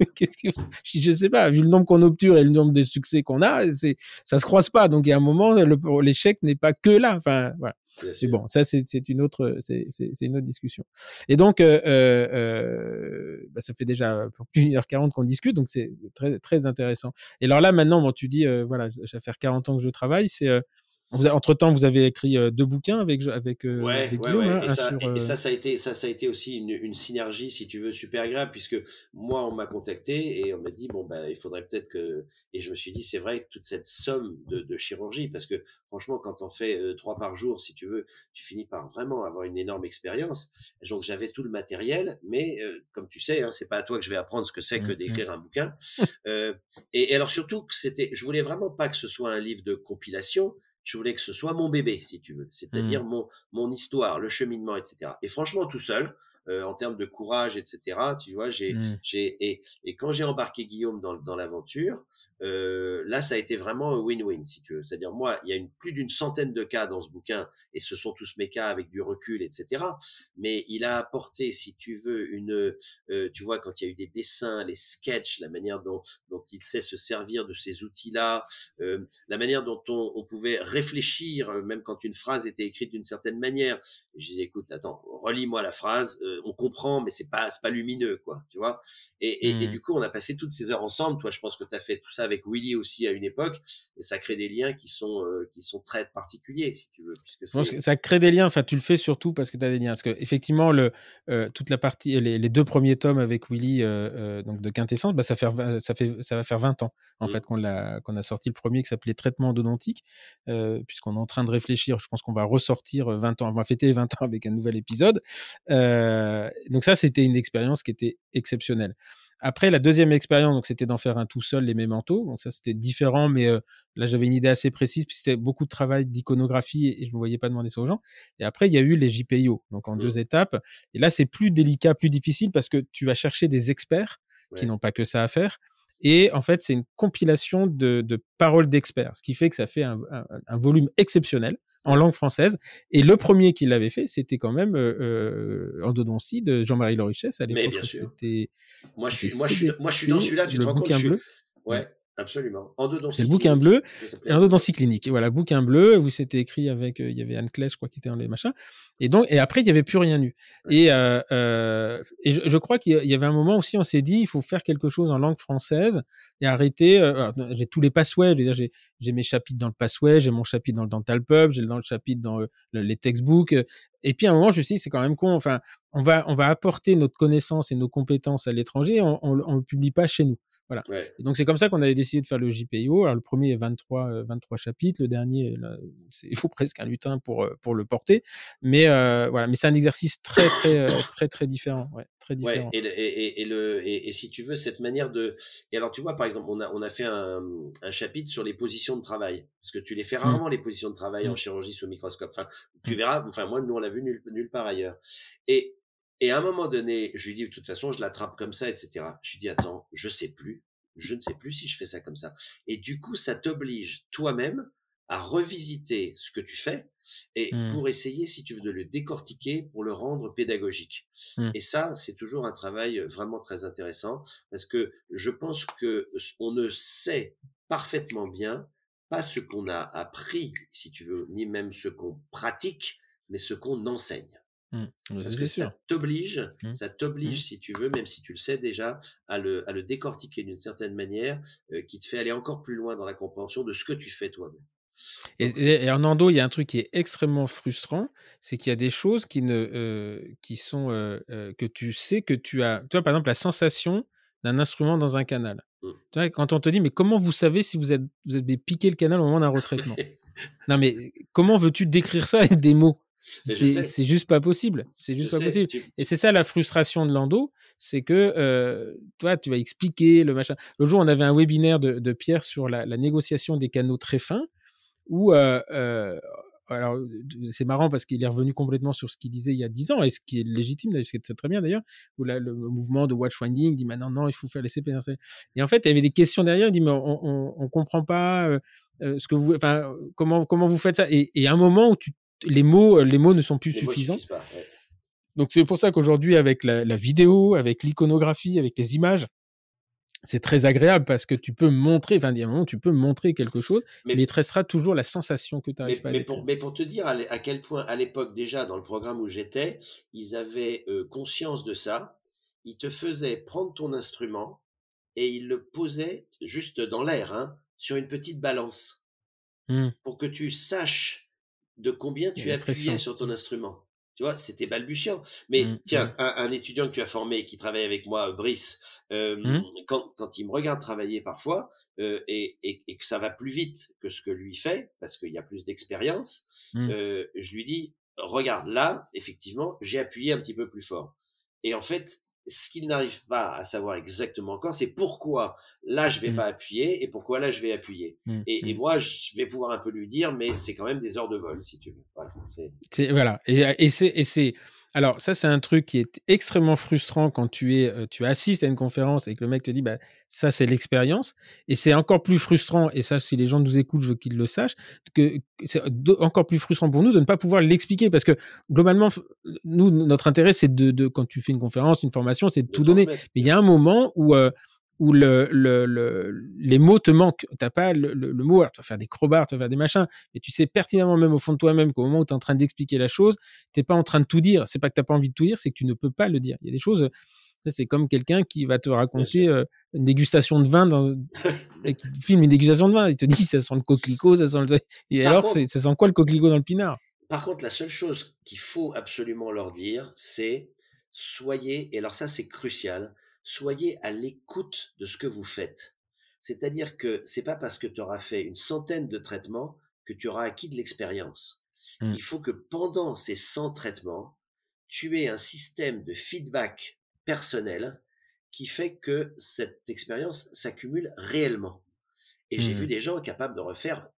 Qu'est-ce que je sais pas, vu le nombre qu'on obture et le nombre de succès qu'on a, c'est ça se croise pas. Donc il y a un moment, l'échec n'est pas que là. Enfin voilà. Mais bon, ça c'est une autre c'est une autre discussion. Et donc euh, euh, euh, bah, ça fait déjà plus d'une heure quarante qu'on discute, donc c'est très très intéressant. Et alors là maintenant, bon, tu dis voilà, ça faire 40 ans que je travaille, c'est entre temps, vous avez écrit euh, deux bouquins avec avec, euh, ouais, Guillaume. Ouais, ouais. Hein, et, ça, et, ça, ça a été ça, ça a été aussi une, une, synergie, si tu veux, super agréable, puisque moi, on m'a contacté et on m'a dit bon bah il faudrait peut-être que et je me suis dit c'est vrai que toute cette somme de, de chirurgie, parce que franchement, quand on fait euh, trois par jour, si tu veux, tu finis par vraiment avoir une énorme expérience. Donc j'avais tout le matériel, mais comme tu sais, hein, c'est pas à toi que je vais apprendre ce que c'est que mmh, d'écrire mmh. un bouquin. et, et alors surtout que c'était, je voulais vraiment pas que ce soit un livre de compilation je voulais que ce soit mon bébé, si tu veux, c'est-à-dire mmh. mon, mon histoire, le cheminement, etc. Et franchement, tout seul, euh, en termes de courage, etc. Tu vois, j'ai, mmh. j'ai et, et, quand j'ai embarqué Guillaume dans, dans l'aventure, euh, là, ça a été vraiment un win-win, si tu veux. C'est-à-dire, moi, il y a une, plus d'une centaine de cas dans ce bouquin, et ce sont tous mes cas avec du recul, etc. Mais il a apporté, si tu veux, une, euh, tu vois, quand il y a eu des dessins, les sketchs, la manière dont, dont il sait se servir de ces outils-là, la manière dont on, on pouvait réfléchir, même quand une phrase était écrite d'une certaine manière. Je disais, écoute, attends, relis-moi la phrase on comprend, mais c'est pas, pas lumineux, quoi, tu vois. Et, et, mmh. du coup, on a passé toutes ces heures ensemble. Toi, je pense que tu as fait tout ça avec Willy aussi à une époque, et ça crée des liens qui sont, euh, qui sont très particuliers, si tu veux. Puisque ça crée des liens, enfin, tu le fais surtout parce que tu as des liens. Parce que, effectivement, le, euh, toute la partie, les, deux premiers tomes avec Willy, euh, donc de Quintessence, bah, ça, fait, ça, fait, ça va faire 20 ans, en mmh. fait, qu'on a, qu'on a sorti le premier qui s'appelait Traitement odontique, puisqu'on est en train de réfléchir. Je pense qu'on va ressortir 20 ans, on va fêter 20 ans avec un nouvel épisode. Euh, donc ça, c'était une expérience qui était exceptionnelle. Après, la deuxième expérience, donc c'était d'en faire un tout seul, les mémentos. Donc ça, c'était différent, mais euh, là, j'avais une idée assez précise, puis c'était beaucoup de travail d'iconographie et, je ne me voyais pas demander ça aux gens. Et après, il y a eu les JPIO, donc en deux mmh. étapes. Et là, c'est plus délicat, plus difficile parce que tu vas chercher des experts qui n'ont pas que ça à faire. Et en fait, c'est une compilation de, de paroles d'experts, ce qui fait que ça fait un, un, un volume exceptionnel en langue française. Et le premier qui l'avait fait, c'était quand même euh, euh Endodontie de Jean-Marie Lorichesse à l'époque. Moi, je suis, moi, je moi, je suis dans celui-là. Tu te rends compte bleu. Ouais. Absolument. C'est le bouquin bleu. Endodontie clinique. Et voilà, bouquin bleu. Vous c'était écrit avec, euh, il y avait Anne Claes, je crois, qui était dans les machins. Et donc, et après, il n'y avait plus rien eu. Et, euh, euh, et je, je crois qu'il y avait un moment aussi, on s'est dit, il faut faire quelque chose en langue française et arrêter. Euh, j'ai tous les passways. J'ai j'ai mes chapitres dans le passway, j'ai mon chapitre dans le dental pub, j'ai dans le chapitre dans les textbooks. Et puis à un moment, je me suis dit, c'est quand même con. Enfin, on va, on va apporter notre connaissance et nos compétences à l'étranger, on, on, le publie pas chez nous. Voilà. Et donc c'est comme ça qu'on avait décidé de faire le JPIO. Alors le premier est 23, 23 chapitres, le dernier, là, il faut presque un lutin pour pour le porter. Mais euh, voilà, mais c'est un exercice très très euh, très très différent, ouais, très différent. Ouais, et, et, et, le et, et, si tu veux cette manière de et alors tu vois par exemple on a on a fait un, un chapitre sur les positions de travail parce que tu les fais mmh. rarement les positions de travail en mmh. chirurgie sous microscope. Enfin, tu mmh. verras. Enfin moi nous on l'a vu nulle, nulle part ailleurs. Et et à un moment donné, je lui dis de toute façon je l'attrape comme ça, etc. Je lui dis attends, je sais plus, je ne sais plus si je fais ça comme ça. Et du coup ça t'oblige toi-même à revisiter ce que tu fais et Mmh. pour essayer, si tu veux, de le décortiquer pour le rendre pédagogique. Mmh. Et ça, c'est toujours un travail vraiment très intéressant parce que je pense que on ne sait parfaitement bien pas ce qu'on a appris, si tu veux, ni même ce qu'on pratique, mais ce qu'on enseigne. Mmh. Parce que ça t'oblige, Mmh. ça t'oblige, Mmh. si tu veux, même si tu le sais déjà, à le, à le décortiquer d'une certaine manière euh, qui te fait aller encore plus loin dans la compréhension de ce que tu fais toi-même. Et, en endo, il y a un truc qui est extrêmement frustrant, c'est qu'il y a des choses qui ne, euh, qui sont euh, euh, que tu sais que tu as. Tu vois, par exemple, la sensation d'un instrument dans un canal. Mm. Tu vois, quand on te dit, mais comment vous savez si vous êtes, vous avez piqué le canal au moment d'un retraitement? Non, mais comment veux-tu décrire ça avec des mots C'est juste pas possible. C'est Je juste pas sais, possible. tu- Et c'est ça la frustration de l'endo, c'est que euh, toi, tu vas expliquer le machin. Le jour, on avait un webinaire de, de Pierre sur la, la négociation des canaux très fins, où euh, euh, alors c'est marrant parce qu'il est revenu complètement sur ce qu'il disait il y a 10 ans, et ce qui est légitime, d'ailleurs, ce qui est très bien d'ailleurs, où là, le mouvement de watchfinding dit maintenant non, il faut faire les CP. Et en fait, il y avait des questions derrière, il dit mais on, on, on comprend pas euh, euh, ce que vous, enfin comment comment vous faites ça? Et, et à un moment où tu les mots, les mots ne sont plus les suffisants. suffisent pas, ouais. Donc c'est pour ça qu'aujourd'hui, avec la, la vidéo, avec l'iconographie, avec les images, c'est très agréable parce que tu peux montrer, enfin, il y a un moment, tu peux montrer quelque chose, mais, Mais- il te restera toujours la sensation que tu n'arrives pas à mais pour, mais pour te dire à, quel point, à l'époque déjà, dans le programme où j'étais, ils avaient euh, conscience de ça. Ils te faisaient prendre ton instrument et ils le posaient juste dans l'air, hein, sur une petite balance, Hmm. pour que tu saches de combien tu appuyais sur ton instrument. Tu vois, c'était balbutiant. Mais Mm, tiens, un, un étudiant que tu as formé, qui travaille avec moi, Brice, euh, Mm. quand, quand il me regarde travailler parfois, euh, et, et- et que ça va plus vite que ce que lui fait, parce qu'il y a plus d'expérience, euh, je lui dis, regarde, là, effectivement, j'ai appuyé un petit peu plus fort. Et en fait, ce qu'il n'arrive pas à savoir exactement encore, c'est pourquoi là, je vais Mm. pas appuyer et pourquoi là, je vais appuyer. Mm, Et, et moi, je vais pouvoir un peu lui dire, mais c'est quand même des heures de vol, si tu veux. Voilà, C'est- voilà. Et, et c'est, et c'est, alors ça, c'est un truc qui est extrêmement frustrant quand tu es, euh, tu assistes à une conférence et que le mec te dit, bah, ça, c'est l'expérience. Et c'est encore plus frustrant, et ça, si les gens nous écoutent, je veux qu'ils le sachent, que c'est encore plus frustrant pour nous de ne pas pouvoir l'expliquer parce que globalement, nous, notre intérêt, c'est de, de, quand tu fais une conférence, une formation, c'est de de tout donner. Mais il y a un moment où, euh, où le, le, le- les mots te manquent. T'as pas le, mot. Alors, tu vas faire des crowbars, tu vas faire des machins, mais tu sais pertinemment même au fond de toi-même qu'au moment où tu es en train d'expliquer la chose, t'es pas en train de tout dire. C'est pas que t'as pas envie de tout dire, c'est que tu ne peux pas le dire. Il y a des choses. C'est comme quelqu'un qui va te raconter euh, une dégustation de vin dans, et qui filme une dégustation de vin. Il te dit ça sent le coquelicot, ça sent le. Et Par alors, contre- ça sent quoi le coquelicot dans le pinard? Par contre, la seule chose qu'il faut absolument leur dire, c'est soyez, et alors ça c'est crucial, soyez à l'écoute de ce que vous faites. C'est-à-dire que c'est pas parce que tu auras fait une centaine de traitements que tu auras acquis de l'expérience. Mm. Il faut que pendant ces 100 traitements, tu aies un système de feedback personnel qui fait que cette expérience s'accumule réellement. Et j'ai vu des gens capables de refaire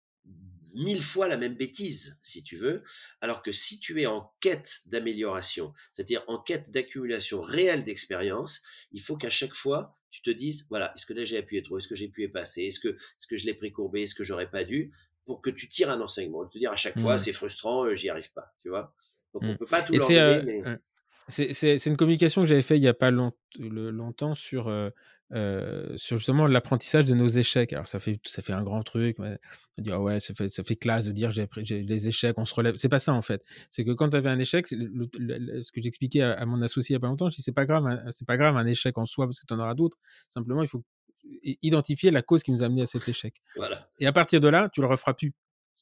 mille fois la même bêtise, si tu veux, alors que si tu es en quête d'amélioration, c'est-à-dire en quête d'accumulation réelle d'expérience, il faut qu'à chaque fois, tu te dises, voilà, est-ce que là j'ai appuyé trop, est-ce que j'ai appuyé pas assez, est-ce que, est-ce que je l'ai pris courbé, est-ce que j'aurais pas dû, pour que tu tires un enseignement, te dire à chaque fois, Mm. c'est frustrant, euh, j'y arrive pas, tu vois. Donc on Mm. peut pas tout leur euh, mais c'est, une communication que j'avais fait il y a pas long- le- longtemps sur, euh, euh, sur justement l'apprentissage de nos échecs. Alors ça fait, ça fait un grand truc. mais On dit ah ouais, ça fait, ça fait classe de dire j'ai j'ai les échecs, on se relève. C'est pas ça en fait. C'est que quand tu avais un échec, le- le- le- ce que j'expliquais à, à mon associé il y a pas longtemps, je dis c'est pas grave, hein, c'est pas grave un échec en soi parce que tu en auras d'autres. Simplement il faut identifier la cause qui nous a amené à cet échec. voilà. Et à partir de là, tu le referas plus.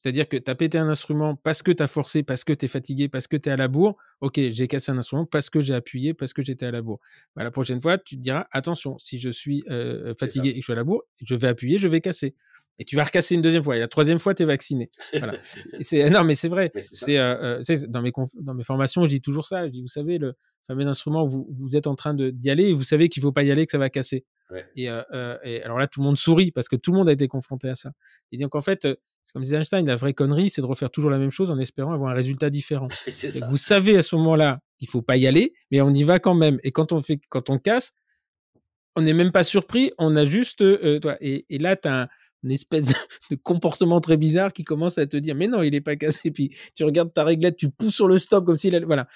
C'est-à-dire que tu as pété un instrument parce que tu as forcé, parce que tu es fatigué, parce que tu es à la bourre. Ok, j'ai cassé un instrument parce que j'ai appuyé, parce que j'étais à la bourre. Bah, la prochaine fois, tu te diras attention, si je suis euh, C'est fatigué et que je suis à la bourre, je vais appuyer, je vais casser. Et tu vas recasser une deuxième fois. Et la troisième fois, tu es vacciné. Voilà. Non, mais c'est vrai. Mais c'est euh, euh, dans mes conf- dans mes formations, je dis toujours ça. Je dis, vous savez, le fameux instrument, vous, vous êtes en train d'y aller et vous savez qu'il faut pas y aller, que ça va casser. Ouais. Et, euh, euh, et alors là, tout le monde sourit parce que tout le monde a été confronté à ça. Et donc en fait, euh, c'est comme disait Einstein, la vraie connerie, c'est de refaire toujours la même chose en espérant avoir un résultat différent. Et vous savez à ce moment-là qu'il faut pas y aller, mais on y va quand même. Et quand on fait, quand on casse, on n'est même pas surpris, on a juste, euh, toi, et, et là, tu as, une espèce de, comportement très bizarre qui commence à te dire mais non il est pas cassé puis tu regardes ta réglette tu pousses sur le stop comme s'il allait voilà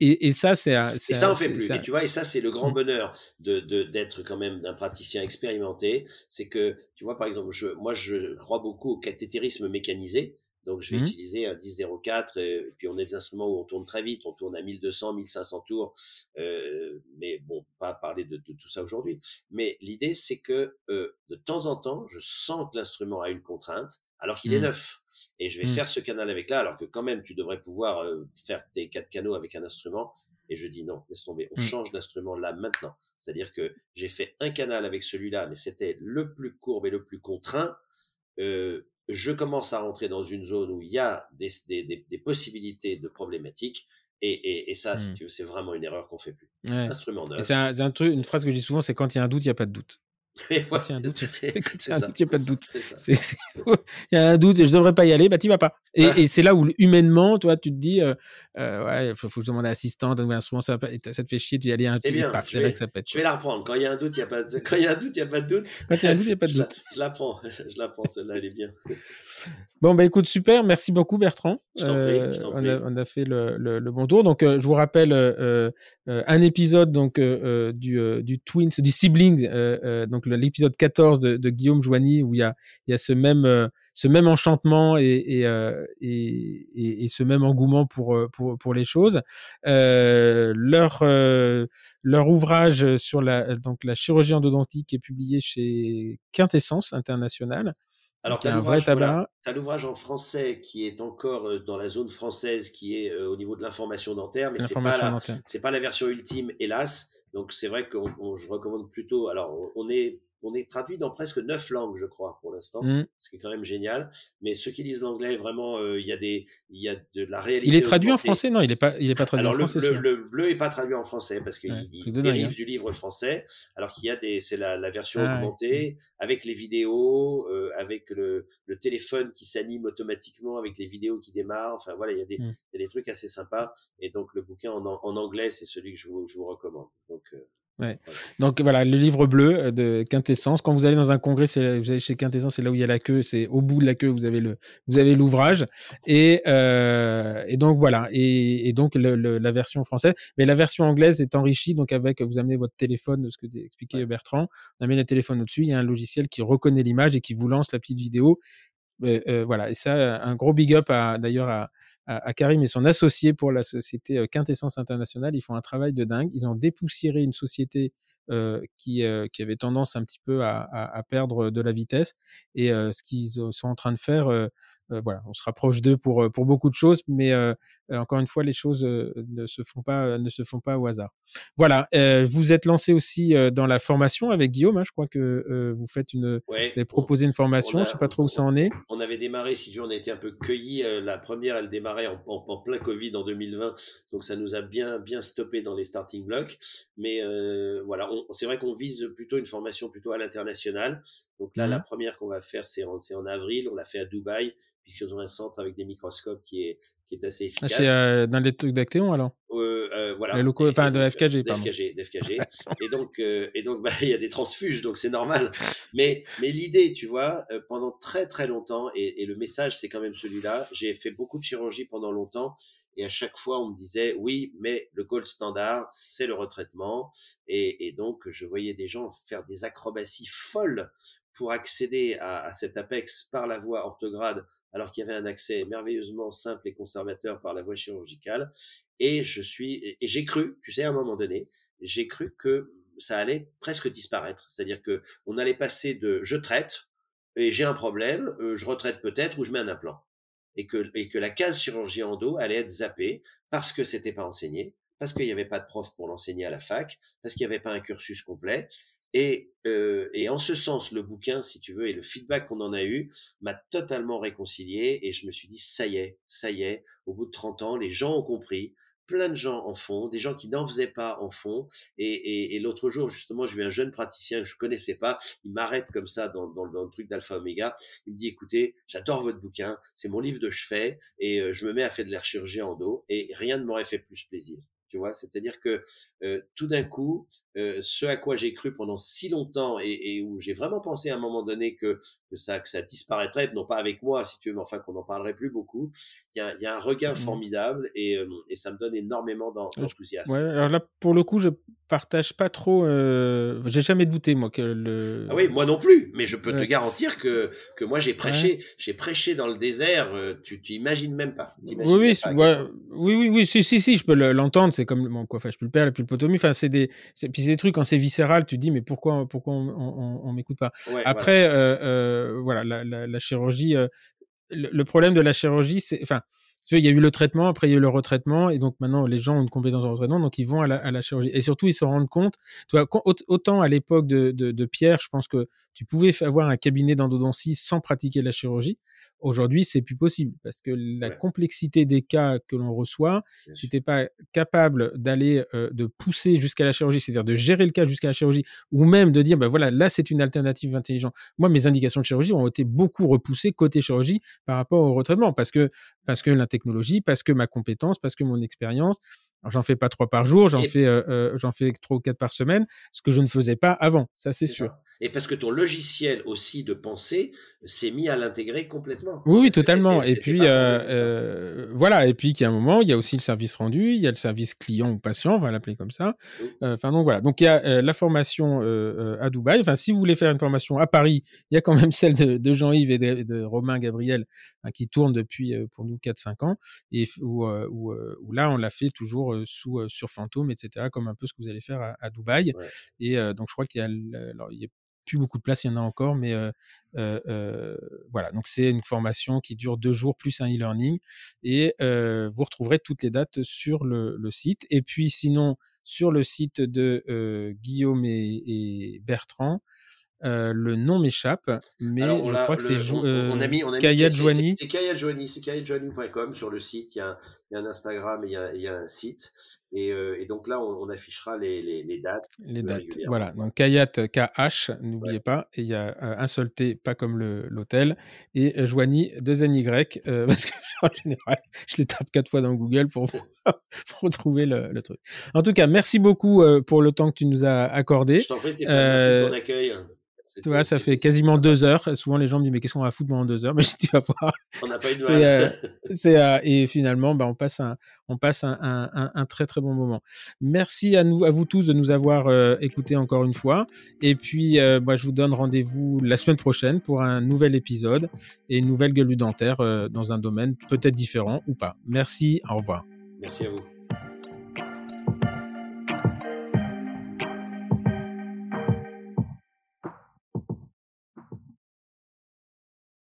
et, et, ça, c'est. Et ça, on fait plus. Et tu vois, et ça, c'est le grand mmh. bonheur de, d'être quand même d'un praticien expérimenté. C'est que, tu vois, par exemple, je, moi, je crois beaucoup au cathétérisme mécanisé. Donc, je vais mmh. utiliser un 10-04, et puis on a des instruments où on tourne très vite, on tourne à 1200, 1500 tours, euh, mais bon, pas parler de, tout ça aujourd'hui. Mais l'idée, c'est que euh, de temps en temps, je sens que l'instrument a une contrainte, alors qu'il est mmh. neuf. Et je vais mmh. faire ce canal avec là, alors que quand même, tu devrais pouvoir euh, faire tes quatre canaux avec un instrument. Et je dis non, laisse tomber, on change d'instrument là maintenant. C'est-à-dire que j'ai fait un canal avec celui-là, mais c'était le plus courbe et le plus contraint. Euh, je commence à rentrer dans une zone où il y a des, des, des, possibilités de problématiques. Et, et, et ça, si mmh. tu veux, c'est vraiment une erreur qu'on fait plus. Instrument neuf. C'est un, truc, une phrase que je dis souvent, c'est quand il y a un doute, il n'y a pas de doute. Quand il y a un doute, il n'y a pas de doute. Il y a un doute et je devrais pas y aller, bah tu vas pas. Et, et c'est là où humainement, toi, tu te dis, euh, euh, ouais, faut, faut que je demande à l'assistant, donc un ça, ça te fait chier, tu y aller un peu, paf, je, vais, que ça pète. je vais la reprendre. Quand il y a un doute, il n'y a pas de, quand il y a un doute, il y a pas de doute. Quand il y a un doute, il n'y a pas de doute. Je la, prends, je la prends, celle-là, elle est bien. Bon, bah écoute, super, merci beaucoup Bertrand. Je t'en prie, je t'en prie. On, a, on, a, fait le, le, le bon tour. Donc, euh, je vous rappelle euh, euh, un épisode donc euh, du, du Twins, du Sibling, donc l'épisode 14 de, Guillaume Joigny, où il y a, a ce même enchantement euh, et, ce même engouement pour, euh, les choses. Euh, leur, euh, ouvrage sur la chirurgie endodontique est publié chez Quintessence International. Alors, tu as l'ouvrage en français qui est encore dans la zone française, qui est au niveau de l'information dentaire, mais c'est pas, la, c'est pas la version ultime, hélas. Donc, c'est vrai que je recommande plutôt. Alors, on est on est traduit dans presque neuf langues, je crois, pour l'instant, mmh. ce qui est quand même génial. Mais ceux qui lisent l'anglais, vraiment, euh, il y a des, il y a de la réalité. Il est traduit en français, non Il n'est pas, il est pas traduit en français. Le, le, bleu est pas traduit en français parce qu'il dérive hein. du livre français, alors qu'il y a des, c'est la, la, version ah augmentée avec les vidéos, euh, avec le, le, téléphone qui s'anime automatiquement avec les vidéos qui démarrent. Enfin voilà, il y a des, mmh. il y a des trucs assez sympas. Et donc le bouquin en, en anglais, c'est celui que je vous, je vous recommande. Donc euh, Ouais. Donc voilà, le livre bleu euh, de Quintessence. Quand vous allez dans un congrès, c'est, vous allez chez Quintessence, c'est là où il y a la queue. C'est au bout de la queue, vous avez le, vous avez l'ouvrage. Et, euh, et donc voilà. Et, et donc le, le, la version française, mais la version anglaise est enrichie. Donc avec, vous amenez votre téléphone, ce que expliqué Bertrand. On amène le téléphone au-dessus. Il y a un logiciel qui reconnaît l'image et qui vous lance la petite vidéo. Euh, voilà. Et ça, un gros big up d'ailleurs à, à, Karim et son associé pour la société euh, Quintessence Internationale. Ils font un travail de dingue. Ils ont dépoussiéré une société euh, qui, euh, qui avait tendance un petit peu à, à, à perdre de la vitesse. Et euh, ce qu'ils sont en train de faire, euh, euh, voilà, on se rapproche d'eux pour pour beaucoup de choses, mais encore une fois, les choses ne se font pas ne se font pas au hasard. Voilà, vous êtes lancé aussi dans la formation avec Guillaume. Hein, je crois que vous faites une, ouais, vous proposé une formation. je sais pas trop où ça en est. On avait démarré, si tu on a été un peu cueillis. la première, elle démarrait en, en, en, plein Covid en 2020, donc ça nous a bien bien stoppé dans les starting blocks. Mais voilà, c'est vrai qu'on vise plutôt une formation plutôt à l'international. Donc là, la mmh. première qu'on va faire, c'est en, en, avril. On l'a fait à Dubaï, puisqu'ils ont un centre avec des microscopes qui est, qui est assez ah, efficace. Euh, dans les trucs d'Actéon, alors? Euh, euh, voilà. Les locaux, enfin, de FKG, pardon. FKG, FKG. et donc, euh, et donc, bah, il y a des transfuges, donc c'est normal. Mais, mais l'idée, tu vois, euh, pendant très très longtemps, et, et le message, c'est quand même celui-là. J'ai fait beaucoup de chirurgie pendant longtemps, et à chaque fois, on me disait, oui, mais le gold standard, c'est le retraitement. Et, et, donc, je voyais des gens faire des acrobaties folles pour accéder à, cet apex par la voie orthograde, alors qu'il y avait un accès merveilleusement simple et conservateur par la voie chirurgicale. Et je suis, et j'ai cru, tu sais, à un moment donné, j'ai cru que ça allait presque disparaître. C'est-à-dire que on allait passer de je traite et j'ai un problème, euh, je retraite peut-être ou je mets un implant et que, et que la case chirurgie endo allait être zappée parce que c'était pas enseigné, parce qu'il n'y avait pas de prof pour l'enseigner à la fac, parce qu'il n'y avait pas un cursus complet. Et, euh, et en ce sens, le bouquin, si tu veux, et le feedback qu'on en a eu, m'a totalement réconcilié et je me suis dit, ça y est, ça y est, au bout de 30 ans, les gens ont compris, plein de gens en font, des gens qui n'en faisaient pas en font. Et, et, l'autre jour, justement, je vu un jeune praticien que je connaissais pas, il m'arrête comme ça dans, dans, le truc d'Alpha Omega. Il me dit, écoutez, j'adore votre bouquin, c'est mon livre de chevet et euh, je me mets à faire de l'air chirurgie en dos et rien ne m'aurait fait plus plaisir. Tu vois, c'est-à-dire que euh, tout d'un coup, euh, ce à quoi j'ai cru pendant si longtemps et, et où j'ai vraiment pensé à un moment donné que, que, ça, que ça disparaîtrait, non pas avec moi, si tu veux, mais enfin qu'on n'en parlerait plus beaucoup, il y a, y a, un regain mmh. formidable et, euh, et, ça me donne énormément d'enthousiasme. Ouais, alors là, pour le coup, je partage pas trop. Euh, j'ai jamais douté moi que le. Ah oui, moi non plus, mais je peux te garantir que que moi j'ai prêché, j'ai prêché dans le désert. tu t'imagines même pas. Oui, oui, oui, oui, oui, si, si, si, je peux l'entendre c'est comme mon quoi, enfin, je peux le père, et puis le potomie. Enfin, c'est des, puis des trucs quand c'est viscéral, tu te dis mais pourquoi, pourquoi on, on, on m'écoute pas? Après, voilà, euh, euh, voilà la, la, la, chirurgie. Euh, le, le, problème de la chirurgie, c'est, enfin, tu vois, il y a eu le traitement, après il y a eu le retraitement, et donc maintenant les gens ont une compétence en retraitement, donc ils vont à la, à la chirurgie. Et surtout, ils se rendent compte, tu vois, autant à l'époque de, de, de, Pierre, je pense que tu pouvais avoir un cabinet d'endodontie sans pratiquer la chirurgie. Aujourd'hui, c'est plus possible parce que la complexité des cas que l'on reçoit, si t'es pas capable d'aller, euh, de pousser jusqu'à la chirurgie, c'est-à-dire de gérer le cas jusqu'à la chirurgie, ou même de dire, ben voilà, là c'est une alternative intelligente. Moi, mes indications de chirurgie ont été beaucoup repoussées côté chirurgie par rapport au retraitement parce que parce que l'intégration technologie, parce que ma compétence, parce que mon expérience. J'en fais pas trois par jour, j'en fais, euh, euh, j'en fais trois ou quatre par semaine, ce que je ne faisais pas avant. Ça, c'est sûr. Et parce que ton logiciel aussi de pensée s'est mis à l'intégrer complètement. Oui, oui totalement. Et puis, euh, euh, voilà. Et puis, qu'il y a un moment, il y a aussi le service rendu, il y a le service client ou patient, on va l'appeler comme ça. Euh, enfin, donc voilà. Donc, il y a euh, la formation à Dubaï. Enfin, si vous voulez faire une formation à Paris, il y a quand même celle de, de Jean-Yves et de, de, Romain Gabriel hein, qui tourne depuis, pour nous, 4-5 ans. Et où, où, où, là, on l'a fait toujours sous, sur Fantôme, etc., comme un peu ce que vous allez faire à, à Dubaï. Ouais. Et donc, je crois qu'il y a, alors, il y a plus beaucoup de place, il y en a encore, mais voilà. Donc c'est une formation qui dure deux jours plus un e-learning et vous retrouverez toutes les dates sur le, le, site. Et puis sinon sur le site de Guillaume et, et Bertrand, euh, le nom m'échappe, mais Alors, je crois que c'est on, euh, on, a mis, on a Kayat Joanie. C'est Kayat Joanie, c'est sur le site. Il y, a, il y a un Instagram et il y a, il y a un site. Et, euh, et, donc là, on, on affichera les, les, les, dates. Les dates, voilà. Donc Kayat KH, n'oubliez ouais. pas. Et il y a euh, un seul T, pas comme l'hôtel. Et Joanie, deux NY, euh, parce que en général, je les tape quatre fois dans Google pour, pour retrouver le, le, truc. En tout cas, merci beaucoup pour le temps que tu nous as accordé. Je t'en prie, Stéphane, merci de ton accueil. Tu vois, ça fait quasiment deux heures. Souvent, les gens me disent, mais qu'est-ce qu'on va foutre pendant deux heures? Mais tu vas voir. On n'a pas eu de mal. Euh, euh, et finalement, bah, on passe, un, on passe un, un, un, très, très bon moment. Merci à, nous, à vous tous de nous avoir euh, écoutés encore une fois. Et puis, euh, bah, je vous donne rendez-vous la semaine prochaine pour un nouvel épisode et une nouvelle gueule dentaire euh, dans un domaine peut-être différent ou pas. Merci, au revoir. Merci à vous.